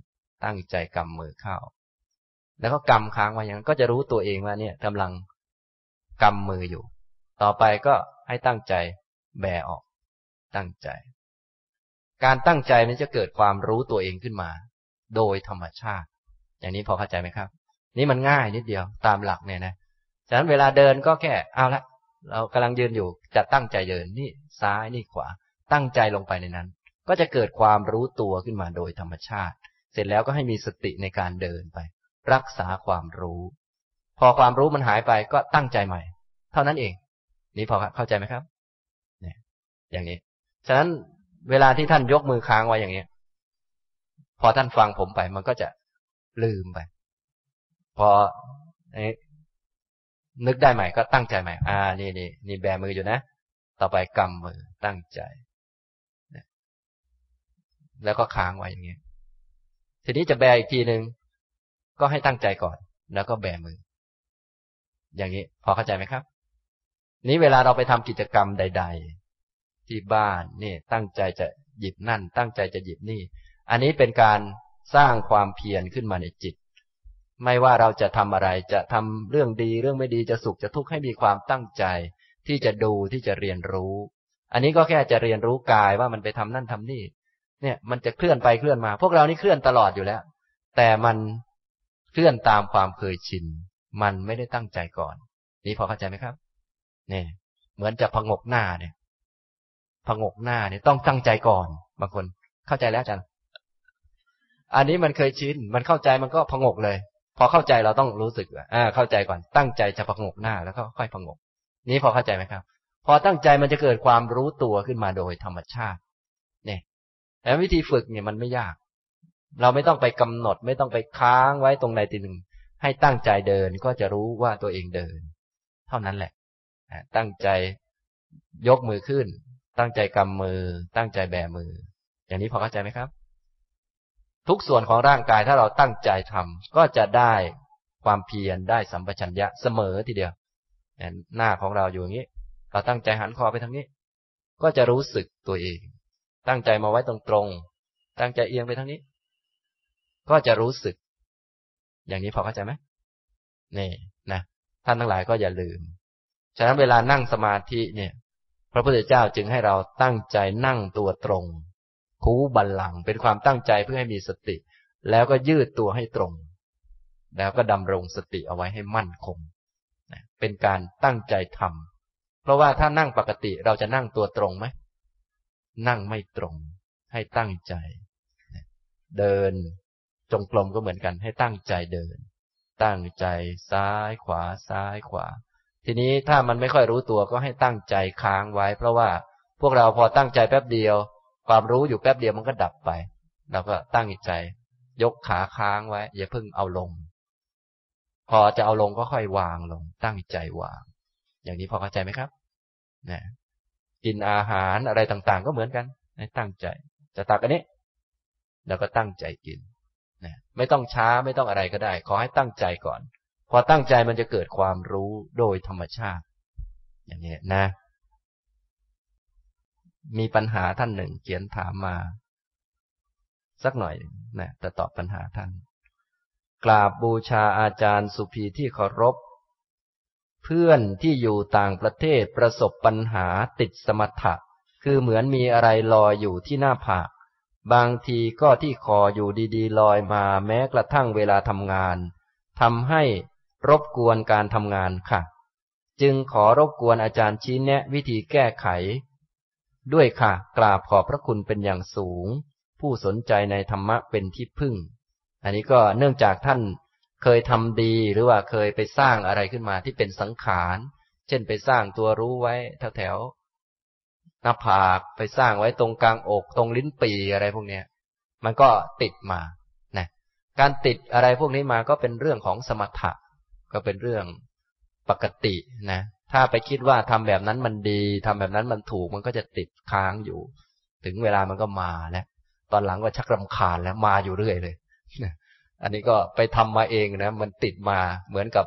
ตั้งใจกำมือเข้า แล้วก็กำค้างไว้อย่างนั้น ก็จะรู้ตัวเองว่าเนี่ยกำลังกำมืออยู่ ต่อไปก็ให้ตั้งใจแบออก ตั้งใจ การตั้งใจนี้จะเกิดความรู้ตัวเองขึ้นมา โดยธรรมชาติ อย่างนี้พอเข้าใจไหมครับ นี่มันง่ายนิดเดียวตามหลักเนี่ยนะ ฉะนั้นเวลาเดินก็แค่เอาละ เรากำลังยืนอยู่จะตั้งใจเดินนี่ซ้ายนี่ขวา ตั้งใจลงไปในนั้น ก็จะเกิดความรู้ตัวขึ้นมาโดยธรรมชาติ เสร็จแล้วก็ให้มีสติในการเดินไป รักษาความรู้ พอความรู้มันหายไปก็ตั้งใจใหม่ เท่านั้นเอง นี่พอเข้าใจไหมครับเนี่ยอย่างนี้ ฉะนั้นเวลาที่ท่านยกมือค้างไว้อย่างนี้พอท่านฟังผมไปมันก็จะลืมไป พอ นึกได้ใหม่ก็ตั้งใจใหม่ อ่า นี่นี่นี่แบมืออยู่นะ ต่อไปกำมือตั้งใจ แล้วก็ค้างไว้อย่างนี้ย ทีนี้จะแบอีกทีหนึ่งก็ให้ตั้งใจก่อน แล้วก็แบมือ อย่างนี้ พอเข้าใจไหมครับ นี้เวลาเราไปทำกิจกรรมใด ๆ ที่บ้านนี่ตั้งใจจะหยิบนั่น ตั้งใจจะหยิบนี่ อันนี้เป็นการสร้างความเพียรขึ้นมาในจิต ไม่ว่าเราจะทำอะไรจะทำเรื่องดีเรื่องไม่ดีจะสุขจะทุกข์ให้มีความตั้งใจ ที่จะดูที่จะเรียนรู้ อันนี้ก็แค่จะเรียนรู้กายว่ามันไปทำนั่นทำนี่ เนี่ยมันจะเคลื่อนไปเคลื่อนมา พวกเรานี่เคลื่อนตลอดอยู่แล้ว แต่มันเคลื่อนตามความเคยชิน มันไม่ได้ตั้งใจก่อน นี่พอเข้าใจไหมครับ เนี่ยเหมือนจะพงกหน้าเนี่ยพงกหน้าเนี่ยต้องตั้งใจก่อนบางคนเข้าใจแล้วจันอันนี้มันเคยชิน มันเข้าใจมันก็พงกเลย พอเข้าใจเราต้องรู้สึกอ่าเข้าใจก่อนตั้งใจจะพงกหน้าแล้วก็ค่อยพงก นี้พอเข้าใจไหมครับ พอตั้งใจมันจะเกิดความรู้ตัวขึ้นมาโดยธรรมชาติ เนี่ยแต่วิธีฝึกเนี่ยมันไม่ยาก เราไม่ต้องไปกำหนด ไม่ต้องไปค้างไว้ตรงใดทีหนึ่งให้ตั้งใจเดินก็จะรู้ว่าตัวเองเดิน เท่านั้นแหละตั้งใจยกมือขึ้น ตั้งใจกำมือ ตั้งใจแบมือ อย่างนี้พอเข้าใจไหมครับ ทุกส่วนของร่างกายถ้าเราตั้งใจทำก็จะได้ความเพียรได้สัมปชัญญะเสมอทีเดียวหน้าของเราอยู่อย่างนี้ เราตั้งใจหันคอไปทางนี้ ก็จะรู้สึกตัวเอง ตั้งใจมาไว้ตรงตรงตั้งใจเอียงไปทางนี้ ก็จะรู้สึก อย่างนี้พอเข้าใจไหมนี่นะท่านทั้งหลายก็อย่าลืม ฉะนั้นเวลานั่งสมาธิเนี่ย พระพุทธเจ้าจึงให้เราตั้งใจนั่งตัวตรง คูบัลลังเป็นความตั้งใจเพื่อให้มีสติ แล้วก็ยืดตัวให้ตรง แล้วก็ดำรงสติเอาไว้ให้มั่นคงเป็นการตั้งใจทำเพราะว่าถ้านั่งปกติเราจะนั่งตัวตรงไหมนั่งไม่ตรง ให้ตั้งใจ เดินจงกรมก็เหมือนกัน ให้ตั้งใจเดิน ตั้งใจซ้ายขวาซ้ายขวา ทีนี้ถ้ามันไม่ค่อยรู้ตัวก็ให้ตั้งใจค้างไว้ เพราะว่าพวกเราพอตั้งใจแป๊บเดียว ความรู้อยู่แป๊บเดียวมันก็ดับไป เราก็ตั้งใจ ยกขาค้างไว้ อย่าเพิ่งเอาลง พอจะเอาลงก็ค่อยวางลง ตั้งใจวาง อย่างนี้พอเข้าใจไหมครับนะกินอาหารอะไรต่างๆ ก็เหมือนกันให้ตั้งใจ จะตักอันนี้แล้วก็ตั้งใจกินนะไม่ต้องช้าไม่ต้องอะไรก็ได้ ขอให้ตั้งใจก่อน พอตั้งใจมันจะเกิดความรู้โดยธรรมชาติ อย่างนี้นะ มีปัญหาท่านหนึ่ง เขียนถามมา สักหน่อยนะแต่ตอบปัญหาท่าน กราบบูชาอาจารย์สุภีที่เคารพ เพื่อนที่อยู่ต่างประเทศประสบปัญหาติดสมถะ คือเหมือนมีอะไรลอยอยู่ที่หน้าผากบางทีก็ที่คออยู่ดีๆ ลอยมาแม้กระทั่งเวลาทำงานทำให้รบกวนการทำงานค่ะ จึงขอรบกวนอาจารย์ชี้แนะวิธีแก้ไข ด้วยค่ะ กราบขอบพระคุณเป็นอย่างสูง ผู้สนใจในธรรมะเป็นที่พึ่ง อันนี้ก็เนื่องจากท่านเคยทำดีหรือว่าเคยไปสร้างอะไรขึ้นมาที่เป็นสังขาร เช่นไปสร้างตัวรู้ไว้แถวแถวหน้าผากไปสร้างไว้ตรงกลางอก ตรงลิ้นปีอะไรพวกเนี้ย มันก็ติดมานะการติดอะไรพวกนี้มาก็เป็นเรื่องของสมถะ ก็เป็นเรื่องปกตินะ ถ้าไปคิดว่าทำแบบนั้นมันดีทำแบบนั้นมันถูกมันก็จะติดค้างอยู่ ถึงเวลามันก็มาแล้วตอนหลังก็ชักรำคาญแล้วมาอยู่เรื่อยเลยอันนี้ก็ไปทำมาเองนะมันติดมาเหมือนกับ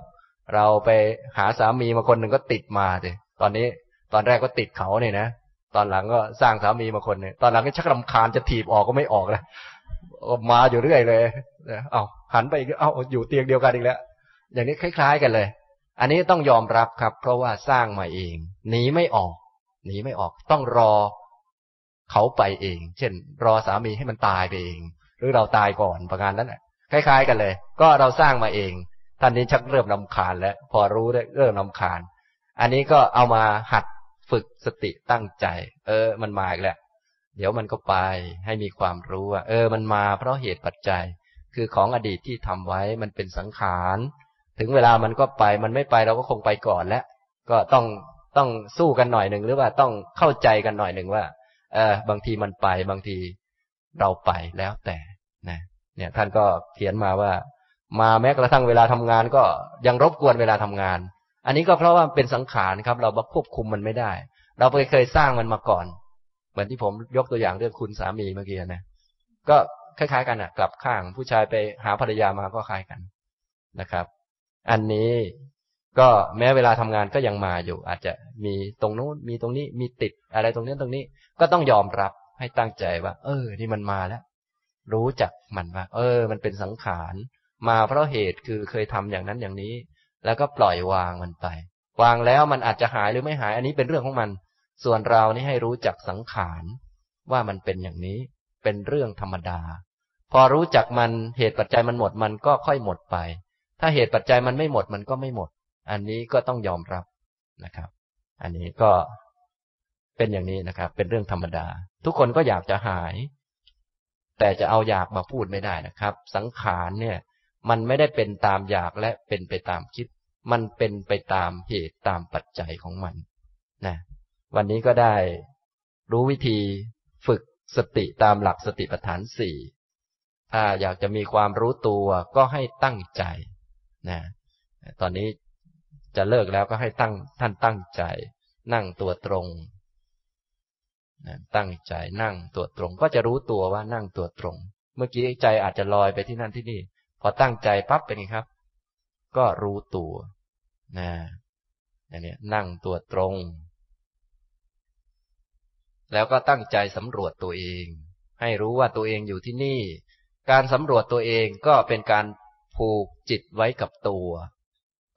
เราไปหาสามีมาคนหนึ่งก็ติดมาเลยตอนนี้ตอนแรกก็ติดเขาเนี่ยนะตอนหลังก็สร้างสามีมาคนเนี่ยตอนหลังก็ชักลำคาญจะถีบออกก็ไม่ออกแล้วมาอยู่เรื่อยเลย เอาหันไปอีกเอาอยู่เตียงเดียวกันอีกแล้ว อย่างนี้คล้าย ๆ กันเลย อันนี้ต้องยอมรับครับ เพราะว่าสร้างมาเองหนีไม่ออกหนีไม่ออก ต้องรอเขาไปเอง เช่น รอสามีให้มันตายไปเอง หรือเราตายก่อนประการนั้นคล้าย ๆ กันเลย ก็เราสร้างมาเองท่านนี้ชักเริ่มลำคาญแล้ว พอรู้ได้เริ่มลำคาญ อันนี้ก็เอามาหัดฝึกสติตั้งใจ เออ มันมาอีกแล้วเดี๋ยวมันก็ไปให้มีความรู้ว่าเออ มันมาเพราะเหตุปัจจัย คือของอดีตที่ทำไว้มันเป็นสังขาร ถึงเวลามันก็ไป มันไม่ไปเราก็คงไปก่อนแล้ว ก็ต้องต้องสู้กันหน่อยหนึ่งหรือว่าต้องเข้าใจกันหน่อยหนึ่งว่า เออบางทีมันไปบางทีเราไปแล้วแต่นะเนี่ยท่านก็เขียนมาว่า มาแม้กระทั่งเวลาทำงานก็ยังรบกวนเวลาทำงาน อันนี้ก็เพราะว่าเป็นสังขารครับ เราบัควบคุมมันไม่ได้ เราไปเคยสร้างมันมาก่อน เหมือนที่ผมยกตัวอย่างเรื่องคุณสามีเมื่อกี้นะก็คล้ายๆ กันอะ กลับข้างผู้ชายไปหาภรรยามาก็คล้ายกันนะครับ อันนี้ก็แม้เวลาทำงานก็ยังมาอยู่ อาจจะมีตรงนู้นมีตรงนี้มีติดอะไรตรงนี้ตรงนี้ ก็ต้องยอมรับให้ตั้งใจว่า เออ นี่มันมาแล้ว รู้จักมันว่า เออ มันเป็นสังขาร มาเพราะเหตุคือเคยทำอย่างนั้นอย่างนี้ แล้วก็ปล่อยวางมันไป วางแล้วมันอาจจะหายหรือไม่หาย อันนี้เป็นเรื่องของมัน ส่วนเรานี่ให้รู้จักสังขารว่ามันเป็นอย่างนี้ เป็นเรื่องธรรมดา พอรู้จักมันเหตุปัจจัยมันหมดมันก็ค่อยหมดไป ถ้าเหตุปัจจัยมันไม่หมดมันก็ไม่หมด อันนี้ก็ต้องยอมรับนะครับ อันนี้ก็เป็นอย่างนี้นะครับ เป็นเรื่องธรรมดา ทุกคนก็อยากจะหาย แต่จะเอาอยากมาพูดไม่ได้นะครับ สังขารเนี่ย มันไม่ได้เป็นตามอยากและเป็นไปตามคิด มันเป็นไปตามเหตุตามปัจจัยของมันนะวันนี้ก็ได้รู้วิธีฝึกสติตามหลักสติปัฏฐานสี่ถ้าอยากจะมีความรู้ตัวก็ให้ตั้งใจ นะตอนนี้จะเลิกแล้วก็ให้ตั้งท่านตั้งใจ นั่งตัวตรงตั้งใจนั่งตัวตรง ก็จะรู้ตัวว่านั่งตัวตรง เมื่อกี้ใจอาจจะลอยไปที่นั่นที่นี่ พอตั้งใจปั๊บเป็นไงครับ ก็รู้ตัวนะอย่างนี้นั่งตัวตรง แล้วก็ตั้งใจสำรวจตัวเอง ให้รู้ว่าตัวเองอยู่ที่นี่ การสำรวจตัวเองก็เป็นการ ผูกจิตไว้กับตัว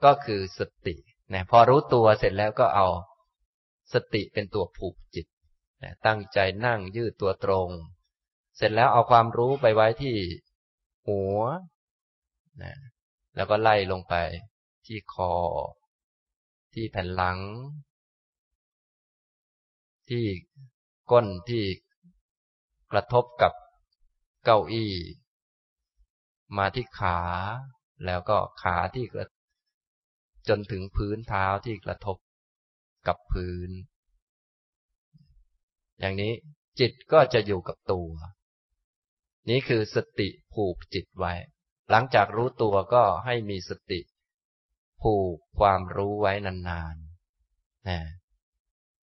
ก็คือสตินะพอรู้ตัวเสร็จแล้วก็เอาสติเป็นตัวผูกจิตนะตั้งใจนั่งยืดตัวตรง เสร็จแล้วเอาความรู้ไปไว้ที่หัวนะแล้วก็ไล่ลงไป ที่คอ ที่แผ่นหลัง ที่ก้นที่กระทบกับเก้าอี้ มาที่ขา แล้วก็ขาที่กระจนถึงพื้นเท้าที่กระทบกับพื้น อย่างนี้จิตก็จะอยู่กับตัว นี้คือสติผูกจิตไว้ หลังจากรู้ตัวก็ให้มีสติ ผูกความรู้ไว้นานๆนะ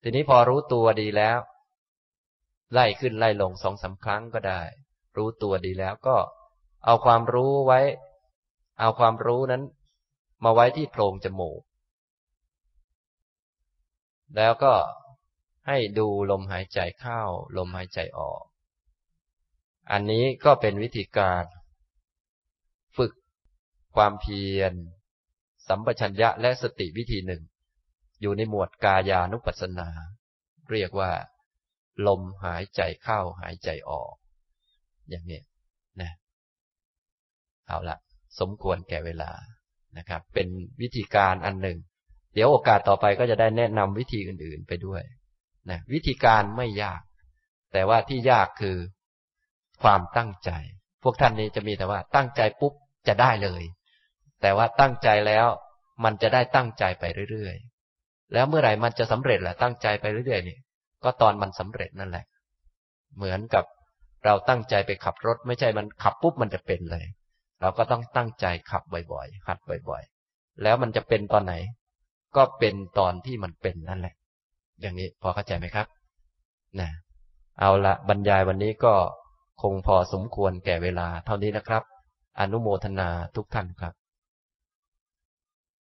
ทีนี้พอรู้ตัวดีแล้ว ไล่ขึ้นไล่ลงสองสาครั้งก็ได้ รู้ตัวดีแล้วก็ เอาความรู้ไว้ เอาความรู้นั้น มาไว้ที่โพรงจมูก แล้วก็ให้ดูลมหายใจเข้า ลมหายใจออก อันนี้ก็เป็นวิธีการ ฝึกความเพียร สัมปชัญญะและสติวิธีหนึ่ง อยู่ในหมวดกายานุปัสสนา เรียกว่า ลมหายใจเข้าหายใจออก อย่างนี้ เอาละสมควรแก่เวลานะครับ เป็นวิธีการอันหนึ่ง เดี๋ยวโอกาสต่อไปก็จะได้แนะนำวิธีอื่นๆไปด้วยนะวิธีการไม่ยาก แต่ว่าที่ยากคือความตั้งใจ พวกท่านนี้จะมีแต่ว่าตั้งใจปุ๊บจะได้เลย แต่ว่าตั้งใจแล้วมันจะได้ตั้งใจไปเรื่อยๆ แล้วเมื่อไหร่มันจะสำเร็จแหละตั้งใจไปเรื่อยๆนี่ก็ตอนมันสำเร็จนั่นแหละ เหมือนกับเราตั้งใจไปขับรถ ไม่ใช่มันขับปุ๊บมันจะเป็นเลย เราก็ต้องตั้งใจขับบ่อยๆหัดบ่อยๆ แล้วมันจะเป็นตอนไหน ก็เป็นตอนที่มันเป็นนั่นแหละ อย่างนี้พอเข้าใจไหมครับนะเอาละบรรยายวันนี้ก็คงพอสมควรแก่เวลาเท่านี้นะครับ อนุโมทนาทุกท่านครับ